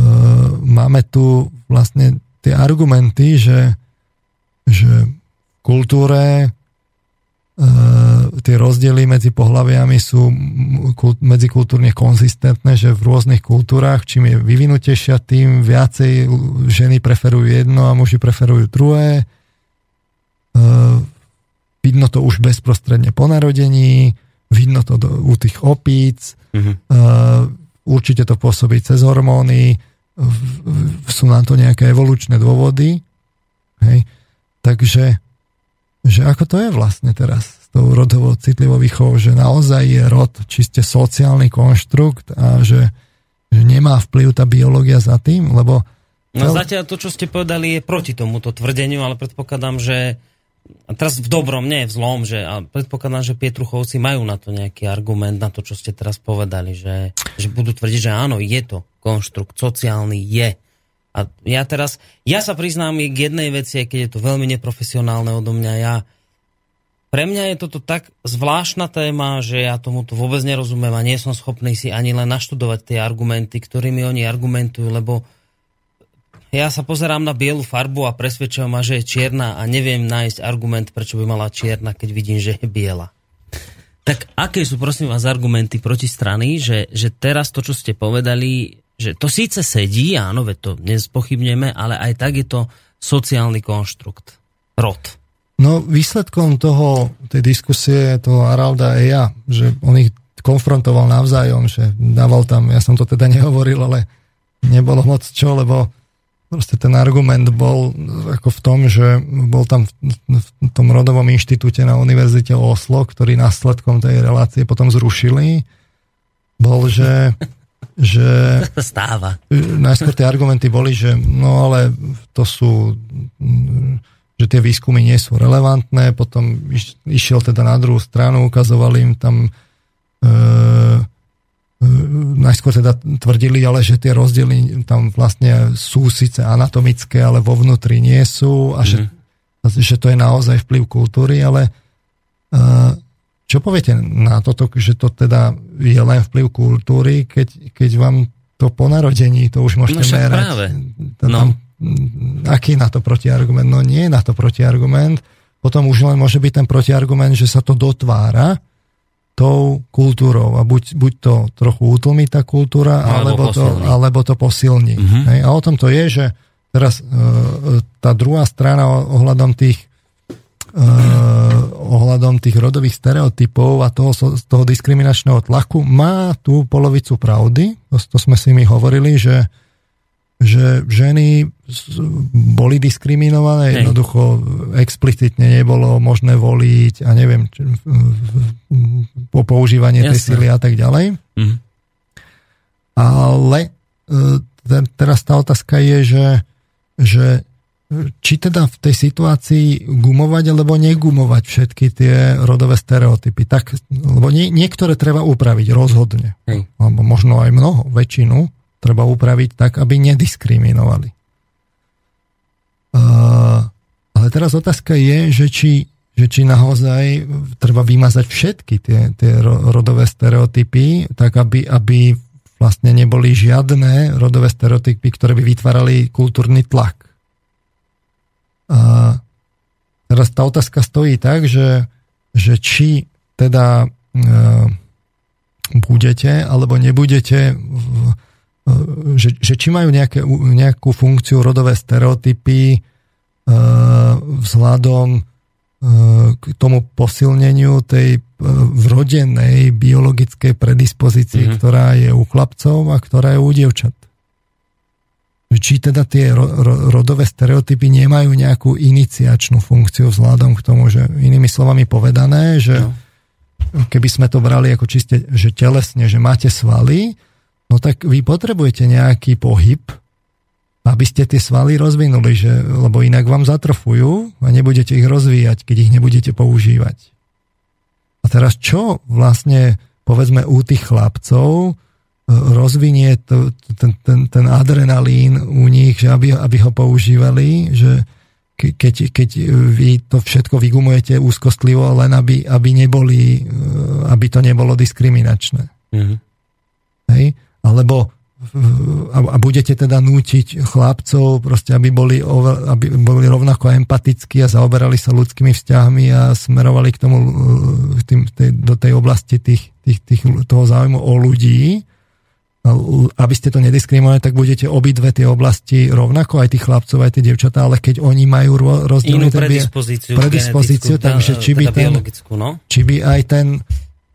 máme tu vlastne tie argumenty, že, že v kultúre Uh, tie rozdiely medzi pohľaviami sú kult, medzikultúrne konzistentné, že v rôznych kultúrach, čím je vyvinutejšia, tým viacej ženy preferujú jedno a muži preferujú druhé. Uh, vidno to už bezprostredne po narodení, vidno to do, u tých opíc, uh, určite to pôsobí cez hormóny, v, v, sú na to nejaké evolučné dôvody. Hej. Takže že ako to je vlastne teraz s tou rodovou citlivou výchovou, že naozaj je rod čiste sociálny konštrukt a že, že nemá vplyv tá biológia za tým, lebo... No zatiaľ to, čo ste povedali, je proti tomuto tvrdeniu, ale predpokladám, že a teraz v dobrom, nie v zlom, že a predpokladám, že Pietruchovci majú na to nejaký argument, na to, čo ste teraz povedali, že, že budú tvrdiť, že áno, je to konštrukt sociálny, je. A ja teraz, ja sa priznám k jednej veci, keď je to veľmi neprofesionálne odo mňa, ja pre mňa je toto tak zvláštna téma, že ja tomuto vôbec nerozumiem a nie som schopný si ani len naštudovať tie argumenty, ktorými oni argumentujú, lebo ja sa pozerám na bielu farbu a presvedčujem ma, že je čierna a neviem nájsť argument, prečo by mala čierna, keď vidím, že je biela. Tak aké sú prosím vás argumenty proti strany, že, že teraz to, čo ste povedali, že to síce sedí, áno, veď to nespochybneme, ale aj tak je to sociálny konštrukt. Rod. No výsledkom toho, tej diskusie toho Aralda je ja, že on ich konfrontoval navzájom, že dával tam, ja som to teda <laughs> nehovoril, ale nebolo moc čo, lebo proste ten argument bol ako v tom, že bol tam v, v tom rodovom inštitúte na Univerzite Oslo, ktorý následkom tej relácie potom zrušili, bol, že <laughs> že... Stáva. Najskôr tie argumenty boli, že no ale to sú že tie výskumy nie sú relevantné, potom iš, išiel teda na druhú stranu, ukazovali im tam e, e, najskôr teda tvrdili, ale že tie rozdiely tam vlastne sú síce anatomické, ale vo vnútri nie sú a mm. že, že to je naozaj vplyv kultúry, ale e, čo poviete na toto, že to teda je len vplyv kultúry, keď, keď vám to po narodení, to už môžete no, merať. Práve. No. Tam, aký je na to protiargument? No nie je na to protiargument. Potom už len môže byť ten protiargument, že sa to dotvára tou kultúrou a buď, buď to trochu utlmí tá kultúra, alebo, alebo, to, alebo to posilní. Uh-huh. Hej? A o tom to je, že teraz e, tá druhá strana ohľadom tých uh, ohľadom tých rodových stereotypov a toho, toho diskriminačného tlaku má tú polovicu pravdy. To, to sme si mi hovorili, že, že ženy boli diskriminované, Hej. jednoducho explicitne nebolo možné voliť a neviem, po používanie Jasne. tej sily a tak ďalej. Mhm. Ale e, teraz tá otázka je, že, že či teda v tej situácii gumovať alebo negumovať všetky tie rodové stereotypy. Tak, lebo nie, niektoré treba upraviť rozhodne. Hej. Alebo možno aj mnoho, väčšinu treba upraviť tak, aby nediskriminovali. Uh, ale teraz otázka je, že či, že či naozaj treba vymazať všetky tie, tie rodové stereotypy, tak aby, aby vlastne neboli žiadne rodové stereotypy, ktoré by vytvárali kultúrny tlak a teraz tá otázka stojí tak, že, že či teda e, budete alebo nebudete, e, že, že či majú nejaké, nejakú funkciu rodové stereotypy e, vzhľadom e, k tomu posilneniu tej e, vrodenej biologickej predispozícii, mm-hmm. ktorá je u chlapcov a ktorá je u dievčat či teda tie ro, ro, rodové stereotypy nemajú nejakú iniciačnú funkciu vzhľadom k tomu, že inými slovami povedané, že, no. keby sme to brali ako čiste, že telesne, že máte svaly, no tak vy potrebujete nejaký pohyb, aby ste tie svaly rozvinuli, že, lebo inak vám zatrofujú a nebudete ich rozvíjať, keď ich nebudete používať. A teraz čo vlastne, povedzme, u tých chlapcov e, rozvinie to, ten, ten, ten adrenalín u nich, že aby, aby ho používali, že keď, keď vy to všetko vygumujete úzkostlivo, len aby, aby, neboli, e, aby to nebolo diskriminačné. Mm-hmm. Hej? Alebo a, a budete teda nútiť chlapcov, proste, aby boli, aby boli rovnako empatickí a zaoberali sa ľudskými vzťahmi a smerovali k tomu, k tým, tej, do tej oblasti tých, tých, tých, toho záujmu o ľudí, aby ste to nediskriminovali, tak budete obidve tie oblasti rovnako, aj tých chlapcov, aj tie dievčatá, ale keď oni majú rozdielnú predispozíciu, predispozíciu takže či by, teda ten, no? či by aj ten,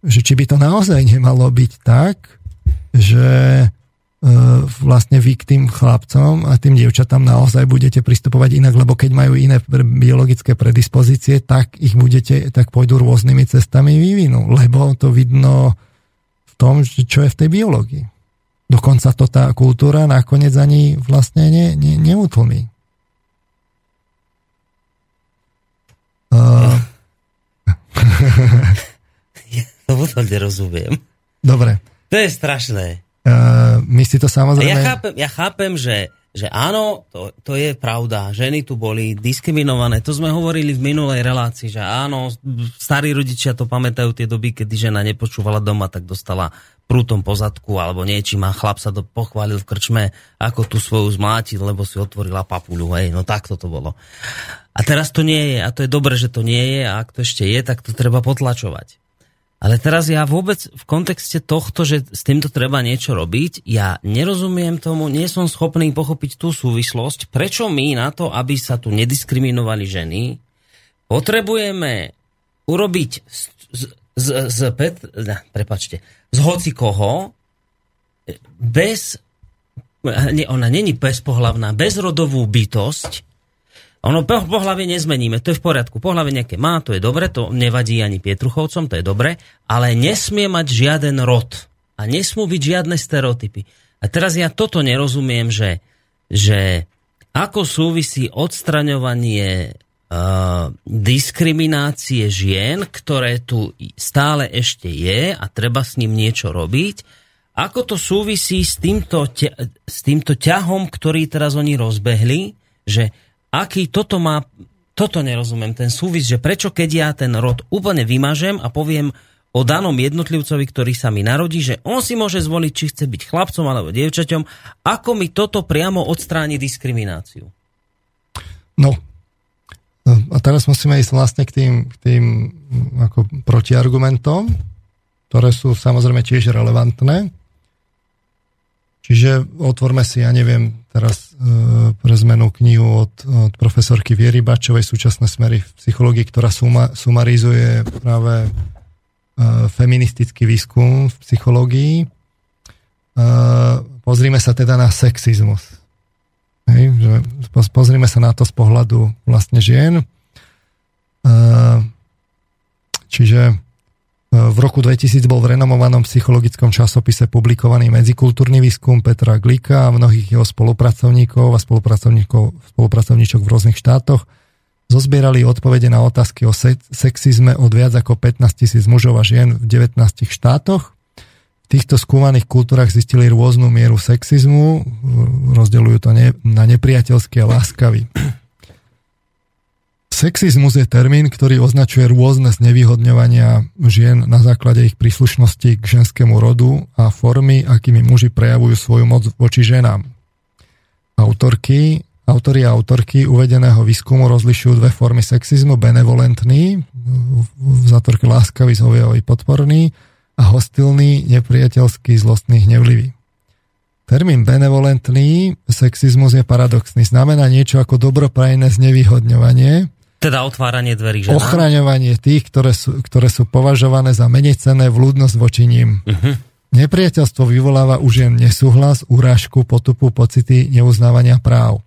že či by to naozaj <laughs> nemalo byť tak, že E, vlastne vy k tým chlapcom a tým dievčatám naozaj budete pristupovať inak, lebo keď majú iné biologické predispozície, tak ich budete, tak pôjdu rôznymi cestami vývinu, lebo to vidno v tom, čo je v tej biológii. Dokonca to tá kultúra nakoniec ani vlastne ne, ne, neutlmí. Uh... <laughs> ja to nerozumiem. Dobre. To je strašné. Uh, my si to samozrejme... Ja chápem, ja chápem že, že áno, to, to je pravda. Ženy tu boli diskriminované. To sme hovorili v minulej relácii, že áno, starí rodičia to pamätajú tie doby, kedy žena nepočúvala doma, tak dostala prútom pozadku alebo niečím a chlap sa to pochválil v krčme, ako tu svoju zmlátil, lebo si otvorila papuľu. Hej, no takto to bolo. A teraz to nie je a to je dobre, že to nie je a ak to ešte je, tak to treba potlačovať. Ale teraz ja vôbec v kontexte tohto, že s týmto treba niečo robiť, ja nerozumiem tomu, nie som schopný pochopiť tú súvislosť, prečo my na to, aby sa tu nediskriminovali ženy, potrebujeme urobiť z, z, z, pet, ne, prepačte, z hoci koho, bez, nie, ona není bezpohlavná, bezrodovú bytosť, ono pohlavie nezmeníme, to je v poriadku. Pohlavie nejaké má, to je dobre, to nevadí ani Pietruchovcom, to je dobre, ale nesmie mať žiaden rod a nesmú byť žiadne stereotypy. A teraz ja toto nerozumiem, že, že ako súvisí odstraňovanie uh, diskriminácie žien, ktoré tu stále ešte je a treba s ním niečo robiť, ako to súvisí s týmto, s týmto ťahom, ktorý teraz oni rozbehli, že aký toto má, toto nerozumiem, ten súvis, že prečo keď ja ten rod úplne vymažem a poviem o danom jednotlivcovi, ktorý sa mi narodí, že on si môže zvoliť, či chce byť chlapcom alebo dievčaťom, ako mi toto priamo odstráni diskrimináciu? No, a teraz musíme ísť vlastne k tým, k tým ako protiargumentom, ktoré sú samozrejme tiež relevantné. Čiže otvorme si, ja neviem, teraz e, pre zmenu knihu od, od profesorky Viery Bačovej súčasné smery v psychológii, ktorá suma, sumarizuje práve e, feministický výskum v psychológii. E, pozrime sa teda na sexizmus. Hej, že pozrime sa na to z pohľadu vlastne žien. E, čiže v roku 2000 bol v renomovanom psychologickom časopise publikovaný medzikultúrny výskum Petra Glika a mnohých jeho spolupracovníkov a spolupracovníkov, spolupracovníčok v rôznych štátoch. Zozbierali odpovede na otázky o sexizme od viac ako 15 tisíc mužov a žien v 19 štátoch. V týchto skúmaných kultúrach zistili rôznu mieru sexizmu, rozdeľujú to na nepriateľský a láskavý. Sexizmus je termín, ktorý označuje rôzne znevýhodňovania žien na základe ich príslušnosti k ženskému rodu a formy, akými muži prejavujú svoju moc voči ženám. Autorky, autori a autorky uvedeného výskumu rozlišujú dve formy sexizmu, benevolentný, v zátorke láskavý, zhovievavý, podporný a hostilný, nepriateľský, zlostný, hnevlivý. Termín benevolentný sexizmus je paradoxný. Znamená niečo ako dobroprajné znevýhodňovanie, teda otváranie dverí žena? Ochraňovanie tých, ktoré sú, ktoré sú považované za menej cenné vľúdnosť voči ním. Uh-huh. Nepriateľstvo vyvoláva už jen nesúhlas, urážku, potupu, pocity neuznávania práv.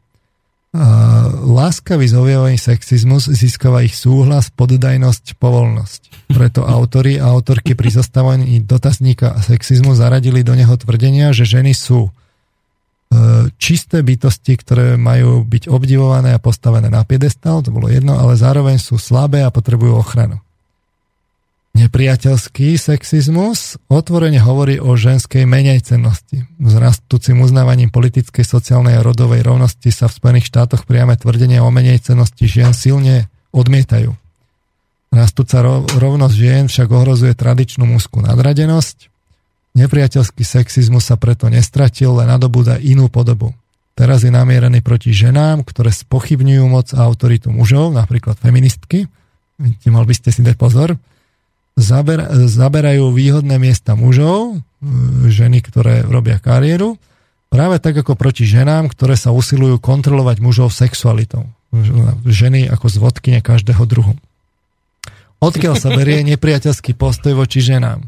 láskavý zhovievavý sexizmus získava ich súhlas, poddajnosť, povolnosť. Preto autory a autorky pri zostávaní dotazníka a sexizmu zaradili do neho tvrdenia, že ženy sú čisté bytosti, ktoré majú byť obdivované a postavené na piedestal, to bolo jedno, ale zároveň sú slabé a potrebujú ochranu. Nepriateľský sexizmus otvorene hovorí o ženskej menejcennosti. S rastúcim uznávaním politickej, sociálnej a rodovej rovnosti sa v Spojených štátoch priame tvrdenia o menejcenosti žien silne odmietajú. Rastúca rovnosť žien však ohrozuje tradičnú mužskú nadradenosť. Nepriateľský sexizmus sa preto nestratil, len nadobúda inú podobu. Teraz je namierený proti ženám, ktoré spochybňujú moc a autoritu mužov, napríklad feministky. Vidíte, mal by ste si dať pozor zaber, zaberajú výhodné miesta mužov, e, ženy, ktoré robia kariéru, práve tak ako proti ženám, ktoré sa usilujú kontrolovať mužov sexualitou. Ženy ako zvodkyne každého druhu. Odkiaľ sa berie nepriateľský postoj voči ženám?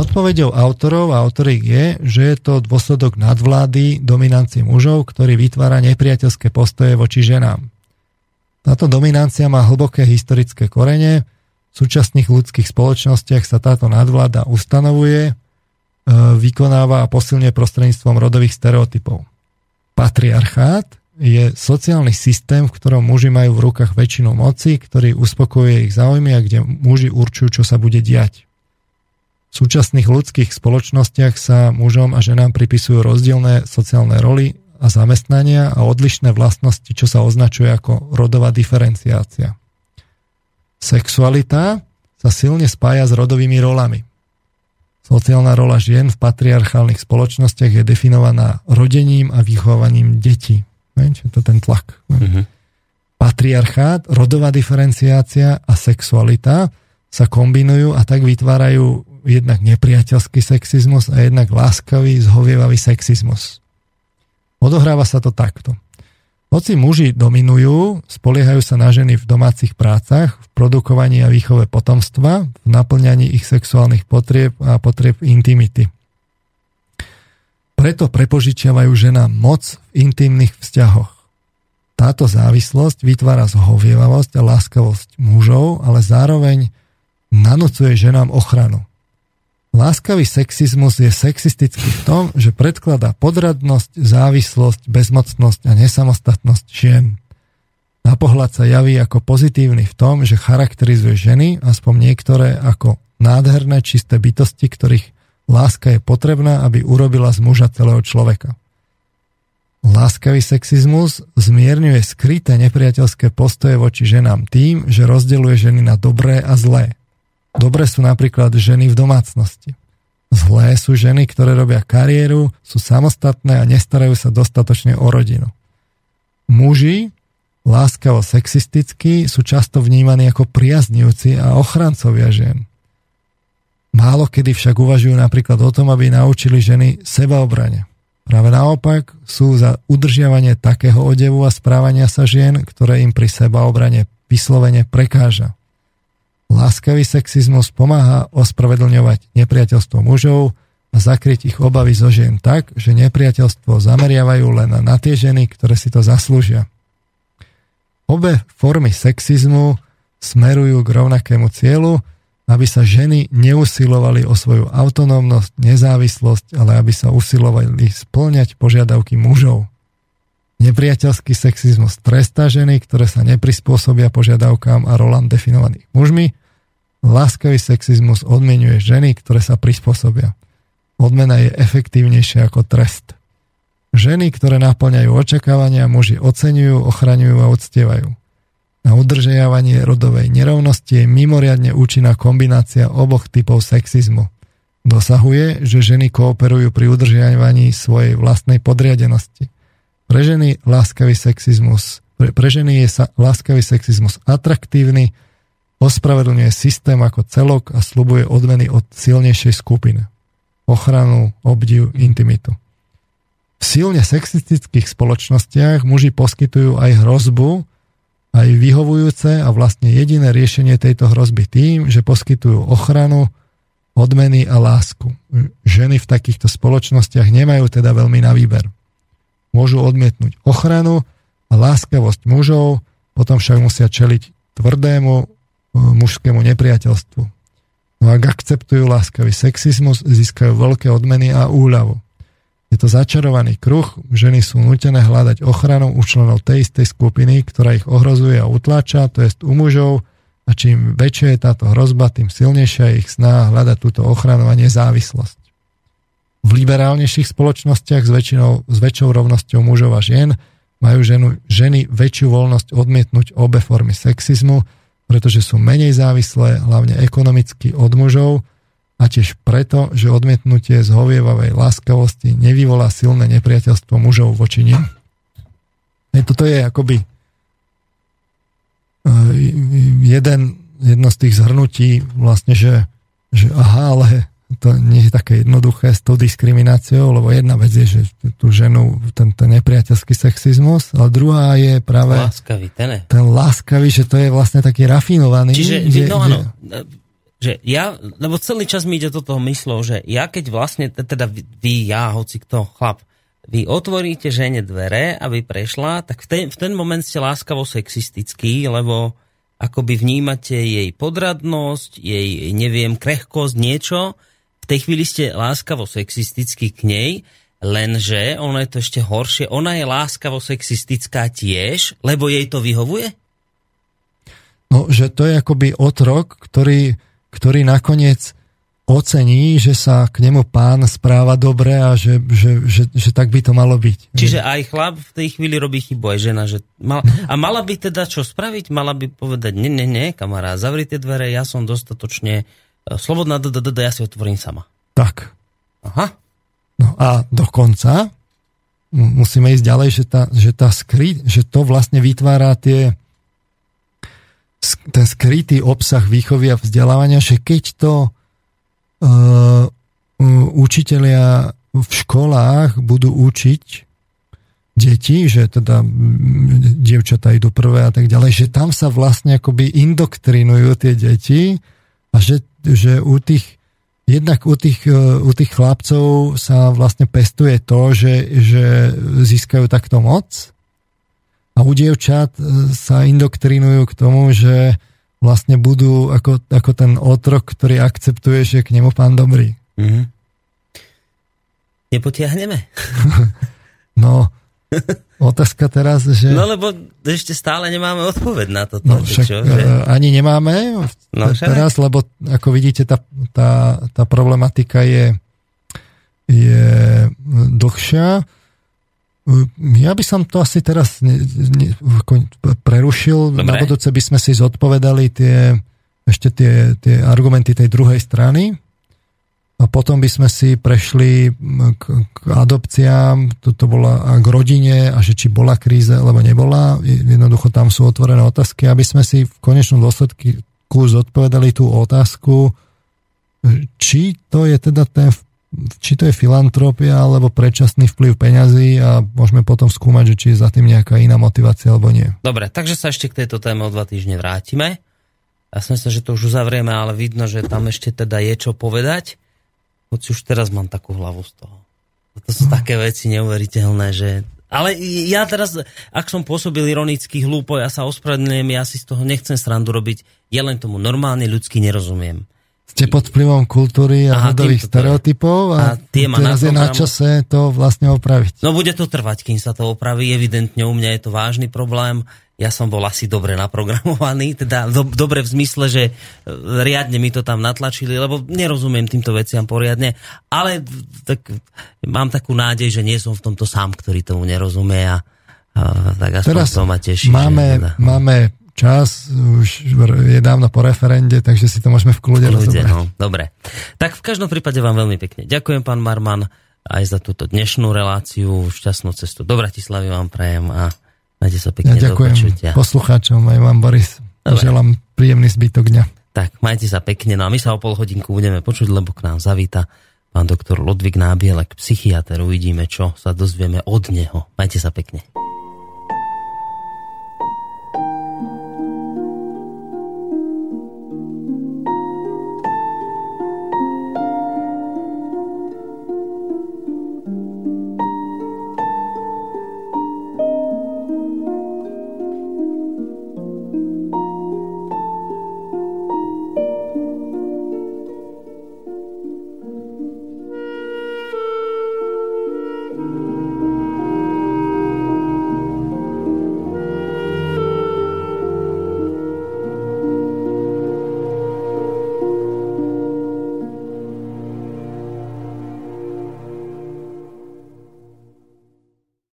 Odpovedou autorov a autoriek je, že je to dôsledok nadvlády dominancie mužov, ktorý vytvára nepriateľské postoje voči ženám. Táto dominancia má hlboké historické korene, v súčasných ľudských spoločnostiach sa táto nadvláda ustanovuje, e, vykonáva a posilňuje prostredníctvom rodových stereotypov. Patriarchát je sociálny systém, v ktorom muži majú v rukách väčšinu moci, ktorý uspokojuje ich záujmy a kde muži určujú, čo sa bude diať. V súčasných ľudských spoločnostiach sa mužom a ženám pripisujú rozdielne sociálne roly a zamestnania a odlišné vlastnosti, čo sa označuje ako rodová diferenciácia. Sexualita sa silne spája s rodovými rolami. Sociálna rola žien v patriarchálnych spoločnostiach je definovaná rodením a vychovaním detí. Je to ten tlak. Mm-hmm. Patriarchát, rodová diferenciácia a sexualita sa kombinujú a tak vytvárajú jednak nepriateľský sexizmus a jednak láskavý, zhovievavý sexizmus. Odohráva sa to takto. Hoci muži dominujú, spoliehajú sa na ženy v domácich prácach, v produkovaní a výchove potomstva, v naplňaní ich sexuálnych potrieb a potrieb intimity. Preto prepožičiavajú žena moc v intimných vzťahoch. Táto závislosť vytvára zhovievavosť a láskavosť mužov, ale zároveň nanocuje ženám ochranu. Láskavý sexizmus je sexistický v tom, že predkladá podradnosť, závislosť, bezmocnosť a nesamostatnosť žien. Na pohľad sa javí ako pozitívny v tom, že charakterizuje ženy, aspoň niektoré, ako nádherné čisté bytosti, ktorých láska je potrebná, aby urobila z muža celého človeka. Láskavý sexizmus zmierňuje skryté nepriateľské postoje voči ženám tým, že rozdeľuje ženy na dobré a zlé. Dobre sú napríklad ženy v domácnosti. Zlé sú ženy, ktoré robia kariéru, sú samostatné a nestarajú sa dostatočne o rodinu. Muži, láskavo sexistickí, sú často vnímaní ako priaznivci a ochrancovia žien. Málo kedy však uvažujú napríklad o tom, aby naučili ženy sebaobrane. Práve naopak sú za udržiavanie takého odevu a správania sa žien, ktoré im pri sebaobrane vyslovene prekáža. Láskavý sexizmus pomáha ospravedlňovať nepriateľstvo mužov a zakryť ich obavy zo žien tak, že nepriateľstvo zameriavajú len na tie ženy, ktoré si to zaslúžia. Obe formy sexizmu smerujú k rovnakému cieľu, aby sa ženy neusilovali o svoju autonómnosť, nezávislosť, ale aby sa usilovali splňať požiadavky mužov. Nepriateľský sexizmus trestá ženy, ktoré sa neprispôsobia požiadavkám a rolám definovaných mužmi Láskavý sexizmus odmenuje ženy, ktoré sa prispôsobia. Odmena je efektívnejšia ako trest. Ženy, ktoré naplňajú očakávania, muži oceňujú, ochraňujú a odstievajú. Na udržiavanie rodovej nerovnosti je mimoriadne účinná kombinácia oboch typov sexizmu. Dosahuje, že ženy kooperujú pri udržiavaní svojej vlastnej podriadenosti. Pre ženy láskavý sexizmus, pre, pre ženy je sa, láskavý sexizmus atraktívny, ospravedlňuje systém ako celok a slubuje odmeny od silnejšej skupiny. Ochranu, obdiv, intimitu. V silne sexistických spoločnostiach muži poskytujú aj hrozbu, aj vyhovujúce a vlastne jediné riešenie tejto hrozby tým, že poskytujú ochranu, odmeny a lásku. Ženy v takýchto spoločnostiach nemajú teda veľmi na výber. Môžu odmietnúť ochranu, a láskavosť mužov potom však musia čeliť tvrdému mužskému nepriateľstvu. No ak akceptujú láskavý sexizmus, získajú veľké odmeny a úľavu. Je to začarovaný kruh, ženy sú nutené hľadať ochranu u členov tej istej skupiny, ktorá ich ohrozuje a utláča, to jest u mužov, a čím väčšia je táto hrozba, tým silnejšia je ich sná hľadať túto ochranu a nezávislosť. V liberálnejších spoločnostiach s, väčšinou, s väčšou rovnosťou mužov a žien majú ženu, ženy väčšiu voľnosť odmietnúť obe formy sexizmu, pretože sú menej závislé, hlavne ekonomicky od mužov a tiež preto, že odmietnutie z hovievavej láskavosti nevyvolá silné nepriateľstvo mužov voči nim. Toto je akoby e, jeden, jedno z tých zhrnutí vlastne, že, že aha, ale to nie je také jednoduché s tou diskrimináciou, lebo jedna vec je, že tú ženu, ten, ten nepriateľský sexizmus, ale druhá je práve láskavý, ten, ten láskavý, že to je vlastne taký rafinovaný. Čiže, že, no áno, že ja, lebo celý čas mi ide do toho myslo, že ja keď vlastne, teda vy, ja, hoci kto, chlap, vy otvoríte žene dvere, aby prešla, tak v ten, v ten moment ste láskavo sexistický, lebo akoby vnímate jej podradnosť, jej, neviem, krehkosť, niečo. V tej chvíli ste láskavo sexistický k nej, lenže ono je to ešte horšie, ona je láskavo sexistická tiež, lebo jej to vyhovuje? No, že to je akoby otrok, ktorý ktorý nakoniec ocení, že sa k nemu pán správa dobre a že, že, že, že tak by to malo byť. Čiže aj chlap v tej chvíli robí chybu, aj žena. Že mal, a mala by teda čo spraviť? Mala by povedať, ne, ne, ne, kamarát, zavri tie dvere, ja som dostatočne slobodná, d, d, d, ja si otvorím sama. Tak. Aha. No a dokonca musíme ísť ďalej, že, tá, že, tá skry, že to vlastne vytvára tie ten skrytý obsah výchovy a vzdelávania, že keď to uh, učitelia v školách budú učiť deti, že teda dievčatá idú prvé a tak ďalej, že tam sa vlastne akoby indoktrinujú tie deti a že, že u tých jednak u tých, e, u tých chlapcov sa vlastne pestuje to, že, že získajú takto moc a u dievčat e, sa indoktrinujú k tomu, že vlastne budú ako, ako ten otrok, ktorý akceptuje, že k nemu pán dobrý. Mm-hmm. Nepotiahneme? <laughs> no, <laughs> otázka teraz, že... No lebo ešte stále nemáme odpoveď na toto. No, však, čo, že... E, ani nemáme no, teraz, lebo ako vidíte, tá, tá, tá problematika je, je dlhšia ja by som to asi teraz ne, ne, prerušil. Dobre. Na budúce by sme si zodpovedali tie, ešte tie, tie argumenty tej druhej strany. A potom by sme si prešli k, k adopciám, toto bola a k rodine a že či bola kríza, alebo nebola. Jednoducho tam sú otvorené otázky, aby sme si v konečnom dôsledku zodpovedali tú otázku, či to je teda ten či to je filantrópia alebo predčasný vplyv peňazí a môžeme potom skúmať, že či je za tým nejaká iná motivácia alebo nie. Dobre, takže sa ešte k tejto téme o dva týždne vrátime. Ja som myslel, že to už uzavrieme, ale vidno, že tam ešte teda je čo povedať. Hoci už teraz mám takú hlavu z toho. To sú také veci neuveriteľné, že... Ale ja teraz, ak som pôsobil ironicky hlúpo, ja sa ospravedlňujem, ja si z toho nechcem srandu robiť. Ja len tomu normálne ľudsky nerozumiem. Ste pod vplyvom kultúry a rodových stereotypov a, a tie teraz je na čase to vlastne opraviť. No bude to trvať, kým sa to opraví. Evidentne u mňa je to vážny problém. Ja som bol asi dobre naprogramovaný, <laughs> teda do, dobre v zmysle, že e, riadne mi to tam natlačili, lebo nerozumiem týmto veciam poriadne, ale tak, mám takú nádej, že nie som v tomto sám, ktorý tomu nerozumie a, a tak aspoň Teraz to ma teší. Máme, že, teda, máme čas, už je dávno po referende, takže si to môžeme v kľude, v kľude no, Dobre. Tak v každom prípade vám veľmi pekne ďakujem, pán Marman, aj za túto dnešnú reláciu, šťastnú cestu do Bratislavy vám prajem a majte sa pekne ja ďakujem do poslucháčom, aj vám Boris. Dobre. Želám príjemný zbytok dňa. Tak, majte sa pekne, no a my sa o pol hodinku budeme počuť, lebo k nám zavíta pán doktor Lodvik Nábielek, psychiatr, uvidíme, čo sa dozvieme od neho. Majte sa pekne.